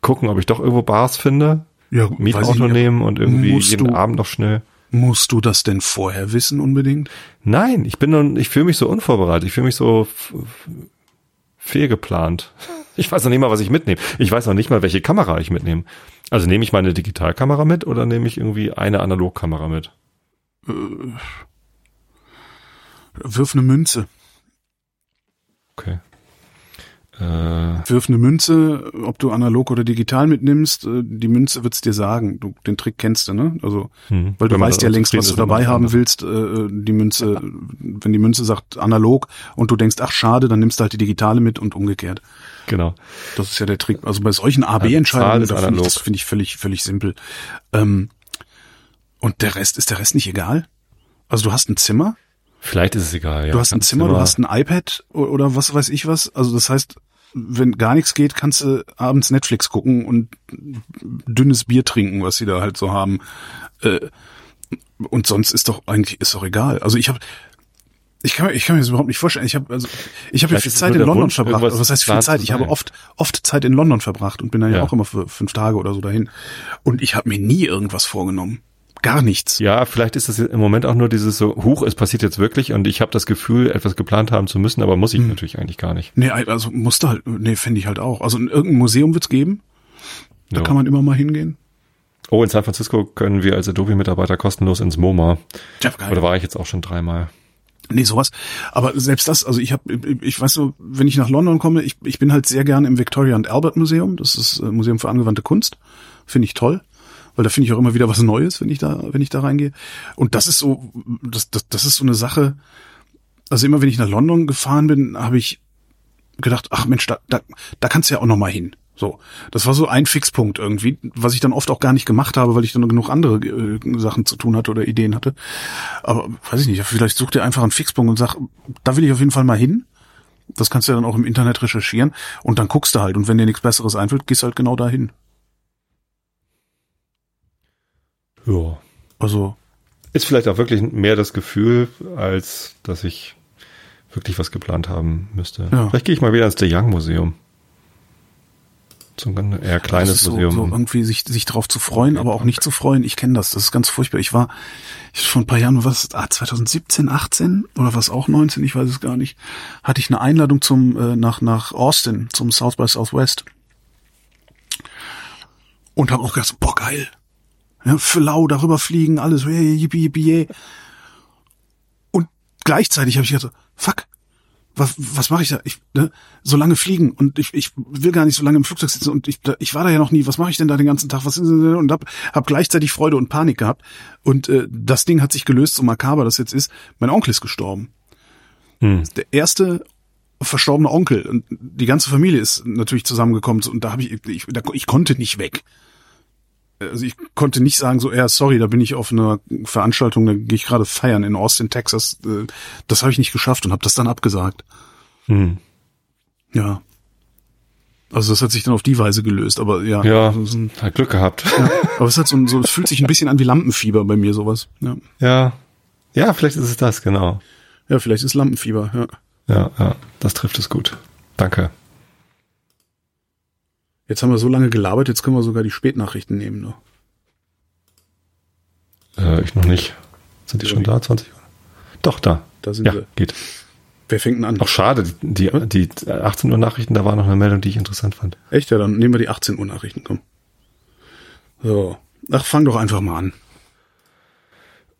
gucken, ob ich doch irgendwo Bars finde, Ja, Mietauto nehmen und irgendwie jeden du- Abend noch schnell. Musst du das denn vorher wissen unbedingt? Nein, ich bin nun, ich fühle mich so unvorbereitet. Ich fühle mich so fehlgeplant. Ich weiß noch nicht mal, was ich mitnehme. Ich weiß noch nicht mal, welche Kamera ich mitnehme. Also nehme ich meine Digitalkamera mit oder nehme ich irgendwie eine Analogkamera mit? Wirf eine Münze. Okay. Äh, Wirf eine Münze, ob du analog oder digital mitnimmst. äh, Die Münze wird's dir sagen. Du, den Trick kennst du, ne? Also, hm. weil du weißt ja längst, was du dabei haben willst. äh, Die Münze, wenn die Münze sagt analog und du denkst, ach schade, dann nimmst du halt die digitale mit und umgekehrt. Genau. Das ist ja der Trick. Also bei solchen AB-Entscheidungen, da finde ich, finde ich völlig, völlig simpel. Ähm, und der Rest, ist der Rest nicht egal? Also du hast ein Zimmer, Vielleicht ist es egal. Ja. du hast ein Ganz Zimmer, du hast ein iPad oder was weiß ich was. Also das heißt, wenn gar nichts geht, kannst du abends Netflix gucken und dünnes Bier trinken, was sie da halt so haben. Äh, und sonst ist doch eigentlich ist doch egal. Also ich habe ich kann, mir- ich kann mir das überhaupt nicht vorstellen. Ich habe also ich habe ja viel Zeit in London Wunsch, verbracht. Also was heißt viel Zeit? Ich habe oft oft Zeit in London verbracht und bin dann ja, Ja. auch immer für fünf Tage oder so dahin. Und ich habe mir nie irgendwas vorgenommen. Gar nichts. Ja, vielleicht ist das im Moment auch nur dieses so, huch, es passiert jetzt wirklich und ich habe das Gefühl, etwas geplant haben zu müssen, aber muss Hm. ich natürlich eigentlich gar nicht. Nee, also musste halt, nee, fände ich halt auch. Also in irgendein Museum wird's geben. Da Ja. kann man immer mal hingehen. Oh, in San Francisco können wir als Adobe-Mitarbeiter kostenlos ins MoMA. Ja, geil. Oder war ich jetzt auch schon dreimal? Nee, sowas. Aber selbst das, also ich habe, ich weiß so, wenn ich nach London komme, ich, ich bin halt sehr gerne im Victoria and Albert Museum. Das ist äh, Museum für angewandte Kunst. Finde ich toll. Weil da finde ich auch immer wieder was Neues, wenn ich da, wenn ich da reingehe. Und das ist so, das, das, das ist so eine Sache. Also immer wenn ich nach London gefahren bin, habe ich gedacht, ach Mensch, da, da, da kannst du ja auch noch mal hin. So, das war so ein Fixpunkt irgendwie, was ich dann oft auch gar nicht gemacht habe, weil ich dann genug andere äh, Sachen zu tun hatte oder Ideen hatte. Aber weiß ich nicht, vielleicht such dir einfach einen Fixpunkt und sag, da will ich auf jeden Fall mal hin. Das kannst du ja dann auch im Internet recherchieren und dann guckst du halt und wenn dir nichts Besseres einfällt, gehst halt genau dahin. Ja. Also Ist vielleicht auch wirklich mehr das Gefühl, als dass ich wirklich was geplant haben müsste. Ja. Vielleicht gehe ich mal wieder ins De Young Museum. So ein ganz eher kleines so, Museum. so irgendwie sich sich drauf zu freuen, aber auch nicht zu freuen. Ich kenne das, das ist ganz furchtbar. Ich war ich vor ein paar Jahren, was ah, 2017, 18 oder was auch 19, ich weiß es gar nicht, hatte ich eine Einladung zum äh, nach nach Austin zum South by Southwest und habe auch gedacht, boah geil, ja, für lau darüber fliegen, alles, yippie, yippie, yay. und gleichzeitig habe ich gedacht, fuck, was, was mache ich da? Ich, ne, so lange fliegen und ich, ich will gar nicht so lange im Flugzeug sitzen und ich, ich war da ja noch nie. Was mache ich denn da den ganzen Tag? Was und hab, hab gleichzeitig Freude und Panik gehabt und äh, das Ding hat sich gelöst, so makaber das jetzt ist. Mein Onkel ist gestorben. Hm. Der erste verstorbene Onkel und die ganze Familie ist natürlich zusammengekommen und da habe ich, ich, da, ich konnte nicht weg. Also ich konnte nicht sagen so, ja, sorry, da bin ich auf einer Veranstaltung, da gehe ich gerade feiern in Austin, Texas. Äh, Das habe ich nicht geschafft und habe das dann abgesagt. Hm. Ja. Also das hat sich dann auf die Weise gelöst, aber ja. Ja, ein, hat Glück gehabt. ja. Aber es hat so, so, es fühlt sich ein bisschen an wie Lampenfieber bei mir sowas. Ja. Ja. Ja, vielleicht ist es das, genau. Ja, vielleicht ist Lampenfieber, ja. Ja, ja, das trifft es gut. Danke. Jetzt haben wir so lange gelabert, jetzt können wir sogar die Spätnachrichten nehmen. Ne? Äh, ich noch nicht. Sind die schon da? 20 Uhr? Doch, da. Da sind Ja, wir. geht. Wer fängt denn an? Auch schade, die, die, die 18 Uhr Nachrichten, da war noch eine Meldung, die ich interessant fand. Echt, ja, dann nehmen wir die 18 Uhr Nachrichten, komm. So. Ach, fang doch einfach mal an.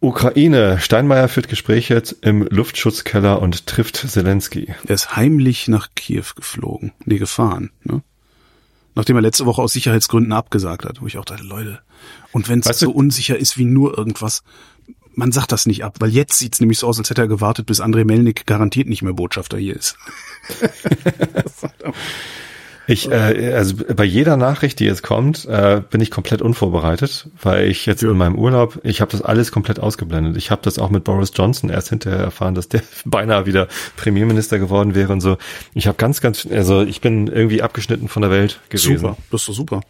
Ukraine. Steinmeier führt Gespräche im Luftschutzkeller und trifft Zelensky. Er ist heimlich nach Kiew geflogen. Nee, gefahren, ne? Nachdem er letzte Woche aus Sicherheitsgründen abgesagt hat, wo ich auch dachte, Leute, und wenn es Weißt du- so unsicher ist wie nur irgendwas, man sagt das nicht ab, weil jetzt sieht's nämlich so aus, als hätte er gewartet, bis André Melnik garantiert nicht mehr Botschafter hier ist. Ich, äh, also bei jeder Nachricht, die jetzt kommt, äh, bin ich komplett unvorbereitet, weil ich jetzt in meinem Urlaub, ich habe das alles komplett ausgeblendet. Ich habe das auch mit Boris Johnson erst hinterher erfahren, dass der beinahe wieder Premierminister geworden wäre und so. Ich habe ganz, ganz, also ich bin irgendwie abgeschnitten von der Welt gewesen. Super, das ist doch super.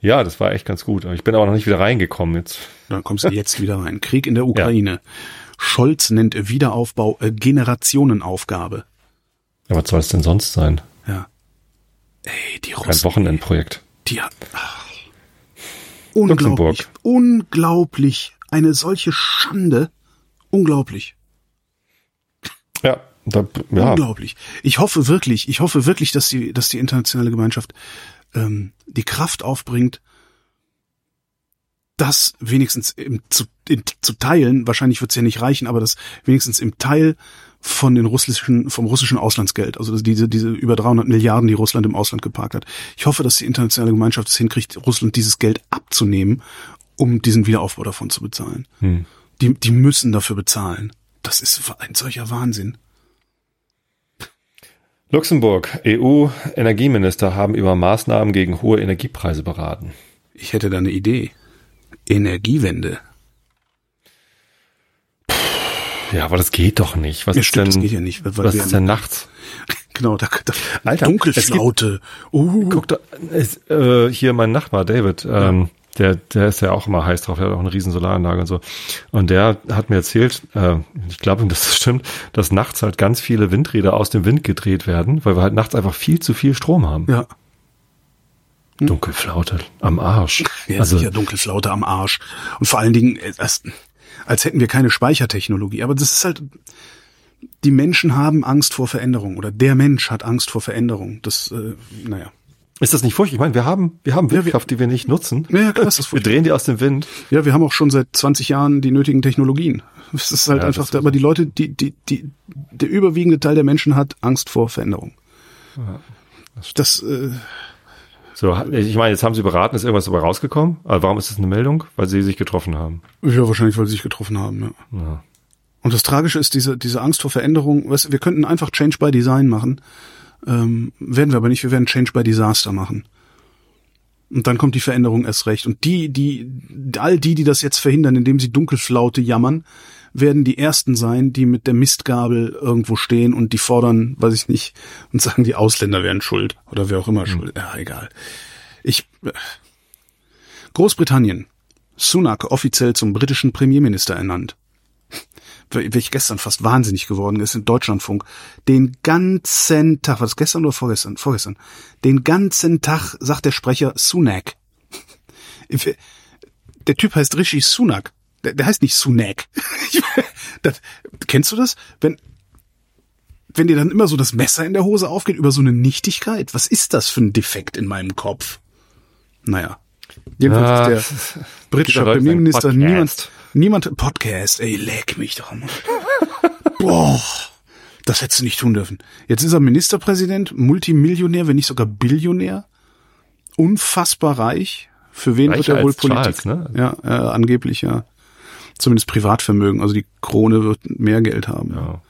Ja, das war echt ganz gut. Ich bin aber noch nicht wieder reingekommen jetzt. Dann kommst du jetzt wieder rein. Krieg in der Ukraine. Scholz nennt Wiederaufbau äh, Generationenaufgabe. Ja, was soll es denn sonst sein? Ja. Ey, die Russen. Wochenendprojekt. Die ach, unglaublich, Luxemburg. unglaublich, eine solche Schande, unglaublich, Ja, da, ja. unglaublich. Ich hoffe wirklich, ich hoffe wirklich, dass die, dass die internationale Gemeinschaft ähm, die Kraft aufbringt, das wenigstens im, zu, in, zu teilen. Wahrscheinlich wird es ja nicht reichen, aber das wenigstens im Teil von den russischen, vom russischen Auslandsgeld, also diese, diese über 300 Milliarden, die Russland im Ausland geparkt hat. Ich hoffe, dass die internationale Gemeinschaft es hinkriegt, Russland dieses Geld abzunehmen, um diesen Wiederaufbau davon zu bezahlen. Hm. Die, die müssen dafür bezahlen. Das ist ein solcher Wahnsinn. Luxemburg, EU-Energieminister haben über Maßnahmen gegen hohe Energiepreise beraten. Ich hätte da eine Idee. Energiewende. Ja, aber das geht doch nicht. Was Ja, ist stimmt, denn, das geht ja nicht, was ist denn nachts? Genau, da, da Alter, Dunkelflaute. Uh, Guck doch, ist, äh, hier mein Nachbar David, ähm, der, der ist ja auch immer heiß drauf, der hat auch eine riesen Solaranlage und so. Und der hat mir erzählt, äh, ich glaube, dass das stimmt, dass nachts halt ganz viele Windräder aus dem Wind gedreht werden, weil wir halt nachts einfach viel zu viel Strom haben. ja, Dunkelflaute am Arsch. ja also, sicher Dunkelflaute am Arsch. Und vor allen Dingen, äh, das, als hätten wir keine Speichertechnologie. Aber das ist halt, die Menschen haben Angst vor Veränderung oder der Mensch hat Angst vor Veränderung. Das, äh, naja. ist das nicht furchtbar? Ich meine, wir haben, wir haben Ja, wir- Windkraft, die wir nicht nutzen. Ja, ja, klar, ist das wir drehen die aus dem Wind. Ja, wir haben auch schon seit 20 Jahren die nötigen Technologien. Es ist halt Ja, einfach, das aber die Leute, die, die, die, der überwiegende Teil der Menschen hat Angst vor Veränderung. Das, äh, So, ich meine, jetzt haben sie beraten, ist irgendwas dabei rausgekommen? Aber warum ist das eine Meldung? Weil sie sich getroffen haben. ja, wahrscheinlich, weil sie sich getroffen haben, ja. Ja. Und das Tragische ist diese, diese Angst vor Veränderung. Weißt, du, wir könnten einfach Change by Design machen. Ähm, werden wir aber nicht. Wir werden Change by Disaster machen. Und dann kommt die Veränderung erst recht. Und die, die, all die, die das jetzt verhindern, indem sie Dunkelflaute jammern, werden die ersten sein, die mit der Mistgabel irgendwo stehen und die fordern, weiß ich nicht, und sagen, die Ausländer wären schuld. Oder wer auch immer schuld. Ja, egal. Ich, äh, Großbritannien. Sunak offiziell zum britischen Premierminister ernannt ich gestern fast wahnsinnig geworden, ist in Deutschlandfunk, den ganzen Tag, war das gestern oder vorgestern? Vorgestern. Den ganzen Tag sagt der Sprecher Sunak. Der Typ heißt Rishi Sunak. Der, der heißt nicht Sunak. das, kennst du das? Wenn, wenn dir dann immer so das Messer in der Hose aufgeht über so eine Nichtigkeit, was ist das für ein Defekt in meinem Kopf? Naja. Jedenfalls Ah, ist der britische Premierminister niemand, niemand, Podcast, ey, leck mich doch mal. Boah, das hättest du nicht tun dürfen. Jetzt ist er Ministerpräsident, Multimillionär, wenn nicht sogar Billionär, unfassbar reich. Für wen wird Reicher er wohl Politik? Charles, ne? Ja, äh, angeblich ja. Zumindest Privatvermögen, also die Krone wird mehr Geld haben. Ja.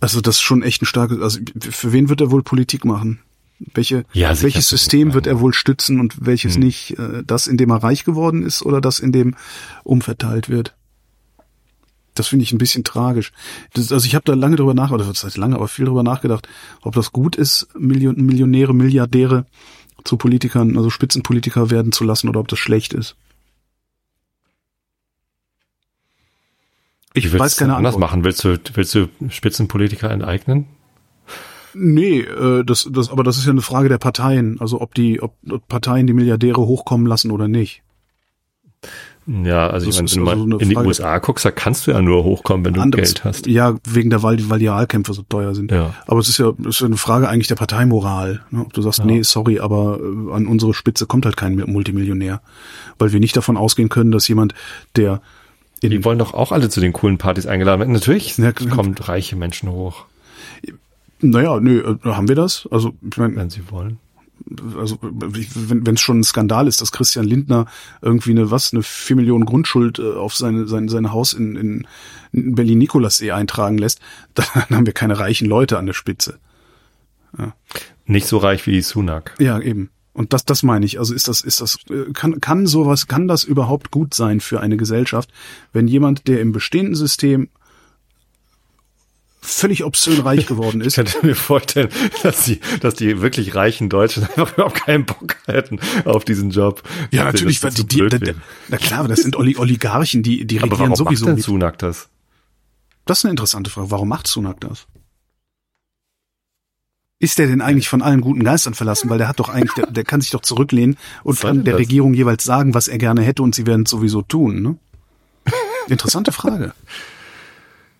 Also das ist schon echt ein starkes, also für wen wird er wohl Politik machen? Welche, Ja, welches das System wird er wohl stützen und welches Hm. nicht? Äh, Das, in dem er reich geworden ist oder das, in dem umverteilt wird? Das finde ich ein bisschen tragisch. Das, also ich habe da lange drüber nachgedacht, oder was heißt lange, aber viel drüber nachgedacht, ob das gut ist, Million, Millionäre, Milliardäre zu Politikern, also Spitzenpolitiker werden zu lassen oder ob das schlecht ist. Ich weiß keine anders Antwort. machen. Willst du, willst du Spitzenpolitiker enteignen? Nee, äh, das, das, aber das ist ja eine Frage der Parteien. Also ob die, ob, ob Parteien die Milliardäre hochkommen lassen oder nicht. Ja, also Das ich meine, wenn du also mal in die Frage- USA guckst, da kannst du ja nur hochkommen, wenn du Anderes- Geld hast. Ja, wegen der Wahl, weil die Wahlkämpfe so teuer sind. Ja. Aber es ist ja, es ist eine Frage eigentlich der Parteimoral. Ne? Ob du sagst, Ja. nee, sorry, aber äh, an unsere Spitze kommt halt kein Multimillionär. Weil wir nicht davon ausgehen können, dass jemand, der in, Die wollen doch auch alle zu den coolen Partys eingeladen werden. Natürlich Ja, klar. kommen reiche Menschen hoch, naja, nö, äh, haben wir das? Also, ich meine, wenn sie wollen. also wenn es schon ein Skandal ist, dass Christian Lindner irgendwie eine was eine vier Millionen Grundschuld äh, auf seine sein sein Haus in, in, in Berlin Nikolassee eintragen lässt, dann haben wir keine reichen Leute an der Spitze. Nicht so reich wie Sunak. Ja, eben. Und das das meine ich. Also ist das ist das äh, kann kann sowas kann das überhaupt gut sein für eine Gesellschaft, wenn jemand, der im bestehenden System völlig obszön reich geworden Ich ist, könnte mir vorstellen, dass die, dass die wirklich reichen Deutschen einfach überhaupt keinen Bock hätten auf diesen Job. ja natürlich, weil die, die, die, na klar, aber das sind Oli- Oligarchen, die die Aber regieren warum sowieso macht denn. Sunak das? Das ist eine interessante Frage. Warum macht Sunak das? Ist der denn eigentlich von allen guten Geistern verlassen? Weil der hat doch eigentlich, der, der kann sich doch zurücklehnen und soll kann der das? Regierung jeweils sagen, was er gerne hätte und sie werden es sowieso tun. Ne? Interessante Frage.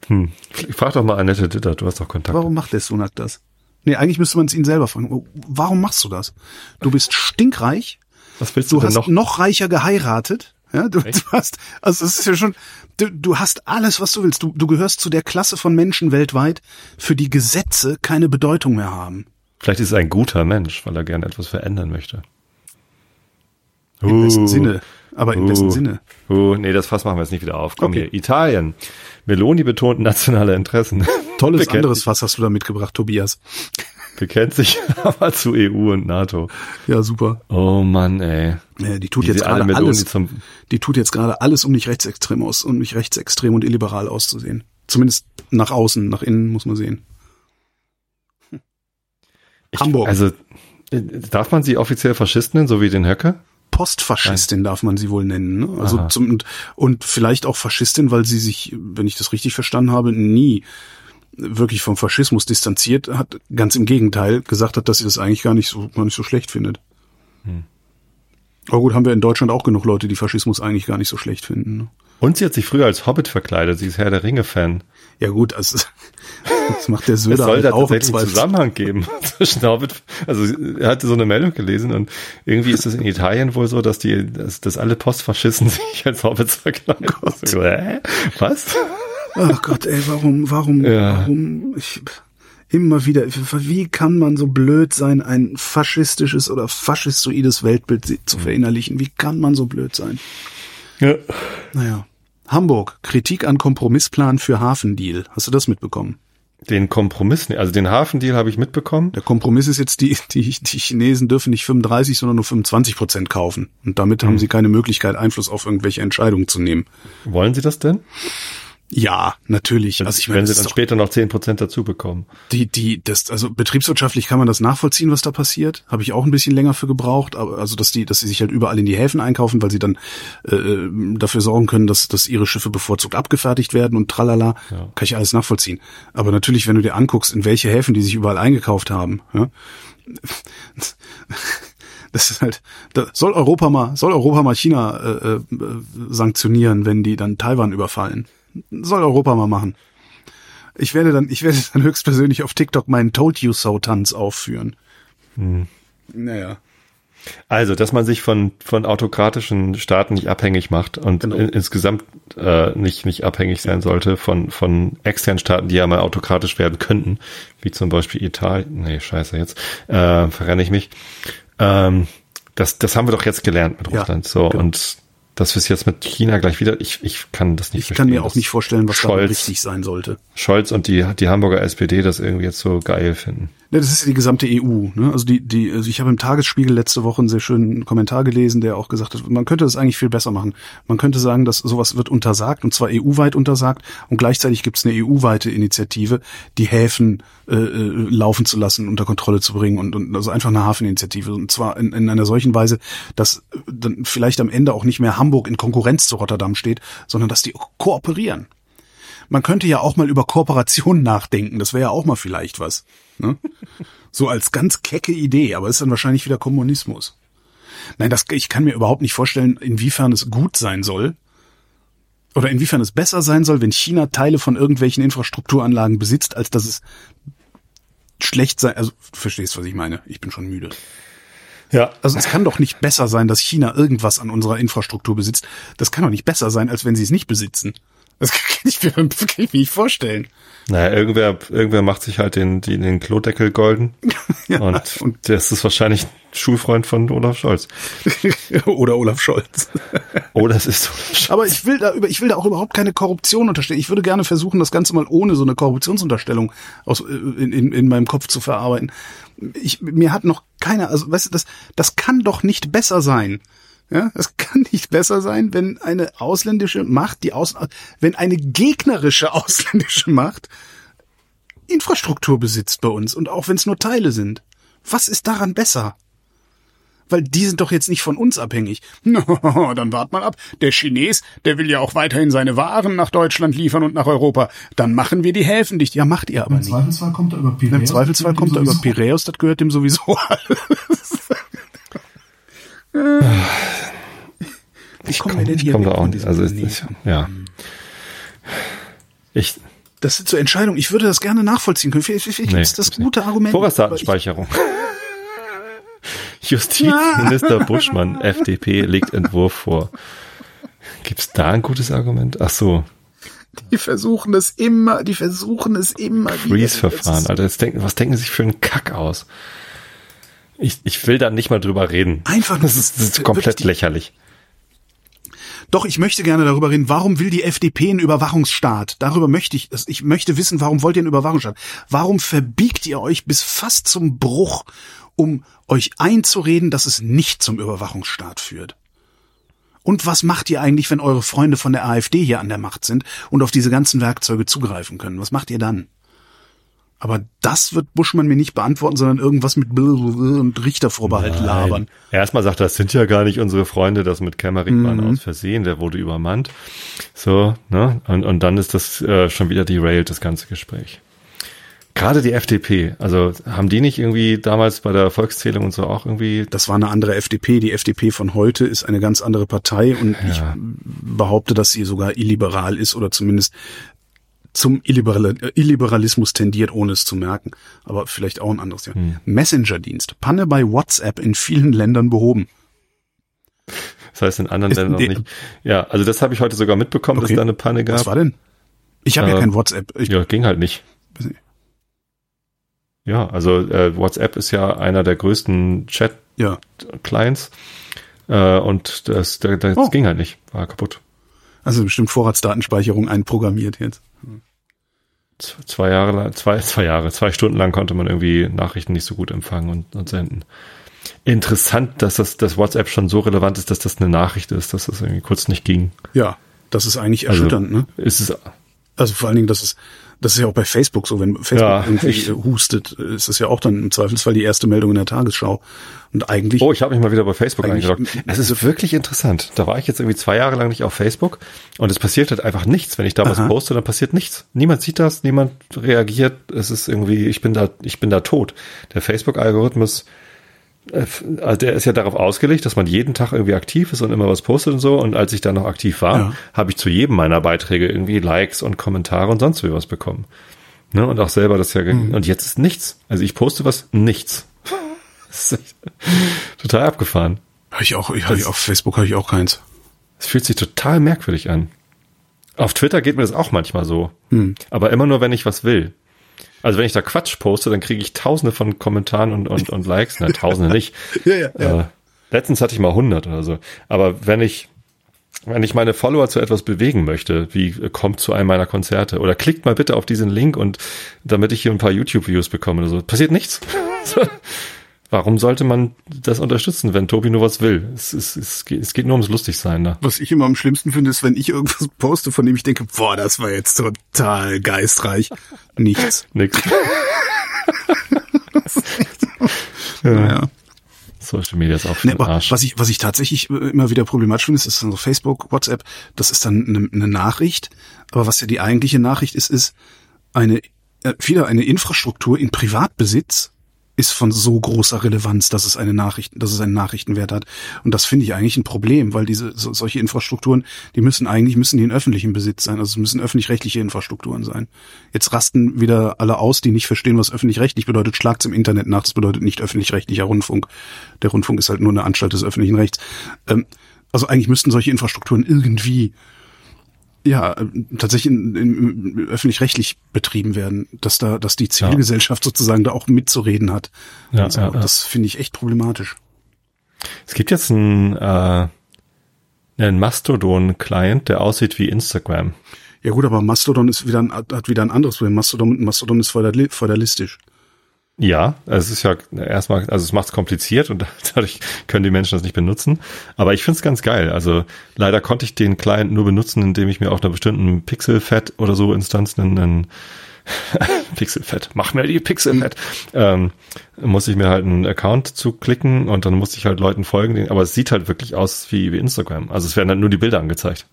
Hm. Frag doch mal Annette Ditter, du hast doch Kontakt. Warum macht der Sunak das? Nee, eigentlich müsste man es ihn selber fragen. Warum machst du das? Du bist stinkreich, Was willst du, du denn hast noch? noch, reicher geheiratet. Ja, du, du hast, also es ist ja schon, du, du hast alles, was du willst. Du, du gehörst zu der Klasse von Menschen weltweit, für die Gesetze keine Bedeutung mehr haben. Vielleicht ist er ein guter Mensch, weil er gerne etwas verändern möchte. Im Uh, besten Sinne. Aber im uh, besten Sinne. Uh, nee, das Fass machen wir jetzt nicht wieder auf. Komm Okay. hier. Italien. Meloni betont nationale Interessen. Tolles anderes Fass hast du da mitgebracht, Tobias. Bekennt sich aber zu EU und NATO. Ja, super. Oh Mann, ey. Ja, die tut Wie jetzt alle gerade Meloni alles, die tut jetzt gerade alles, um nicht rechtsextrem aus, um nicht rechtsextrem und illiberal auszusehen. Zumindest nach außen, nach innen muss man sehen. ich, Hamburg. Also, äh, darf man sie offiziell Faschisten nennen, so wie den Höcke? Postfaschistin darf man sie wohl nennen. Ne? Also Aha. zum, und, und vielleicht auch Faschistin, weil sie sich, wenn ich das richtig verstanden habe, nie wirklich vom Faschismus distanziert hat. Ganz im Gegenteil, gesagt hat, dass sie das eigentlich gar nicht so, gar nicht so schlecht findet. Hm. Aber gut, haben wir in Deutschland auch genug Leute, die Faschismus eigentlich gar nicht so schlecht finden. Ne? Und sie hat sich früher als Hobbit verkleidet. Sie ist Herr der Ringe-Fan. Ja gut, also, das macht der Es Söder soll halt da auch tatsächlich einen. Zusammenhang geben zwischen Hobbit. Also er hatte so eine Meldung gelesen und irgendwie ist es in Italien wohl so, dass die, dass, dass alle Postfaschisten sich als Hobbits verkleiden. So, hä? Was? Ach Gott, ey, warum, warum, Ja. warum, ich, immer wieder, wie kann man so blöd sein, ein faschistisches oder faschistoides Weltbild zu verinnerlichen? Wie kann man so blöd sein? Ja. Naja. Hamburg, Kritik an Kompromissplan für Hafendeal. Hast du das mitbekommen? Den Kompromiss, also den Hafendeal habe ich mitbekommen. Der Kompromiss ist jetzt, die, die, die Chinesen dürfen nicht 35, sondern nur 25 Prozent kaufen. Und damit Mhm. haben sie keine Möglichkeit, Einfluss auf irgendwelche Entscheidungen zu nehmen. Wollen Sie das denn? Ja, natürlich. Also ich meine, Wenn Sie dann später noch 10% dazu bekommen. Die, die, das, also betriebswirtschaftlich kann man das nachvollziehen, was da passiert. Habe ich auch ein bisschen länger für gebraucht, aber also dass die, dass sie sich halt überall in die Häfen einkaufen, weil sie dann äh, dafür sorgen können, dass, dass ihre Schiffe bevorzugt abgefertigt werden und tralala, Ja. kann ich alles nachvollziehen. Aber natürlich, wenn du dir anguckst, in welche Häfen die sich überall eingekauft haben, ja, das ist halt, da soll Europa mal, soll Europa mal China äh, äh, sanktionieren, wenn die dann Taiwan überfallen. Soll Europa mal machen. Ich werde dann, ich werde dann höchstpersönlich auf TikTok meinen Told You So Tanz aufführen. Hm. Naja. Also, dass man sich von, von autokratischen Staaten nicht abhängig macht und Genau. in, insgesamt äh, nicht, nicht abhängig sein sollte von, von externen Staaten, die ja mal autokratisch werden könnten, wie zum Beispiel Italien. Nee, scheiße, jetzt äh, verrenne ich mich. Ähm, das, das haben wir doch jetzt gelernt mit Ja, Russland. so, genau. und das ist jetzt mit China gleich wieder. Ich, ich kann das nicht Ich kann mir verstehen, auch nicht vorstellen, was da Scholz, richtig sein sollte. Scholz und die, die Hamburger SPD das irgendwie jetzt so geil finden. Ja, das ist ja die gesamte EU. Ne? Also die, die, also ich habe im Tagesspiegel letzte Woche einen sehr schönen Kommentar gelesen, der auch gesagt hat, man könnte das eigentlich viel besser machen. Man könnte sagen, dass sowas wird untersagt und zwar EU-weit untersagt und gleichzeitig gibt es eine EU-weite Initiative, die Häfen äh, äh, laufen zu lassen, unter Kontrolle zu bringen und, und also einfach eine Hafeninitiative und zwar in, in einer solchen Weise, dass dann vielleicht am Ende auch nicht mehr Hamburg in Konkurrenz zu Rotterdam steht, sondern dass die kooperieren. Man könnte ja auch mal über Kooperation nachdenken. Das wäre ja auch mal vielleicht was. Ne? So als ganz kecke Idee, aber ist dann wahrscheinlich wieder Kommunismus. Nein, das, ich kann mir überhaupt nicht vorstellen, inwiefern es gut sein soll. Oder inwiefern es besser sein soll, wenn China Teile von irgendwelchen Infrastrukturanlagen besitzt, als dass es schlecht sein, also du verstehst, was ich meine. Ich bin schon müde. Ja. Also es kann doch nicht besser sein, dass China irgendwas an unserer Infrastruktur besitzt. Das kann doch nicht besser sein, als wenn sie es nicht besitzen. Das kann ich mir, kann ich mir nicht vorstellen. Naja, irgendwer, irgendwer macht sich halt den, den, den Klodeckel golden. Ja, und, und das ist wahrscheinlich Schulfreund von Olaf Scholz. Oder Olaf Scholz. Oder es ist Olaf Scholz. Aber ich will da über, ich will da auch überhaupt keine Korruption unterstellen. Ich würde gerne versuchen, das Ganze mal ohne so eine Korruptionsunterstellung aus, in, in, in meinem Kopf zu verarbeiten. Ich, mir hat noch keiner, also weißt du, das, das kann doch nicht besser sein. Ja, es kann nicht besser sein, wenn eine ausländische Macht, die aus, wenn eine gegnerische ausländische Macht Infrastruktur besitzt bei uns und auch wenn es nur Teile sind. Was ist daran besser? Weil die sind doch jetzt nicht von uns abhängig. No, dann wart mal ab. Der Chines, der will ja auch weiterhin seine Waren nach Deutschland liefern und nach Europa. Dann machen wir die Häfen dicht. Ja, macht ihr aber Im nicht. Zweifelsfall kommt er über Piräus. Im Zweifelsfall kommt er über Piräus, das gehört dem sowieso alles. Ich komme da weg auch von nicht. Also nicht, ja. Ich, Das sind so Entscheidungen. Ich würde das gerne nachvollziehen können. Vielleicht, vielleicht Nee, ist das gibt's nicht. gute Argument. Vorratsdatenspeicherung. Justizminister Buschmann, FDP, legt Entwurf vor. Gibt's da ein gutes Argument? Ach so, Die versuchen es immer, die versuchen es immer. Freeze-Verfahren. Alter, denken, was denken sie sich für einen Kack aus? Ich, ich will da nicht mal drüber reden. Einfach nur- das ist, das ist wirklich komplett die- lächerlich. Doch, ich möchte gerne darüber reden. Warum will die FDP einen Überwachungsstaat? Darüber möchte ich, ich möchte wissen, warum wollt ihr einen Überwachungsstaat? Warum verbiegt ihr euch bis fast zum Bruch, um euch einzureden, dass es nicht zum Überwachungsstaat führt? Und was macht ihr eigentlich, wenn eure Freunde von der AfD hier an der Macht sind und auf diese ganzen Werkzeuge zugreifen können? Was macht ihr dann? Aber das wird Buschmann mir nicht beantworten, sondern irgendwas mit und Richtervorbehalt labern. Erstmal sagt er, das sind ja gar nicht unsere Freunde, das mit Kämmerich Mhm. aus Versehen, der wurde übermannt. So, ne? Und, und dann ist das äh, schon wieder derailed, das ganze Gespräch. Gerade die FDP, also haben die nicht irgendwie damals bei der Volkszählung und so auch irgendwie Das war eine andere FDP. Die FDP von heute ist eine ganz andere Partei und ich behaupte, dass sie sogar illiberal ist oder zumindest zum Illiberal Illiberalismus tendiert, ohne es zu merken. Aber vielleicht auch ein anderes Thema. Messenger-Dienst. Panne bei WhatsApp in vielen Ländern behoben. Das heißt in anderen Ist Ländern noch die- nicht. Ja, also das habe ich heute sogar mitbekommen, Okay. dass da eine Panne gab. Was war denn? Ich habe ja Äh, kein WhatsApp. Ich, ja, ging halt nicht. Ja, also äh, WhatsApp ist ja einer der größten ja. Chat-Clients äh, und das, das, das Oh. ging halt nicht, war kaputt. Also bestimmt Vorratsdatenspeicherung einprogrammiert jetzt. Zwei Jahre, lang- zwei, zwei Jahre, zwei Stunden lang konnte man irgendwie Nachrichten nicht so gut empfangen und, und senden. Interessant, dass das, das WhatsApp schon so relevant ist, dass das eine Nachricht ist, dass das irgendwie kurz nicht ging. Ja. Das ist eigentlich Also, erschütternd, ne? Ist es, Also vor allen Dingen, das ist, das ist ja auch bei Facebook so, wenn Facebook Ja, irgendwie äh, hustet, ist es ja auch dann im Zweifelsfall die erste Meldung in der Tagesschau. Und eigentlich, Oh, ich habe mich mal wieder bei Facebook eingeloggt. Es ist wirklich interessant. Da war ich jetzt irgendwie zwei Jahre lang nicht auf Facebook und es passiert halt einfach nichts. Wenn ich da was Aha. poste, dann passiert nichts. Niemand sieht das, niemand reagiert. Es ist irgendwie, ich bin da, ich bin da tot. Der Facebook-Algorithmus, also der ist ja darauf ausgelegt, dass man jeden Tag irgendwie aktiv ist und immer was postet und so. Und als ich da noch aktiv war, Ja. habe ich zu jedem meiner Beiträge irgendwie Likes und Kommentare und sonst wie was bekommen. Ne? Und auch selber das ja, Mhm. und jetzt ist nichts. Also ich poste was, nichts. Total abgefahren. hab ich auch, ich, hab ich auf Facebook habe ich auch keins. Es fühlt sich total merkwürdig an. Auf Twitter geht mir das auch manchmal so. Hm. Aber immer nur, wenn ich was will. Also wenn ich da Quatsch poste, dann kriege ich tausende von Kommentaren und, und, und Likes. Na, tausende nicht. Ja, ja, ja. Äh, letztens hatte ich mal 100 oder so. Aber wenn ich wenn ich meine Follower zu etwas bewegen möchte, wie äh, kommt zu einem meiner Konzerte oder klickt mal bitte auf diesen Link und damit ich hier ein paar YouTube-Views bekomme oder so, passiert nichts. Warum sollte man das unterstützen, wenn Tobi nur was will? Es, es, es, geht, es geht nur ums Lustigsein. Ne? Was ich immer am schlimmsten finde, ist, wenn ich irgendwas poste, von dem ich denke, boah, das war jetzt total geistreich. Nichts. Nix. Naja. Social Media ist auch für Nee, Arsch. was ich, was ich tatsächlich äh, immer wieder problematisch finde, ist, ist dann so Facebook, WhatsApp, das ist dann eine, eine Nachricht. Aber was ja die eigentliche Nachricht ist, ist eine, äh, wieder eine Infrastruktur in Privatbesitz ist von so großer Relevanz, dass es eine Nachricht, dass es einen Nachrichtenwert hat. Und das finde ich eigentlich ein Problem, weil diese, so, solche Infrastrukturen, die müssen eigentlich, müssen die in öffentlichem Besitz sein. Also es müssen öffentlich-rechtliche Infrastrukturen sein. Jetzt rasten wieder alle aus, die nicht verstehen, was öffentlich-rechtlich bedeutet. Schlagt's im Internet nach, das bedeutet nicht öffentlich-rechtlicher Rundfunk. Der Rundfunk ist halt nur eine Anstalt des öffentlichen Rechts. Ähm, also eigentlich müssten solche Infrastrukturen irgendwie ja, tatsächlich in, in, öffentlich-rechtlich betrieben werden, dass da, dass die Zivilgesellschaft sozusagen da auch mitzureden hat. Ja, so. ja, ja. Das finde ich echt problematisch. Es gibt jetzt einen, äh, einen Mastodon-Client, der aussieht wie Instagram. Ja gut, aber Mastodon ist wieder ein, hat wieder ein anderes Problem. Mastodon, Mastodon ist feudali- feudalistisch. Ja, es ist ja erstmal, also es macht es kompliziert und dadurch können die Menschen das nicht benutzen. Aber ich finde es ganz geil. Also leider konnte ich den Client nur benutzen, indem ich mir auf einer bestimmten Pixelfett oder so Instanz einen, Pixelfett, mach mir die Pixelfett, ähm, muss ich mir halt einen Account zuklicken und dann muss ich halt Leuten folgen. Aber es sieht halt wirklich aus wie, wie Instagram. Also es werden dann nur die Bilder angezeigt.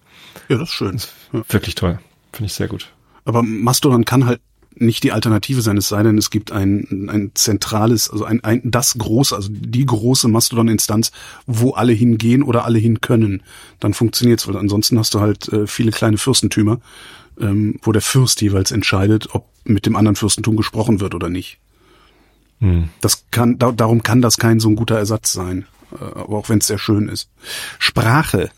Ja, das ist schön. Ja. Wirklich toll. Finde ich sehr gut. Aber Mastodon kann halt nicht die Alternative sein, es sei denn, es gibt ein, ein zentrales, also ein, ein das große, also die große Mastodon-Instanz, wo alle hingehen oder alle hin können. Dann funktioniert's, weil ansonsten hast du halt äh, viele kleine Fürstentümer, ähm, wo der Fürst jeweils entscheidet, ob mit dem anderen Fürstentum gesprochen wird oder nicht. Hm. Das kann, da, darum kann das kein so ein guter Ersatz sein, äh, aber auch wenn es sehr schön ist. Sprache.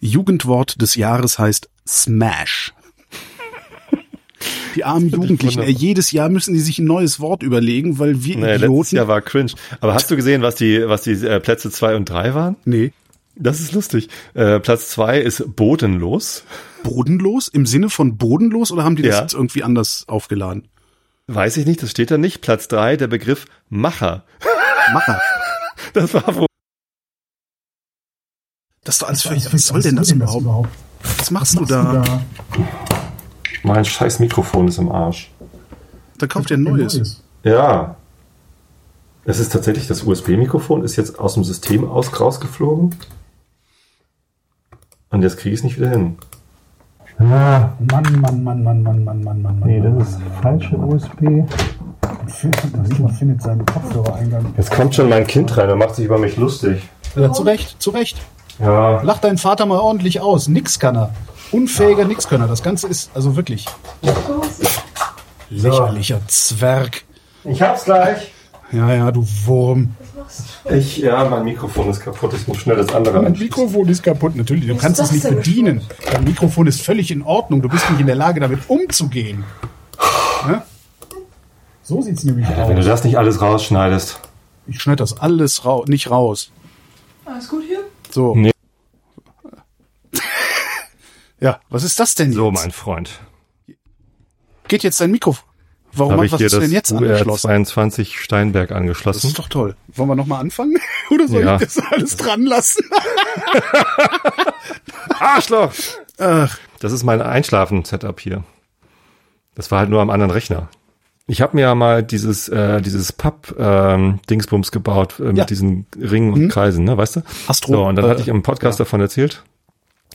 Jugendwort des Jahres heißt Smash. Die armen Jugendlichen, ey, jedes Jahr müssen die sich ein neues Wort überlegen, weil wir Nee, letztes Idioten. Jahr war cringe. Aber hast du gesehen, was die, was die äh, Plätze zwei und drei waren? nee, Das ist lustig. Äh, Platz zwei ist bodenlos. bodenlos im Sinne von bodenlos oder haben die das Ja. jetzt irgendwie anders aufgeladen? Weiß ich nicht, das steht da nicht. Platz drei der Begriff Macher. Macher. Das war wohl. Das ist doch alles völlig, was soll denn das überhaupt? Was machst du da? Mein scheiß Mikrofon ist im Arsch. Da kauft ihr ein neues. Ja. Es ist tatsächlich, das USB-Mikrofon ist jetzt aus dem System aus rausgeflogen. Und jetzt kriege ich es nicht wieder hin. Mann, Mann, Mann, Mann, Mann, Mann, Mann, Mann, Mann. Nee, Mann, das ist Mann, Mann, falsche Mann, Mann. USB. Man findet seinen Kopfhörereingang. Jetzt kommt schon mein Kind rein und macht sich über mich lustig. Ja, zu Recht, zu Recht. Ja. Lach deinen Vater mal ordentlich aus. Nix kann er. Unfähiger Nixkönner. Das Ganze ist also wirklich lächerlicher Zwerg. Ich hab's gleich. Ja, ja, du Wurm. Ich, ja, mein Mikrofon ist kaputt. Ich muss schnell das andere einschließen. Mikrofon ist kaputt. Natürlich, du kannst es nicht bedienen. Dein Mikrofon ist völlig in Ordnung. Du bist nicht in der Lage, damit umzugehen. Ja? So sieht's nämlich Wenn du aus. das nicht alles rausschneidest. Ich schneide das alles rau nicht raus. Alles gut hier? So. Nee. Ja, was ist das denn So, jetzt? mein Freund. Geht jetzt dein Mikrofon? Warum Habe was ich hast du das denn jetzt angeschlossen? UR22 Steinberg Das angeschlossen. ist doch toll. Wollen wir nochmal anfangen? Oder soll Ja. ich das alles dran lassen? Arschloch! Ach, Das ist mein Einschlafen-Setup hier. Das war halt nur am anderen Rechner. Ich habe mir ja mal dieses äh, dieses Papp ähm, Dingsbums gebaut äh, mit Ja. diesen Ringen und Kreisen, ne, weißt du? Astro- So und dann äh, hatte ich im Podcast davon erzählt.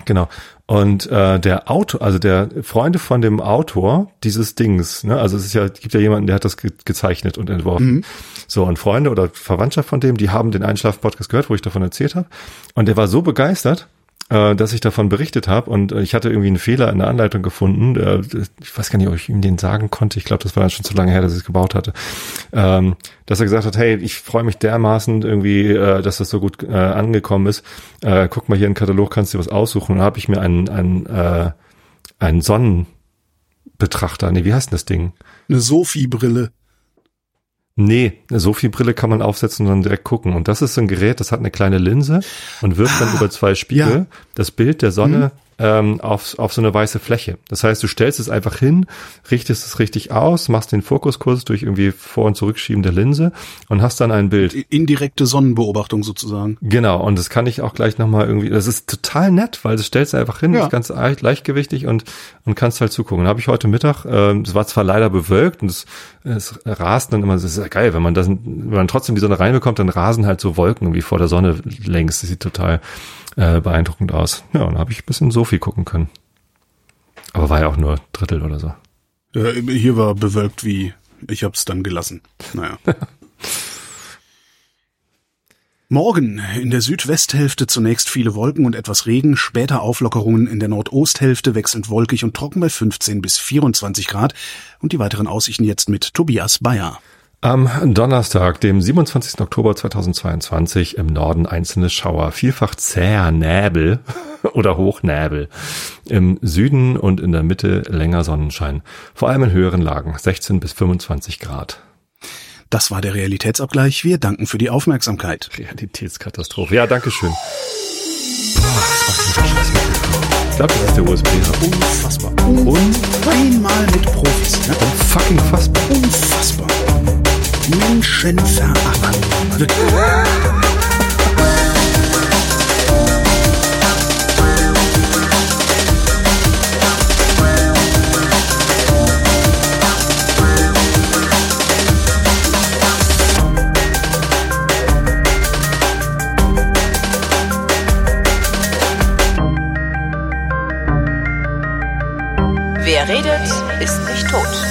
Genau. Und äh, der Autor, also der Freunde von dem Autor dieses Dings, ne, also es ist ja gibt ja jemanden, der hat das ge gezeichnet und entworfen. So und Freunde oder Verwandtschaft von dem, die haben den Einschlaf-Podcast gehört, wo ich davon erzählt habe. Und der war so begeistert, äh, dass ich davon berichtet habe und äh, ich hatte irgendwie einen Fehler in der Anleitung gefunden. Äh, ich weiß gar nicht, ob ich ihm den sagen konnte. Ich glaube, das war dann schon zu lange her, dass ich es gebaut hatte. Ähm, dass er gesagt hat, hey, ich freue mich dermaßen irgendwie, äh, dass das so gut äh, angekommen ist. Äh, guck mal hier den Katalog, kannst du dir was aussuchen. Und dann habe ich mir einen, einen, äh, einen Sonnenbetrachter, nee, wie heißt denn das Ding? eine Sophie-Brille. Nee, so viel Brille kann man aufsetzen und dann direkt gucken. Und das ist so ein Gerät, das hat eine kleine Linse und wirft dann über zwei Spiegel ja. das Bild der Sonne ähm, auf, auf so eine weiße Fläche. Das heißt, du stellst es einfach hin, richtest es richtig aus, machst den Fokuskurs durch irgendwie Vor- und Zurückschieben der Linse und hast dann ein Bild. Indirekte Sonnenbeobachtung sozusagen. Genau, und das kann ich auch gleich nochmal irgendwie, das ist total nett, weil das stellst du einfach hin, Ja. ist ganz leicht, leichtgewichtig und, und kannst halt zugucken. Habe ich heute Mittag, ähm, es war zwar leider bewölkt und es, es rast dann immer, das ist ja geil, wenn man das, wenn man trotzdem die Sonne reinbekommt, dann rasen halt so Wolken irgendwie vor der Sonne längs. Das sieht total äh, beeindruckend aus. Ja, und da habe ich ein bisschen Sophie gucken können. Aber war ja auch nur Drittel oder so. Äh, hier war bewölkt wie, ich hab's dann gelassen. Naja. Morgen in der Südwesthälfte zunächst viele Wolken und etwas Regen, später Auflockerungen in der Nordosthälfte wechselnd wolkig und trocken bei 15 bis 24 Grad und die weiteren Aussichten jetzt mit Tobias Bayer. Am Donnerstag, dem 27. Oktober 2022, im Norden einzelne Schauer, vielfach zäher Näbel oder Hochnäbel. Im Süden und in der Mitte länger Sonnenschein. Vor allem in höheren Lagen, 16 bis 25 Grad. Das war der Realitätsabgleich. Wir danken für die Aufmerksamkeit. Realitätskatastrophe. Ja, danke schön. Ich glaube, das ist der USB. Unfassbar. Und einmal mit Profis. Ja? Fucking fassbar. Unfassbar. Menschenverachtend. Wirklich. Redet, ist nicht tot.